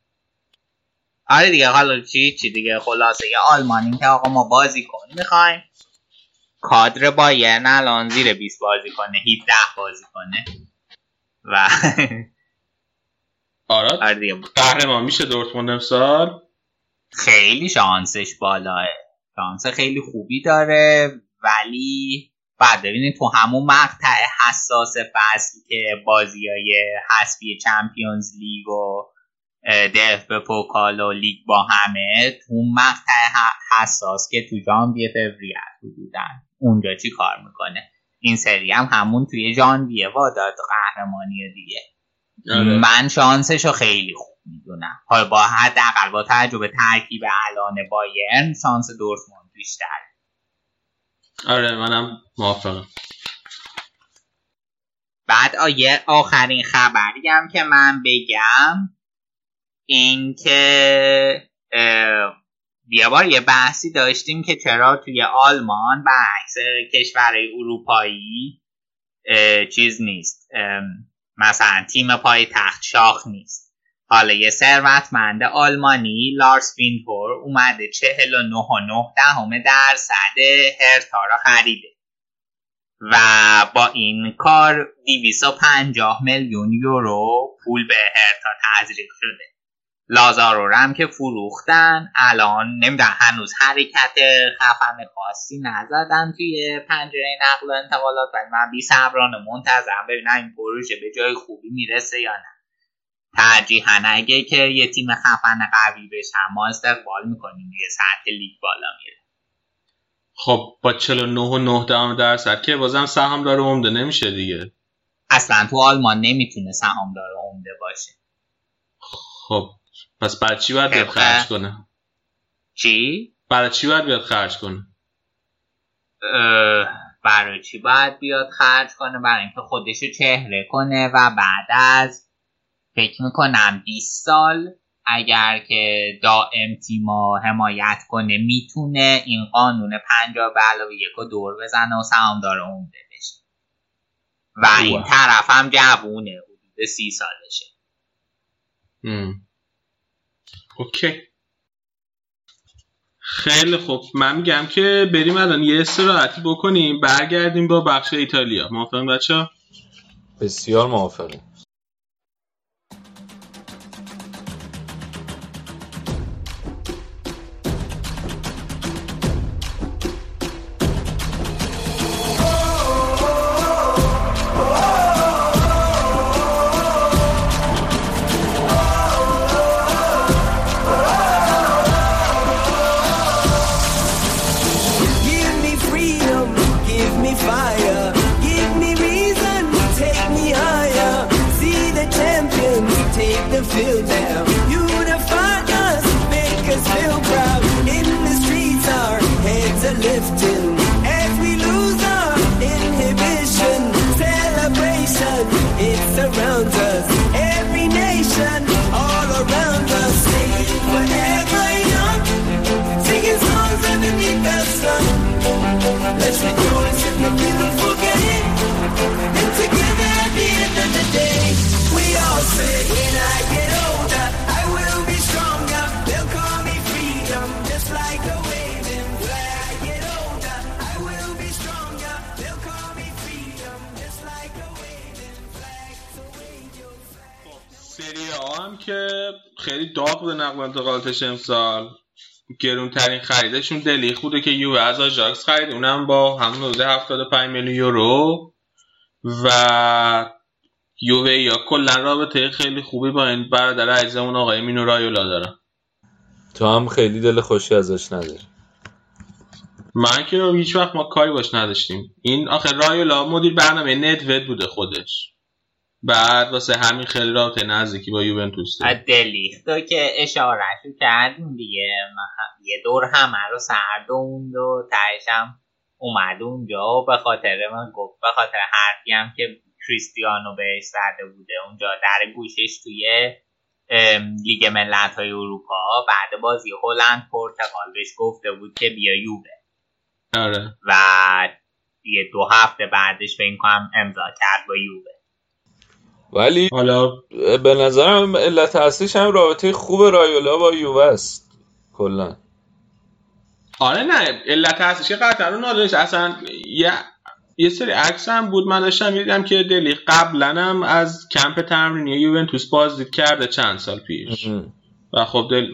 Speaker 4: آره دیگه حالا چی چی دیگه؟ خلاصه یه آلمانی که آقا ما بازی کن می‌خوایم. کادر بایرن الان زیر 20 بازی کنه 17 بازی کنه. و
Speaker 3: آراد
Speaker 4: آره
Speaker 3: قهرمان میشه دورتموند امسال؟
Speaker 4: خیلی شانسش بالاه. شانس خیلی خوبی داره ولی بعد ببینید تو همون مقطع حساس فصل که بازی های حسبی چمپیونز لیگ و دف به پوکال و لیگ با همه تو مقطع حساس که تو ژانویه فوریه حدودن اونجا چی کار می‌کنه؟ این سری هم همون توی ژانویه واداد قهرمانی دیگه.
Speaker 3: آره.
Speaker 4: من شانسشو خیلی خوب می‌دونم. حالا با حداقل با تجربه ترکیب الان بایرن شانس دورتموند بیشتر
Speaker 3: آره منم موافقم.
Speaker 4: بعد آیه آخرین خبری هم که من بگم این که اه، یه بار یه بحثی داشتیم که چرا توی آلمان برعکس کشورهای اروپایی چیز نیست. مثلا تیم پایتخت شاخ نیست. حالا یه ثروتمند آلمانی لارس ویندهورست اومده چهل و نه و نه دهم درصد هرتا را خریده و با این کار 250 میلیون یورو پول به هرتا تزریق شده. لازارو رو هم که فروختن. الان نمی‌دونم هنوز حرکت خفن خاصی نزدن توی پنجره نقل و انتقالات ولی من بی صبرانه منتظرم ببینم این پروژه به جای خوبی می‌رسه یا نه. ترجیحاً اگه که یه تیم خفن قوی بشه ما استقبال می‌کنیم دیگه سطح لیگ بالا میره.
Speaker 3: خب با 49 و 9 دهم درصد که بازم سهام داره عمده نمیشه دیگه.
Speaker 4: اصلا تو آلمان نمی‌تونه سهامدار عمده باشه.
Speaker 3: خب پس برای چی باید بیاد خرج کنه
Speaker 4: چی؟
Speaker 3: برای چی باید بیاد خرج کنه
Speaker 4: اه، برای چی باید بیاد خرج کنه برای اینکه خودشو چهره کنه و بعد از فکر می‌کنم 20 سال اگر که دائم تیما حمایت کنه می‌تونه این قانون پنجاه به علاوه یک رو دور بزنه و سهامدار عمده بشه و این. طرف هم جوونه حدود سی سالشه.
Speaker 3: اوکی. خیلی خوب. من میگم که بریم الان یه استراحتی بکنیم برگردیم با بخش ایتالیا. موافقین بچه
Speaker 5: بسیار موافقه
Speaker 3: انتقالاتش امسال گرونترین خریدشون دلیخ بوده که یو از آژاکس خرید. اونم با همون حدود 75 میلیون یورو. و یووه یا کلا رابطه خیلی خوبی با این برادر عزیزمون آقای مینو رایولا دارن.
Speaker 5: تو هم خیلی دل خوشی ازش نداری.
Speaker 3: من که رو هیچ وقت ما کاری باش نداشتیم. این آخه رایولا مدیر برنامه ندوت بوده خودش. بعد واسه همین خیلی رابطه نزدیکی با یوونتوس داره.
Speaker 4: دلیختو که اشارهشو کردیم دیگه. یه دور همه رو سردوند و هم اومد اونجا و به خاطر من گفت به خاطر حرفی هم که کریستیانو بهش زده بوده. اونجا در گوشش توی لیگ ملت های اروپا. بعد بازی هلند پرتغال بهش گفته بود که بیا یووه.
Speaker 3: آره.
Speaker 4: و یه دو هفته بعدش به این کنم امضا کرد با یووه.
Speaker 5: ولی
Speaker 3: حالا
Speaker 5: به نظرم علت اصلیش هم رابطه خوب رایولا با یووه است کلا.
Speaker 3: آره نه علت که قطعا رو نداشت. اصلا یه یه سری عکس هم بود. من داشتم می‌دیدم که دلی قبلا هم از کمپ تمرینی یوونتوس بازدید کرده چند سال پیش. و خب دل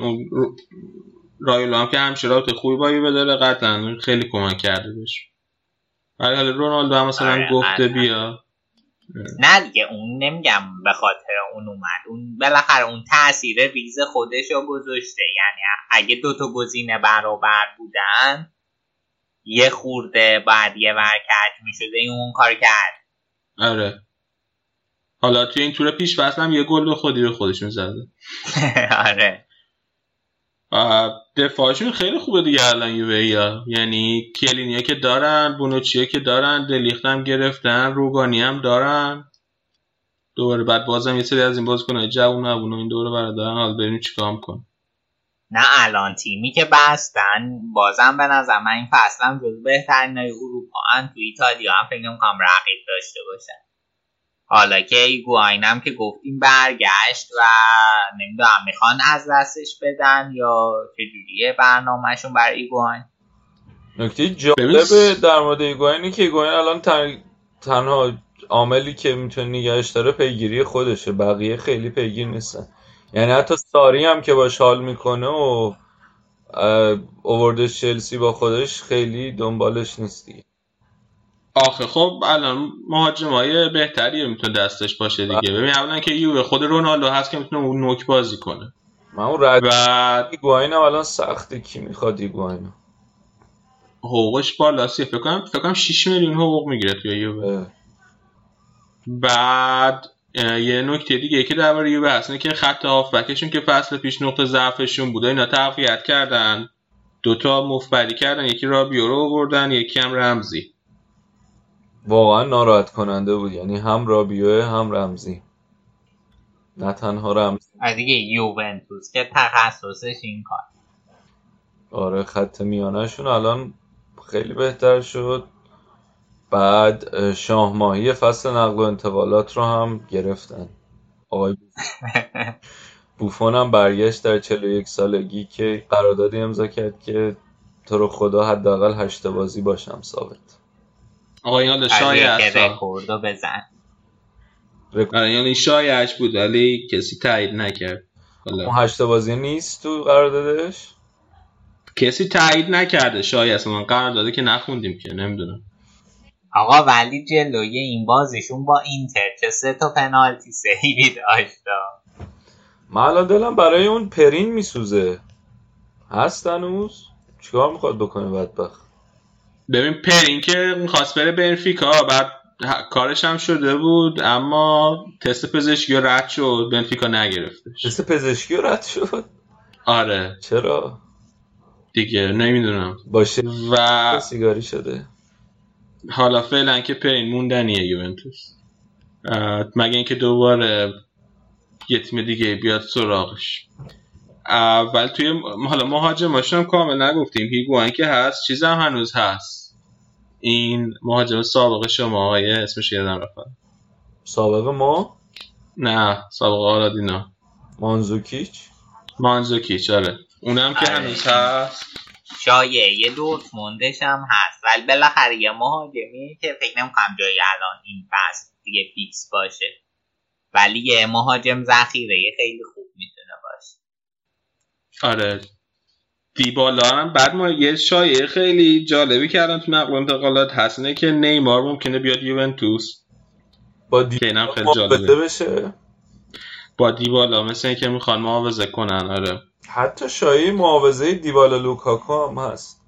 Speaker 3: رایولا هم که همیشه رابطه خوبی با یووه داره قطعا خیلی کمک کرده بهش. ولی حالا رونالدو هم مثلا
Speaker 4: آره،
Speaker 3: گفته. بیا.
Speaker 4: نه دیگه اون نمیگم به خاطر اون اومد. اون بالاخره اون تاثیر ریز خودش رو گذاشته. یعنی اگه دوتا گزینه برابر بودن یه خورده بعد یه ورکت می‌شده این اون کار کرد.
Speaker 3: آره. حالا توی این تور پیش هم یه گل به خودی رو خودشون زده.
Speaker 4: آره.
Speaker 3: دفاعشون خیلی خوبه دیگه الان یووه ها. یعنی کلینیا که دارن بونوچیه که دارن دلیخت هم گرفتن روگانی هم دارن. دوباره بعد بازم یه سری از این بازیکن‌های جوون نبونه این دوره برادرن حالا بریم چیکار می‌کنه
Speaker 4: نه الان تیمی که بستن بازم به نظر من این فصل هم جز بهترین اروپا هم تو ایتالیا. هم فکر نمی‌کنم رقیب داشته باشن. حالا که ایگواین هم که گفتیم برگشت و نمی‌دونم می‌خوان از دستش بدن یا چجوریه برنامهشون برای ایگواین
Speaker 5: نکته جالب در مورد ایگواینی که ایگواین الان تن... تنها عاملی که می‌تونه نگهش داره پیگیری خودشه بقیه خیلی پیگیر نیستن. یعنی حتی ساری هم که باش حال می‌کنه و اووردش چلسی با خودش خیلی دنبالش نیست دیگه.
Speaker 3: آخه خب الان مهاجمای بهتری می‌تونه دستش باشه دیگه. ببین اولا که یووه خود رونالدو هست که می‌تونه اون نوک بازی کنه.
Speaker 5: من اون رد
Speaker 3: و
Speaker 5: ایگواین هم الان سخته. کی می‌خواد ایگواین
Speaker 3: حقوقش بالاسیه فکر کنم فکر کنم 6 میلیون حقوق می‌گیره توی یووه. بعد یه نکته دیگه که درباره یووه هست که خط هافبکشون که فصل پیش نقطه ضعفشون بوده اینا تقویت کردن. دوتا مفت‌بری کردن یکی رابیو رو آوردن یکی هم رمزی.
Speaker 5: واقعا ناراحت کننده بود. یعنی هم رابیوه هم رمزی. نه تنها رمزی.
Speaker 4: آره دیگه یوونتوس که تخصصش این کار.
Speaker 5: آره خط میانهشون الان خیلی بهتر شد. بعد اه، شاه ماهی فصل نقل و انتقالات رو هم گرفتن. آقای بوفون. بوفون هم برگشت در 41 سالگی که قراردادی امضا کرد که تو رو خدا حداقل هشت بازی باشم ثابت.
Speaker 3: آقا این حالا
Speaker 4: آره،
Speaker 3: شایع
Speaker 4: رکوردو بزن.
Speaker 3: آره یعنی شایعش بود ولی کسی تایید نکرد.
Speaker 5: اون هشت بازی نیست تو قراردادش؟
Speaker 3: کسی تایید نکرده شایع اصلا من قرار داده که نخوندیم که نمی‌دونم.
Speaker 4: آقا ولی جلوی این بازیشون با اینتر چه سه تا پنالتی سیوی داشت؟
Speaker 5: من الان دلم برای اون پرین میسوزه. هست هنوز؟ چیکار می‌خواد بکنه بدبخت؟
Speaker 3: ببین پرین که می‌خواست بره بنفیکا بعد کارش هم شده بود اما تست پزشکی رو رد شد بنفیکا نگرفتش.
Speaker 5: تست پزشکی رو رد شد؟
Speaker 3: آره.
Speaker 5: چرا؟
Speaker 3: دیگه نمی‌دونم.
Speaker 5: باشه.
Speaker 3: و
Speaker 5: سیگاری شده.
Speaker 3: حالا فعلا که پرین موندنیه یوونتوس. مگه اینکه دوباره یه تیم دیگه بیاد سراغش. اول توی حالا مهاجماش هم کامل نگفتیم. هیگوان که هست چیز هم هنوز هست. این مهاجم سابق شما آقای اسمش یادم رفت.
Speaker 5: سابق ما؟
Speaker 3: نه سابق آرادینا.
Speaker 5: مانزوکیچ؟
Speaker 3: مانزوکیچ آره. اونم که
Speaker 4: آره.
Speaker 3: هنوز هست.
Speaker 4: شایعه دورتموندش هم هست. ولی بالاخره یه مهاجمی که فکر نمی‌کنم جای الان این فصل دیگه فیکس باشه. ولی یه مهاجم ذخیره خیلی
Speaker 3: آره. دیبالا هم. بعد ما یه شایعه خیلی جالبی کردن تو نقل انتقالات. هست. اینه که نیمار ممکنه بیاد یوونتوس.
Speaker 5: با
Speaker 3: اینم خیلی جالبه.
Speaker 5: بشه؟
Speaker 3: با دیبالا. مثل اینکه می‌خوان معاوضه کنن. آره.
Speaker 5: حتی شایعه معاوضه دیبالا لوکاکو هم هست.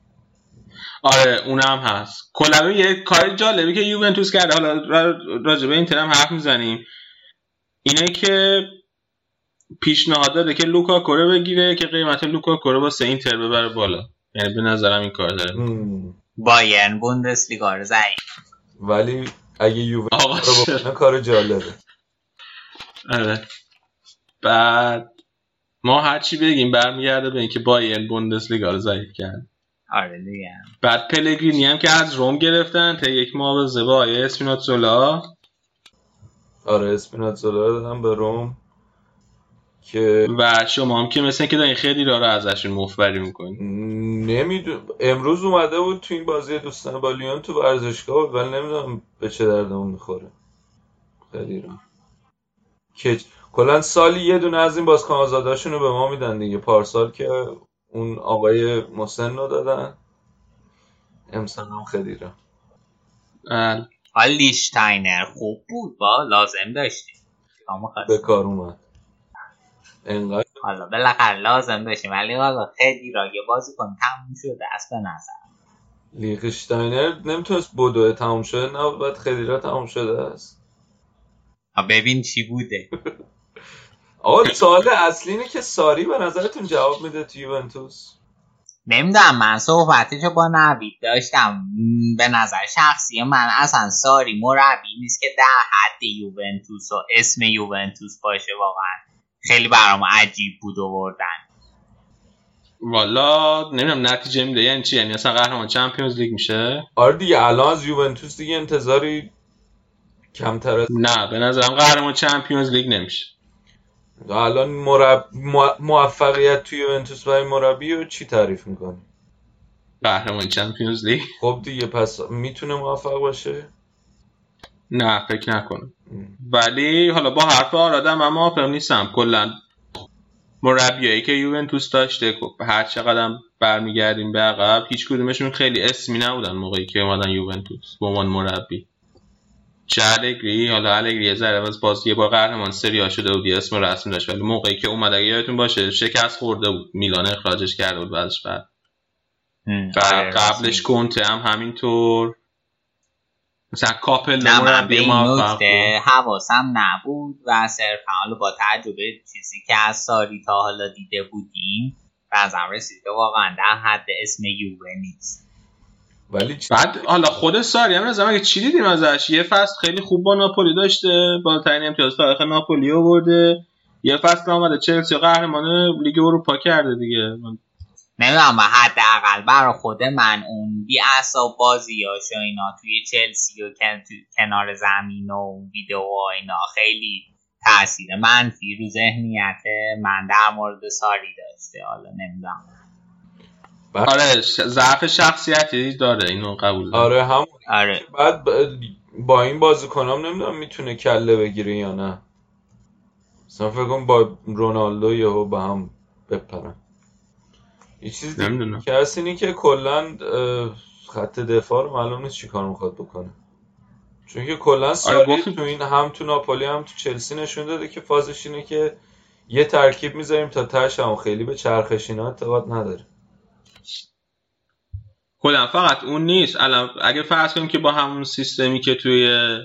Speaker 3: آره اونم هست. کلا یه کار جالبی که یوونتوس کرده. حالا را- راجع به اینتر هم حرف می‌زنیم. اینه که پیشنهاد داده که لوکاکو رو بگیره که قیمت لوکاکو رو واسه اینتر ببره بالا. یعنی به نظرم این کار داره.
Speaker 5: هم.
Speaker 4: بایرن بوندسلیگا رو ضعیف
Speaker 5: ولی اگه یووه رو کار جالبه.
Speaker 3: آره. بعد ما هر چی بگیم برمیگرده به اینکه بایرن بوندسلیگا رو ضعیف کرد.
Speaker 4: آره دیگه.
Speaker 3: بعد پلگرینی هم که از روم گرفتن تا یک معاوضه با آقای اسپیناتزولا.
Speaker 5: آره اسپیناتزولا رو دادم به روم. که
Speaker 3: و شما هم که مثل اینکه دارین خیلی را ازشون مفبری می‌کنین.
Speaker 5: نمی‌دونم. امروز اومده بود تو این بازی دوستان با لیون تو ورزشگاه بود ولی نمی‌دونم به چه دردمون می‌خوره. خیلی رو که کلا سالی یه دونه از این بازیکن آزاداشون رو به ما میدن دیگه. پارسال که اون آقای مسن رو دادن. امسال هم خیلی
Speaker 3: اه،
Speaker 4: حال لیشتاینر خوب بود با لازم داشتیم.
Speaker 5: به کار اومد. انقدر
Speaker 4: حالا بالاخره لازم داشتیم ولی حالا خدیرا یه بازیکن تموم شده. است به نظر.
Speaker 5: لیخشتاینر نمی‌تونست بدوه تموم شده. نه باید خدیرا تموم شده است.
Speaker 4: ببین چی بوده.
Speaker 5: آقا سوال اصلی اینه که ساری به نظرتون جواب میده تو یوونتوس؟
Speaker 4: نمی‌دونم. من صحبتشو با نوید داشتم. به نظر شخصی من اصلا ساری مربی نیست که در حد یوونتوس و اسم یوونتوس باشه واقعا. خیلی برام عجیب بود آوردن.
Speaker 3: والا نمی‌دونم نتیجه میده. یعنی چی؟ یعنی اصلا قهرمان چمپیونز لیگ میشه؟
Speaker 5: آره دیگه الان از یوونتوس دیگه انتظاری کمتر از
Speaker 3: نه به نظرم قهرمان چمپیونز لیگ نمیشه.
Speaker 5: الان مرب... مو- موفقیت توی یوونتوس برای مربی رو چی تعریف می‌کنی؟
Speaker 3: قهرمان چمپیونز لیگ؟
Speaker 5: خب دیگه پس می‌تونه موفق باشه؟
Speaker 3: نه فکر نکنم. ولی حالا با حرف آرادم من موافق نیستم. کلا مربیایی که یوونتوس داشته خب هر چقدر برمیگردیم به عقب هیچ کدومشون خیلی اسمی نبودن موقعی که اومدن یوونتوس به عنوان مربی. چه الگری حالا الگری یه ذره از باز یه بار قهرمان سری آ شده بود اسم رسمی داشت ولی موقعی که اومد اگه یادتون باشه شکست خورده بود میلان اخراجش کرده بود بعدش بعد. قبلش کنته هم همینطور. مثلا کاپل
Speaker 4: نه من به
Speaker 3: مربی.
Speaker 4: نکته حواسم نبود و صرفا حالا با تجربه چیزی که از ساری تا حالا دیده بودیم و ازم رسید که واقعا در حد اسم یووه نیست.
Speaker 5: ولی چی-
Speaker 3: بعد حالا خود ساری هم نظرم اگه چی دیدیم ازش؟ یه فصل خیلی خوب با ناپولی داشته بالاترین امتیاز تاریخ ناپولی آورده. یه فصل آمده چلسی قهرمان لیگ اروپا کرده دیگه. من-
Speaker 4: نمی‌دونم و حداقل برا خود من اون بی اعصاب بازیاش و اینا توی چلسی و کن- کنار زمین و اون ویدیو و اینا خیلی تاثیر منفی رو ذهنیت من در مورد ساری داشته. حالا نمی‌دونم.
Speaker 3: آره ش- ضعف شخصیتی داره اینو قبول دارم.
Speaker 5: آره همون.
Speaker 4: آره.
Speaker 5: بعد با این بازیکنام نمی‌دونم می‌تونه کله بگیره یا نه. مثلا فکر کنم با رونالدو یهو به هم بپرن. یه چیز
Speaker 3: نمی‌دونم.
Speaker 5: که هست اینی که کلا خط دفاع رو معلوم نیست چیکار می‌خواد بکنه چون که کلا ساری
Speaker 3: گفتیم.
Speaker 5: تو این هم تو ناپولی هم تو چلسی نشون داده که فازش اینه که یه ترکیب می‌ذاریم تا تهش هم خیلی به چرخش اینا اعتقاد نداره
Speaker 3: کلا فقط اون نیست الان اگه فرض کنیم که با همون سیستمی که توی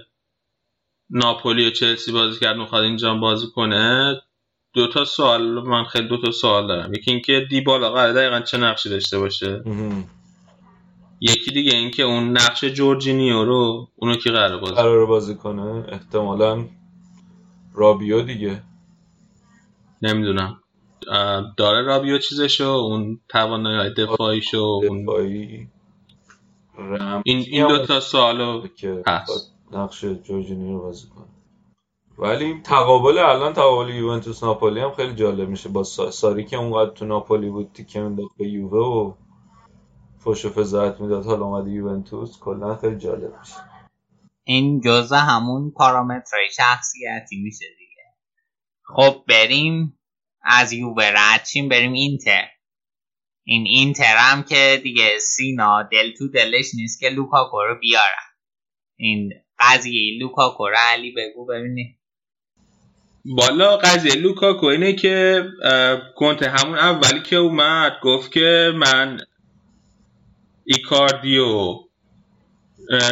Speaker 3: ناپولی و چلسی بازی کرد می‌خواد اینجا بازی کنه دو تا سوال من خیلی دو تا سوال دارم. یکی اینکه دیبالا قراره دقیقا چه نقشی داشته باشه. یکی دیگه اینکه اون نقش جورجینیو رو اونو کی قراره بازی؟
Speaker 5: قرار بازی کنه. احتمالا رابیو دیگه.
Speaker 3: نمی‌دونم. داره رابیو چیزشو اون توانایی دفاعیشو اون این این دو تا سوالو
Speaker 5: که
Speaker 3: هست.
Speaker 5: نقش جورجینی رو بازی کنه. ولی تقابل الان تقابل یوونتوس ناپولی هم خیلی جالب میشه. با سا- ساری که اونقدر تو ناپولی بود تیکه مینداخت به یووه و فوش و فضاحت می‌داد حالا اومده یوونتوس کلا خیلی جالب میشه.
Speaker 4: این جزو همون پارامترهای شخصیتی میشه دیگه. خب بریم از یووه رد شیم بریم اینتر. این اینتر هم که دیگه سینا دل تو دلش نیست که لوکاکو رو بیارن. این قضیه لوکاکو رو علی بگو ببینی
Speaker 3: والا قضیه لوکاکو اینه که اه، کنته همون اولی که اومد گفت که من ایکاردی و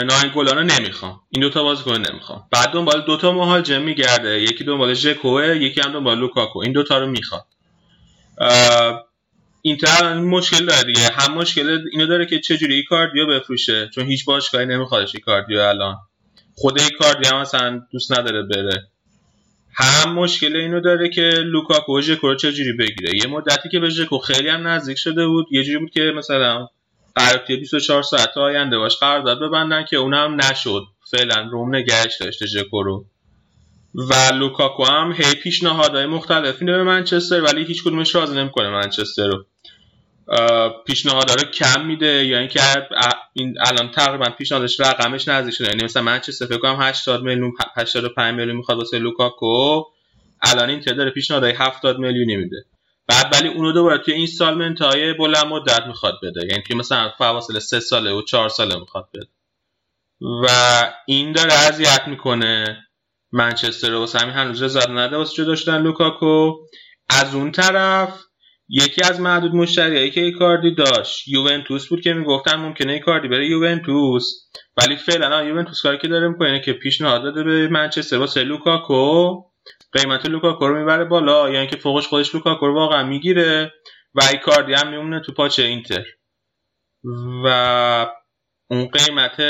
Speaker 3: ناینگولان رو نمی‌خوام. این دوتا بازیکن نمی‌خوام. بعد دنبال دوتا مهاجم میگرده. یکی دنبال ژکوه یکی هم دنبال لوکاکو. این دوتا رو می‌خواد اینتر مشکل داره دیگه. هم مشکل اینو داره که چجوری ایکاردیو بفروشه. چون هیچ باشگاهی نمیخوادش ایکاردیو الان. خود ایکاردیو هم مثلا دوست نداره بره. هم مشکل اینو داره که لوکاکو ژکو رو چجوری بگیره. یه مدتی که به ژکو خیلی هم نزدیک شده بود یه جوری بود که مثلا قراره توی 24 ساعت آینده باش قرارداد ببندن که اونم نشد. فعلا روم نگهش داشته ژکو رو. و لوکاکو هم هی پیشنهادهای مختلفی به منچستر ولی هیچ کدومش راضی نمی‌کنه منچستر رو. اه، پیشنهادها رو کم میده یا اینکه ا- این الان تقریبا پیشنهادش رقمش نزدیک شده. یعنی مثلا منچستر فکر کنم 80 میلیون 85 میلیون می‌خواد واسه لوکاکو. الان این داره پیشنهادهای 70 میلیونی میده بعد ولی اونو دوباره توی installment های بلند مدت می‌خواد بده. یعنی توی مثلا فواصل سه ساله و چهار ساله می‌خواد بده. و این داره اذیت می‌کنه منچستر رو واسه همین هنوز رضایت نداده واسه جدا شدن لوکاکو. از اون طرف یکی از معدود مشتریایی که ایکاردی داشت. یوونتوس بود که می‌گفتن ممکنه ایکاردی بره یوونتوس. ولی فعلا یوونتوس کاری که داره می‌کنه اینه که پیشنهاد داده به منچستر واسه لوکاکو. قیمت لوکاکو رو می‌بره بالا. یعنی که فوقش خودش لوکاکو رو واقعا می‌گیره و ایکاردی هم میمونه تو پاچه اینتر. و اون قیمت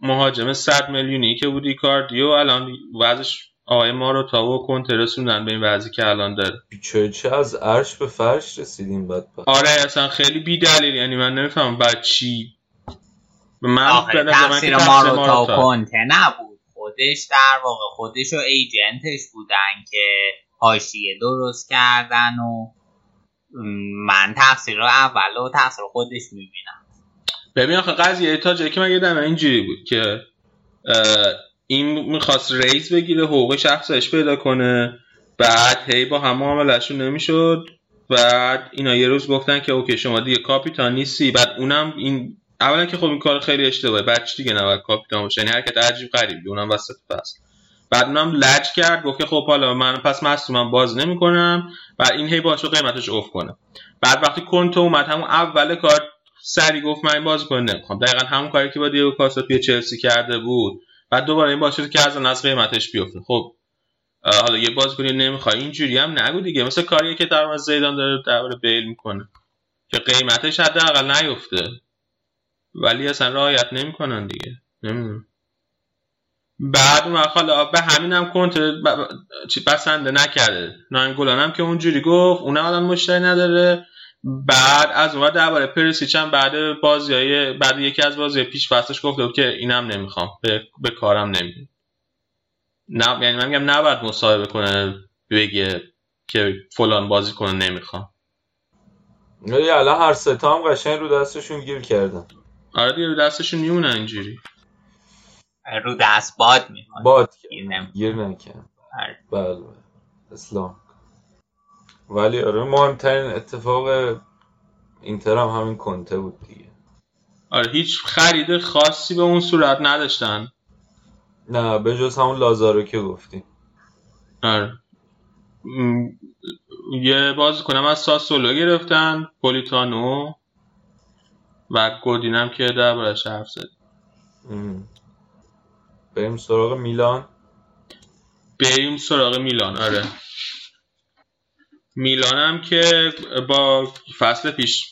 Speaker 3: مهاجم 100 میلیونی که بود ایکاردیو الان وضعش آقای ماروتا و کنته رسوندن به این وضعی که الان داره.
Speaker 5: چه چه از عرش به فرش رسیدیم بدبخت
Speaker 3: آره اصلا خیلی بی دلیل یعنی من نمی‌فهمم بعد چی. من
Speaker 4: آخه
Speaker 3: به نظر من که
Speaker 4: تقصیر
Speaker 3: تقصیر
Speaker 4: ماروتا و
Speaker 3: ماروتا.
Speaker 4: کنته نبود. خودش در واقع خودش و agent ش بودن که حاشیه درست کردن و من تقصیر رو اول و تقصیر خودش می‌بینم.
Speaker 3: ببین آخه قضیه تا جایی که من یادم اینجوری بود که این می‌خواست ریز بگیره حقوق شخصش پیدا کنه. بعد هی با هم معاملشون نمی‌شد. بعد اینا یه روز گفتن که اوکی شما دیگه کاپیتان نیستی. بعد اونم این اولا که خب این کار خیلی اشتباهه. بچه دیگه نباید کاپیتان باشه؟ یعنی حرکت عجیب غریبی اونم وسط فصل. بعد اونم لج کرد گفت که خب حالا من پس مصدومم باز نمی‌کنم. و این هی باعث شد قیمتش افت کنه. بعد وقتی کنتو اومد همون اول کار سری گفت من این بازیکن نمی‌خوام. دقیقا همون کاری که با دیگو کاستا توی چلسی کرده بود. بعد دوباره این باعث که از از قیمتش بیفته. خب حالا یه بازیکنی نمی‌خوای اینجوری هم نگو دیگه. مثل کاریه که در زیدان داره درباره بیل می‌کنه. که قیمتش حداقل نیفته. ولی اصلا رعایت نمی‌کنن دیگه. نمی‌دونم. بعد اون حالا به همین هم کنت بسنده نکرده. ناینگولان هم که اونجوری گفت اونم الان مشتری نداره. بعد از اون درباره پرسیچ هم بعد بازی های بعد یکی از بازی پیش فصلش گفته بود که اینم نمی‌خوام. به, به کارم نمیاد نه یعنی من میگم نباید مصاحبه کنه بگه که فلان بازی کنه نمی‌خوام.
Speaker 5: ولی الان هر سه تا هم قشنگ رو دستشون گیر کردن.
Speaker 3: آره دیگه رو دستشون میمونه اینجوری.
Speaker 4: رو دست باد می‌کنه
Speaker 5: باد.
Speaker 4: گیر نمی-
Speaker 5: گیر نکرد.
Speaker 4: آره.
Speaker 5: بله بله. اسلام. ولی آره مهمترین اتفاق اینتر هم همین کنته بود دیگه.
Speaker 3: آره هیچ خرید خاصی به اون صورت نداشتن.
Speaker 5: نه به جز همون لازارو که گفتی.
Speaker 3: آره. م، یه بازیکنم از ساسولو گرفتن پولیتانو و گودینم که دربارش حرف زد.
Speaker 5: بریم سراغ میلان.
Speaker 3: بریم سراغ میلان آره. میلانم که با فصل پیش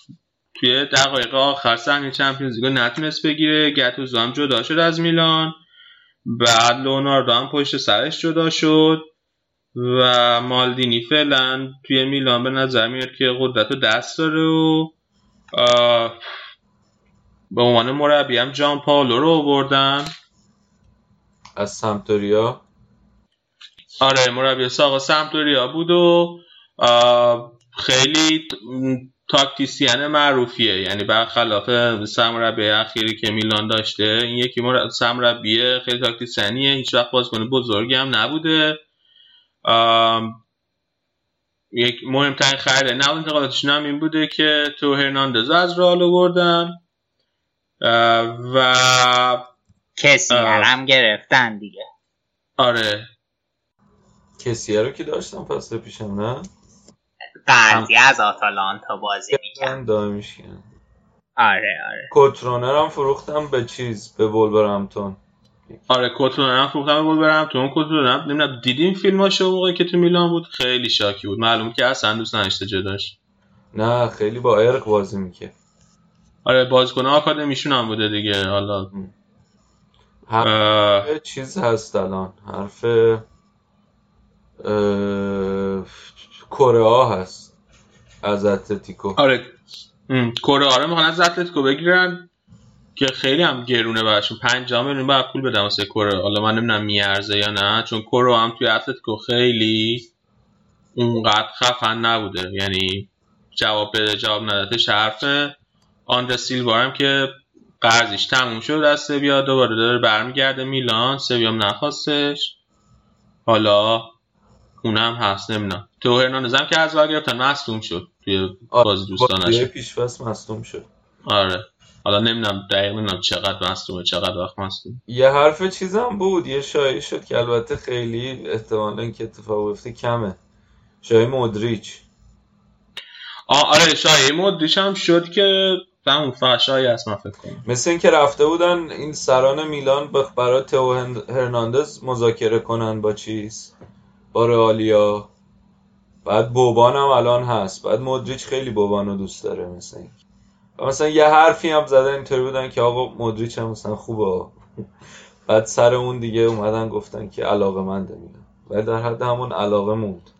Speaker 3: توی دقایق آخر صحنه چمپیونز لیگ رو نتونست بگیره. گتوزو هم جدا شد از میلان. بعد لوناردو هم پشت سرش جدا شد. و مالدینی فعلا توی میلان به نظر میاد که قدرت رو دست داره و به عنوان مربی هم جان پاولو رو آوردن.
Speaker 5: از سمتوریا
Speaker 3: آره مربی ساقا سمتوریا بود و خیلی تاکتیسیان معروفیه. یعنی برخلاف سرمربی اخیری که میلان داشته این یکی مر- سرمربی خیلی تاکتیسیانیه هیچ وقت بازیکن بزرگی هم نبوده. یک مهمترین خرید نقل انتقالاتشون هم این بوده که تو هرناندز از رئال آوردن. و
Speaker 4: کسی. هم گرفتن دیگه.
Speaker 3: آره.
Speaker 5: کسیه رو که داشتم پس پیشم نه؟
Speaker 4: قرضی از آتالانتا بازی می‌کرد. آره آره.
Speaker 5: کترونر هم فروختم به چیز به ولورهمپتون
Speaker 3: آره کتلون هم فروختم اون کتلون هم نمی‌دونم دیدیم فیلماشو موقعی که تو میلان بود؟ خیلی شاکی بود. معلوم که اصلا دوست نداشته جداش
Speaker 5: نه خیلی با ارق بازی می‌کرد.
Speaker 3: آره بازیکن آکادمیشون هم بوده دیگه. حالا
Speaker 5: حرف
Speaker 3: اه،
Speaker 5: چیز هست الان. حرف اه، کره ها هست. از اتلتیکو.
Speaker 3: آره. کره آره می‌خوان از اتلتیکو بگیرن که خیلی هم گرونه براشون. 5 میلیون باید پول بدم واسه کره حالا من نمی‌دونم میارزه یا نه چون کره هم توی اتلتیکو خیلی اونقدر خفن نبوده. یعنی جواب بده جواب ندادش حرفه آندر سیلوا هم که قرضش تموم شد از سویا دوباره داره برمیگرده میلان. سویا هم نخواستش. حالا اونم هست نمی‌دونم. تو هم که از گرفتن مصدوم شد. توی بازی دوستانش.
Speaker 5: پیش فصل مصدوم شد.
Speaker 3: آره. حالا نمی‌دونم دقیق نمی‌دونم چقدر مصدومه چقدر وقت مصدوم.
Speaker 5: یه حرف چیزم بود یه شایعه شد که البته خیلی احتمالا اینکه اتفاق بیفته کمه. شایعه مودریچ.
Speaker 3: آره شایعه مدریش هم شد که همون فقط شایعه است من فکر کنم.
Speaker 5: مثل اینکه رفته بودن این سران میلان برای تو هرناندز مذاکره کنن با چیز؟ با رئالیا. بعد بوبان هم الان هست. بعد مودریچ خیلی بوبان رو دوست داره مثل این و مثلا یه حرفی هم زدن اینطوری بودن که آقا مودریچ هم مثلا خوبه. بعد سر اون دیگه اومدن گفتن که علاقه منده میلان ولی در حد همون علاقه موند.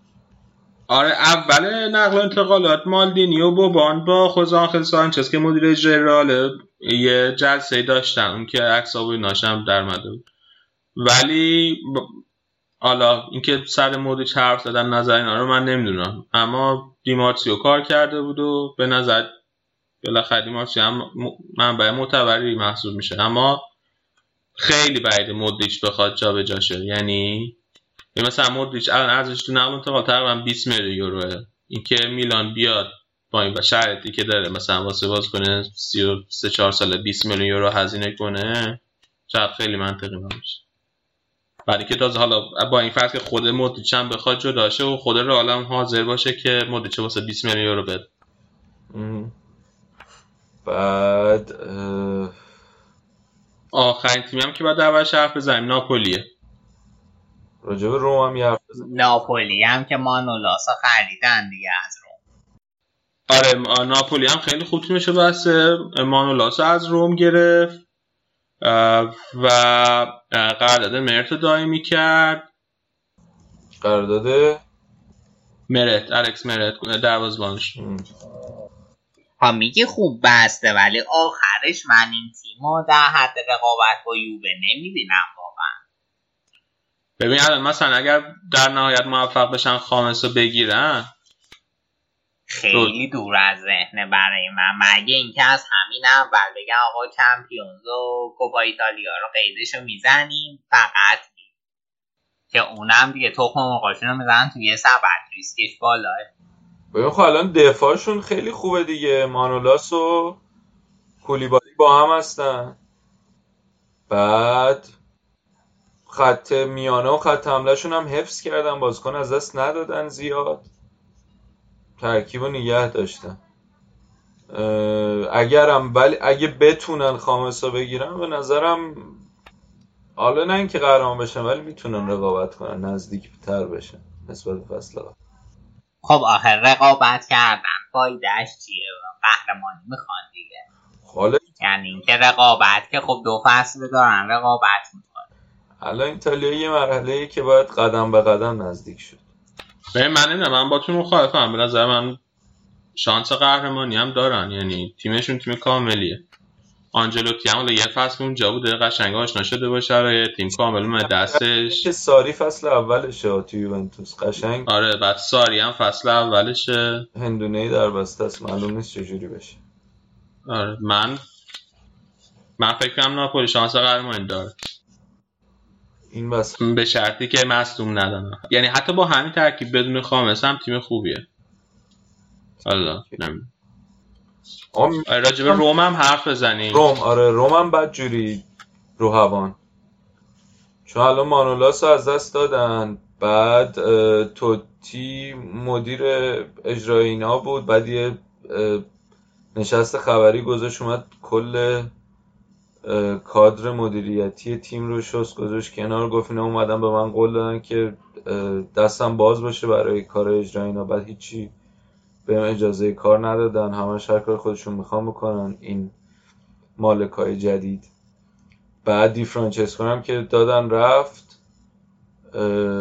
Speaker 3: آره اول نقل و انتقالات مالدینی و بوبان با خوزه آنخل سانچز که مدیر جراله یه جلسه داشتن اون که عکس و ایناش هم در اومده بود. ولی حالا اینکه سر مودریچ حرف زدن نظر اینا رو من نمی‌دونم. اما دیمارسیو کار کرده بود و به نظر بالاخره دیمارسیو هم منبع معتبری محسوب میشه. اما خیلی بعید مودریچ بخواد جابجا شه. یعنی مثلا مودریچ الان ارزش تو نقل انتقال تقریبا 20 میلیون یوروه. اینکه میلان بیاد با این شرایطی که داره مثلا واسه باز کنه 33 4 ساله 20 میلیون یورو هزینه کنه شاید خیلی منطقی نباشه. بعد که تازه حالا با این فرض که خود مودریچ هم بخواد جداشه و خود رئال هم حاضر باشه که مودریچ واسه 20 میلیون یورو بده.
Speaker 5: بعد اه،
Speaker 3: آخرین تیمی هم که بعد اولش حرف بزنیم ناپولیه
Speaker 5: راجع به روم هم یه حرف.
Speaker 4: ناپولی هم که مانولاسا خریدن دیگه از روم
Speaker 3: آره ناپولی هم خیلی خوب تیمشو بسته مانولاس از روم گرفت و قرارداد مرت رو دائمی کرد
Speaker 5: قرارداد؟
Speaker 3: مرت الکس مرت دروازه‌بانش
Speaker 5: ام.
Speaker 4: ها میگی خوب بسته ولی آخرش من این تیمو در حد رقابت با یووه نمی‌بینم واقعا.
Speaker 3: ببین الان مثلا اگر در نهایت موفق بشن خامس رو بگیرن
Speaker 4: خیلی دور از ذهنه برای من. مگه اینکه از همین اول بگن آقا چمپیونز و کوپا ایتالیا رو قیدشو می‌زنیم فقط که اونم دیگه تخم مرغاشون رو می‌زنن توی یه سبد. ریسکش بالاه.
Speaker 5: ببین خب الان دفاعشون خیلی خوبه دیگه. مانولاس و کولیبالی با هم هستن. بعد خط میانه و خط حملهشون هم حفظ کردن. بازیکن از دست ندادن زیاد. ترکیب رو نگه داشتن اگرم ولی اگه بتونن خامس رو بگیرن به نظرم حالا نه اینکه قهرمان بشن ولی می‌تونن رقابت کنن نزدیک تر بشن نسبت به فصل قبل
Speaker 4: خب آخر رقابت کردن. فایدهش چیه؟ قهرمانی می‌خوان دیگه.
Speaker 5: حالا
Speaker 4: یعنی اینکه رقابت که خب دو فصل دارن رقابت می‌کنن.
Speaker 5: الان ایتالیا یه مرحله ای که باید قدم به قدم نزدیک شد.
Speaker 3: ببین من نمی‌دونم من با تو مخالفم. به نظر من شانس قهرمانی هم دارن. یعنی تیمشون تیم کاملیه. آنجلوتی هم یه فصل اونجا بوده قشنگ آشنا شده با شرایط تیم کامل اومد دستش.
Speaker 5: که ساری فصل اولشه تو یوونتوس قشنگ.
Speaker 3: آره بعد ساری هم فصل اولشه.
Speaker 5: هندونه ای در بسته است معلوم نیست چجوری بشه.
Speaker 3: آره من من فکر کنم ناپولی شانس قهرمانی داره.
Speaker 5: این بس.
Speaker 3: به شرطی که مصدوم ندن یعنی حتی با همین ترکیب بدون خامس هم تیم خوبیه. حالا نمی‌دونم.
Speaker 5: آم
Speaker 3: آره، راجع به روم هم حرف بزنیم.
Speaker 5: روم آره روم هم بد جوری رو هوان. چون الان مانولاس از دست دادن بعد توتی مدیر اجرایی اینا بود بعد یه نشست خبری گذاشت اومد کل کادر مدیریتی تیم رو شست گذاشت کنار گفت اینا اومدن به من قول دادن که دستم باز باشه برای کار اجرایی اینا. بعد هیچی بهم اجازه کار ندادن. همش هر کار خودشون می‌خوان بکنن. این مالکای جدید. بعد دی فرانچسکو هم که دادن رفت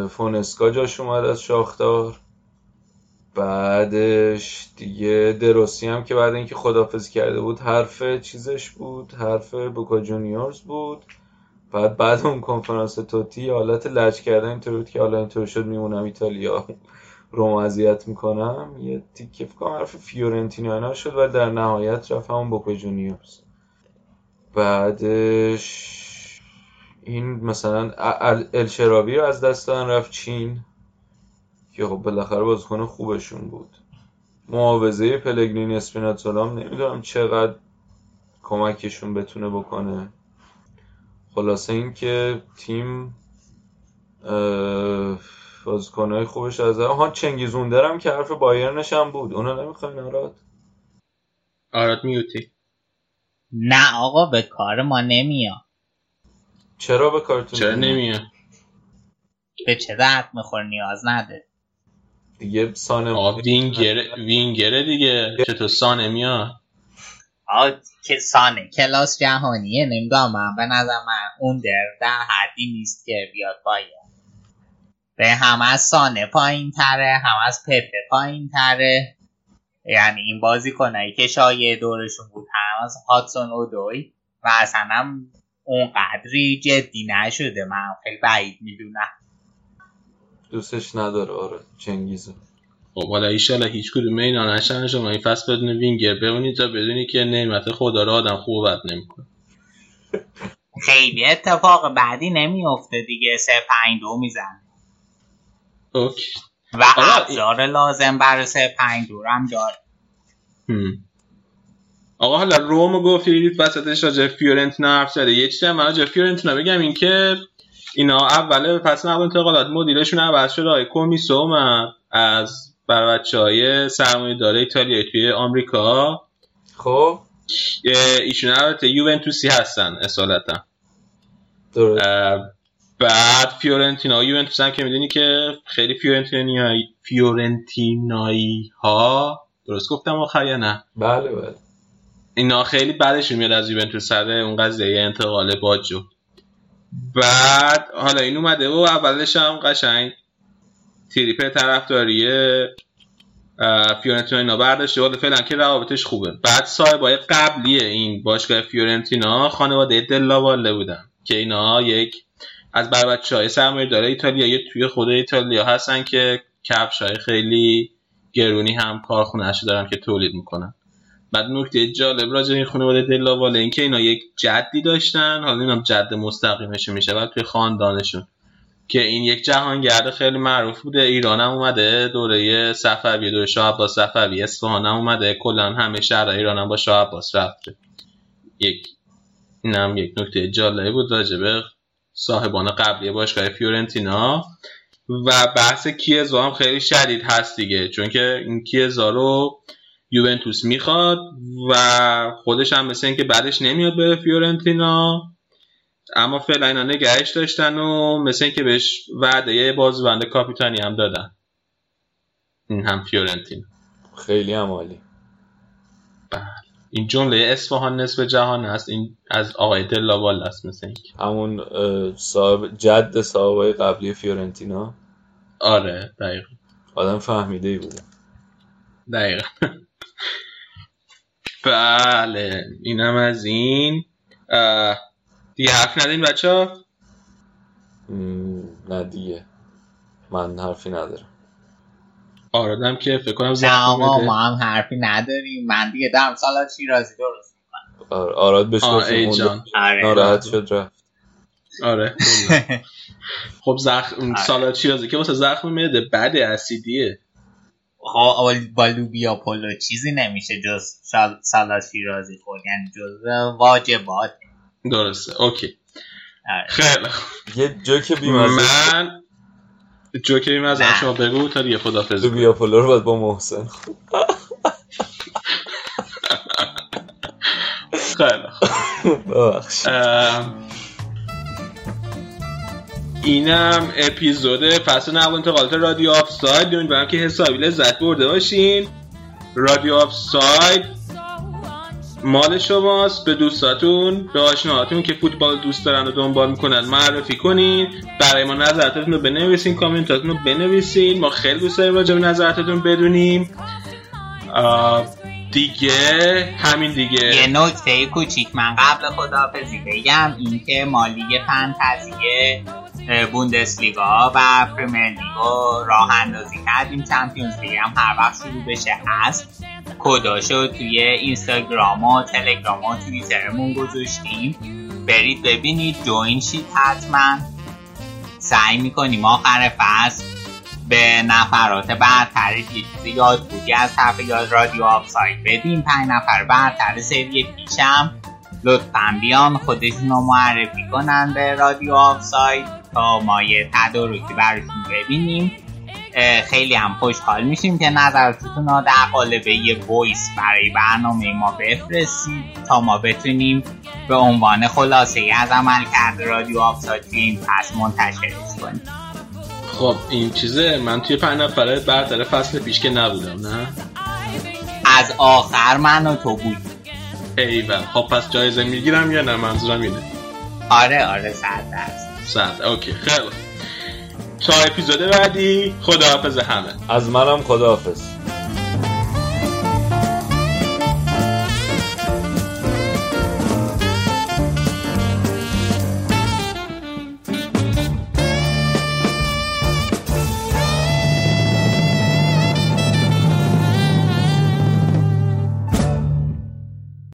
Speaker 5: فونسکا جاش اومد از شاختار بعدش دیگه دروسی هم که بعد اینکه خدافزی کرده بود حرف چیزش بود حرف بوکا جونیورز بود. بعد بعد اون کنفرانس توتی حالت لج کردن اینطور بود که حالا اینطور شد میمونم ایتالیا. روم اذیت می‌کنم. یه تیکه فکر کنم حرف اینا شد و در نهایت رفت همون بوکا جونیورز. بعدش این مثلا ال- الشراوی رو از دست دادن رفت چین. که خب بالاخره بازیکن خوبشون بود. معاوضه پلگرینی اسپیناتزولا هم نمی‌دونم چقدر کمکشون بتونه بکنه. خلاصه اینکه تیم بازیکنهای خوبش از ها چنگیزوندر هم که حرف بایرنش هم بود. اونو نمی‌خواین آراد؟
Speaker 3: آراد میوتی.
Speaker 4: نه آقا به کار ما نمیاد.
Speaker 5: چرا به کارتون
Speaker 3: چرا
Speaker 5: نمیاد؟
Speaker 4: به چه درد میخور نیاز نده.
Speaker 5: دیگه سانه
Speaker 3: وینگر وینگره دیگه. چطور سانه میاد
Speaker 4: که سانه. کلاس جهانیه نمی‌دونم من به نظر من اون در در حدی نیست که بیاد باید به هم از سانه پایین تره هم از پپه پایین تره یعنی این بازی کنایی که شایع دورشون بود هم از هاتسون اودوی و اصلا هم اون قدری جدی نشده. من خیلی بعید می‌دونم.
Speaker 5: دوستش نداره. آره چنگیزو
Speaker 3: خب حالا ایشالا هیچ کدوم اینا نشن. شما این فصل بدون وینگر بمونید تا بدونی که نعمت خدا رو آدم خوب بد نمی‌کنه.
Speaker 4: خیلی اتفاق بعدی نمیفته دیگه. سه پنج دو میزن
Speaker 3: اوکی.
Speaker 4: و ابزار لازم برای سه پنج دو رو هم داره.
Speaker 3: آقا حالا روم گفتید وسطش راجع فیورنتینا حرف زده. یه چیزی هم من راجع فیورنتینا بگم این که اینا اول فصل نقل انتقالات مدیرشون عوض شد. آقای کومیسو اومد از بر و بچه های سرمایه داره ایتالیایی توی آمریکا.
Speaker 5: خب.
Speaker 3: ایشون البته یوونتوسی هستن اصالتا. بعد فیورنتینا. و یوونتوس هم که می‌دونی که خیلی فیورنتینایی فیورنتینایی ها درست گفتم آخر یا نه؟
Speaker 5: بله بله.
Speaker 3: اینا خیلی بدشون میاد از یوونتوس سر اون قضیه انتقال باجو. بعد حالا این اومده. و اولش هم قشنگ تریپ طرفداری اه، فیورنتینا برداشته. حالا فعلا که روابطش خوبه. بعد صاحبای قبلی این باشگاه فیورنتینا خانواده دلاواله بودن. که اینا یک از بر بچه های سرمایه داره ایتالیایی توی خود ایتالیا هستن که کفش های خیلی گرونی هم کارخونهش دارن که تولید می‌کنن. بعد نکته جالب راجع به خانواده دلاواله این که اینا یک جدی داشتن. حالا اینم جد مستقیمش میشه بعد توی خاندانشون. که این یک جهانگرد خیلی معروف بوده. ایران هم اومده دوره صفوی دوره شاه عباس صفوی اصفهان هم اومده. کلا همه شهر ایران هم با شاه عباس رفته یک اینم یک نکته جالبی بود راجع به صاحبان قبلی باشگاه فیورنتینا. و بحث کیزا هم خیلی شدید هست دیگه. چون که این کیزا رو یوونتوس می‌خواد و خودش هم مثل اینکه بعدش نمیاد بره فیورنتینا. اما فعلا اینا نگهش داشتن و مثل اینکه بهش وعده بازوبند کاپیتانی هم دادن. این هم فیورنتینا.
Speaker 5: خیلی هم عالی.
Speaker 3: این جمله اصفهان نصف جهان است. این از آقای دلاوال است مثل اینکه.
Speaker 5: همون صاحب جد صاحبای قبلی فیورنتینا.
Speaker 3: آره دقیقا.
Speaker 5: آدم فهمیده ای بوده.
Speaker 3: دقیقا. بله اینم از این. اه، دیگه حرف ندارین بچه ها؟
Speaker 5: نه دیگه. من حرفی ندارم.
Speaker 3: آرادم که فکر کنم
Speaker 4: نه
Speaker 3: بده.
Speaker 4: ما هم حرفی نداریم. من دیگه دارم سالات شیرازی درست
Speaker 5: آر- آراد بهش
Speaker 3: آه،
Speaker 5: گفتیم
Speaker 3: ای جان.
Speaker 4: آره
Speaker 5: ناراحت شد رفت.
Speaker 3: آره خب زخم سالات شیرازی که واسه زخم معده بد اسیدیه.
Speaker 4: خب با لوبیا پلو چیزی نمیشه جز سال- سالات شیرازی خورد یعنی جز واجبات
Speaker 3: درسته اوکی
Speaker 4: آره.
Speaker 3: خیلی.
Speaker 5: یه جوک بیمزه
Speaker 3: من از
Speaker 4: نه.
Speaker 3: شما بگو تا دیگه خدافظ
Speaker 5: تو بیا پلو رو باید با محسن
Speaker 3: خیلی خوب. اینم اپیزود فصل نقل انتقالات رادیو آف ساید امیدوارم که حسابی لذت برده باشین. رادیو آف ساید مال شماست. به دوستاتون به آشناهاتون که فوتبال دوست دارن و دنبال می‌کنن معرفی کنین. برای ما نظراتتون رو بنویسین کامنتاتون رو بنویسین. ما خیلی دوست داریم راجع بهش بدونیم. دیگه همین دیگه.
Speaker 4: یه نکته کوچیک من قبل خداحافظی بگم اینکه ما لیگ فانتزی اه، بوندسلیگا و پرمیر لیگ رو راه اندازی کردیم. چمپیونز لیگ هم هر وقت شروع بشه هستش کداشو توی اینستاگرام و تلگرام و توییترمون گذاشتیم. برید ببینید join شید حتما. سعی می‌کنیم آخر فصل به نفرات برتر یه چیزی یادبودی از طرف یاد رادیو آفساید بدیم. پنج نفر برتر سری پیش هم لطفا بیان خودشون رو معرفی کنن به رادیو آفساید. تا ما یه تدارکی براشون ببینیم. خیلی هم خوشحال میشیم که نظراتتون رو در قالب یه voice برای برنامه ما بفرستید تا ما بتونیم به عنوان خلاصه ای از عملکرد رادیو آفساید توی این فصل منتشرش کنیم.
Speaker 3: خب این چیزه. من توی پنج نفر برتر فصل پیش که نبودم نه؟
Speaker 4: از آخر من و تو بود.
Speaker 3: ایول خب پس جایزه می‌گیرم یا نه؟ منظورم اینه.
Speaker 4: آره آره صد درصد
Speaker 3: صد. اوکی خیلی. تا اپیزود بعدی خداحافظ همه.
Speaker 5: از منم خداحافظ.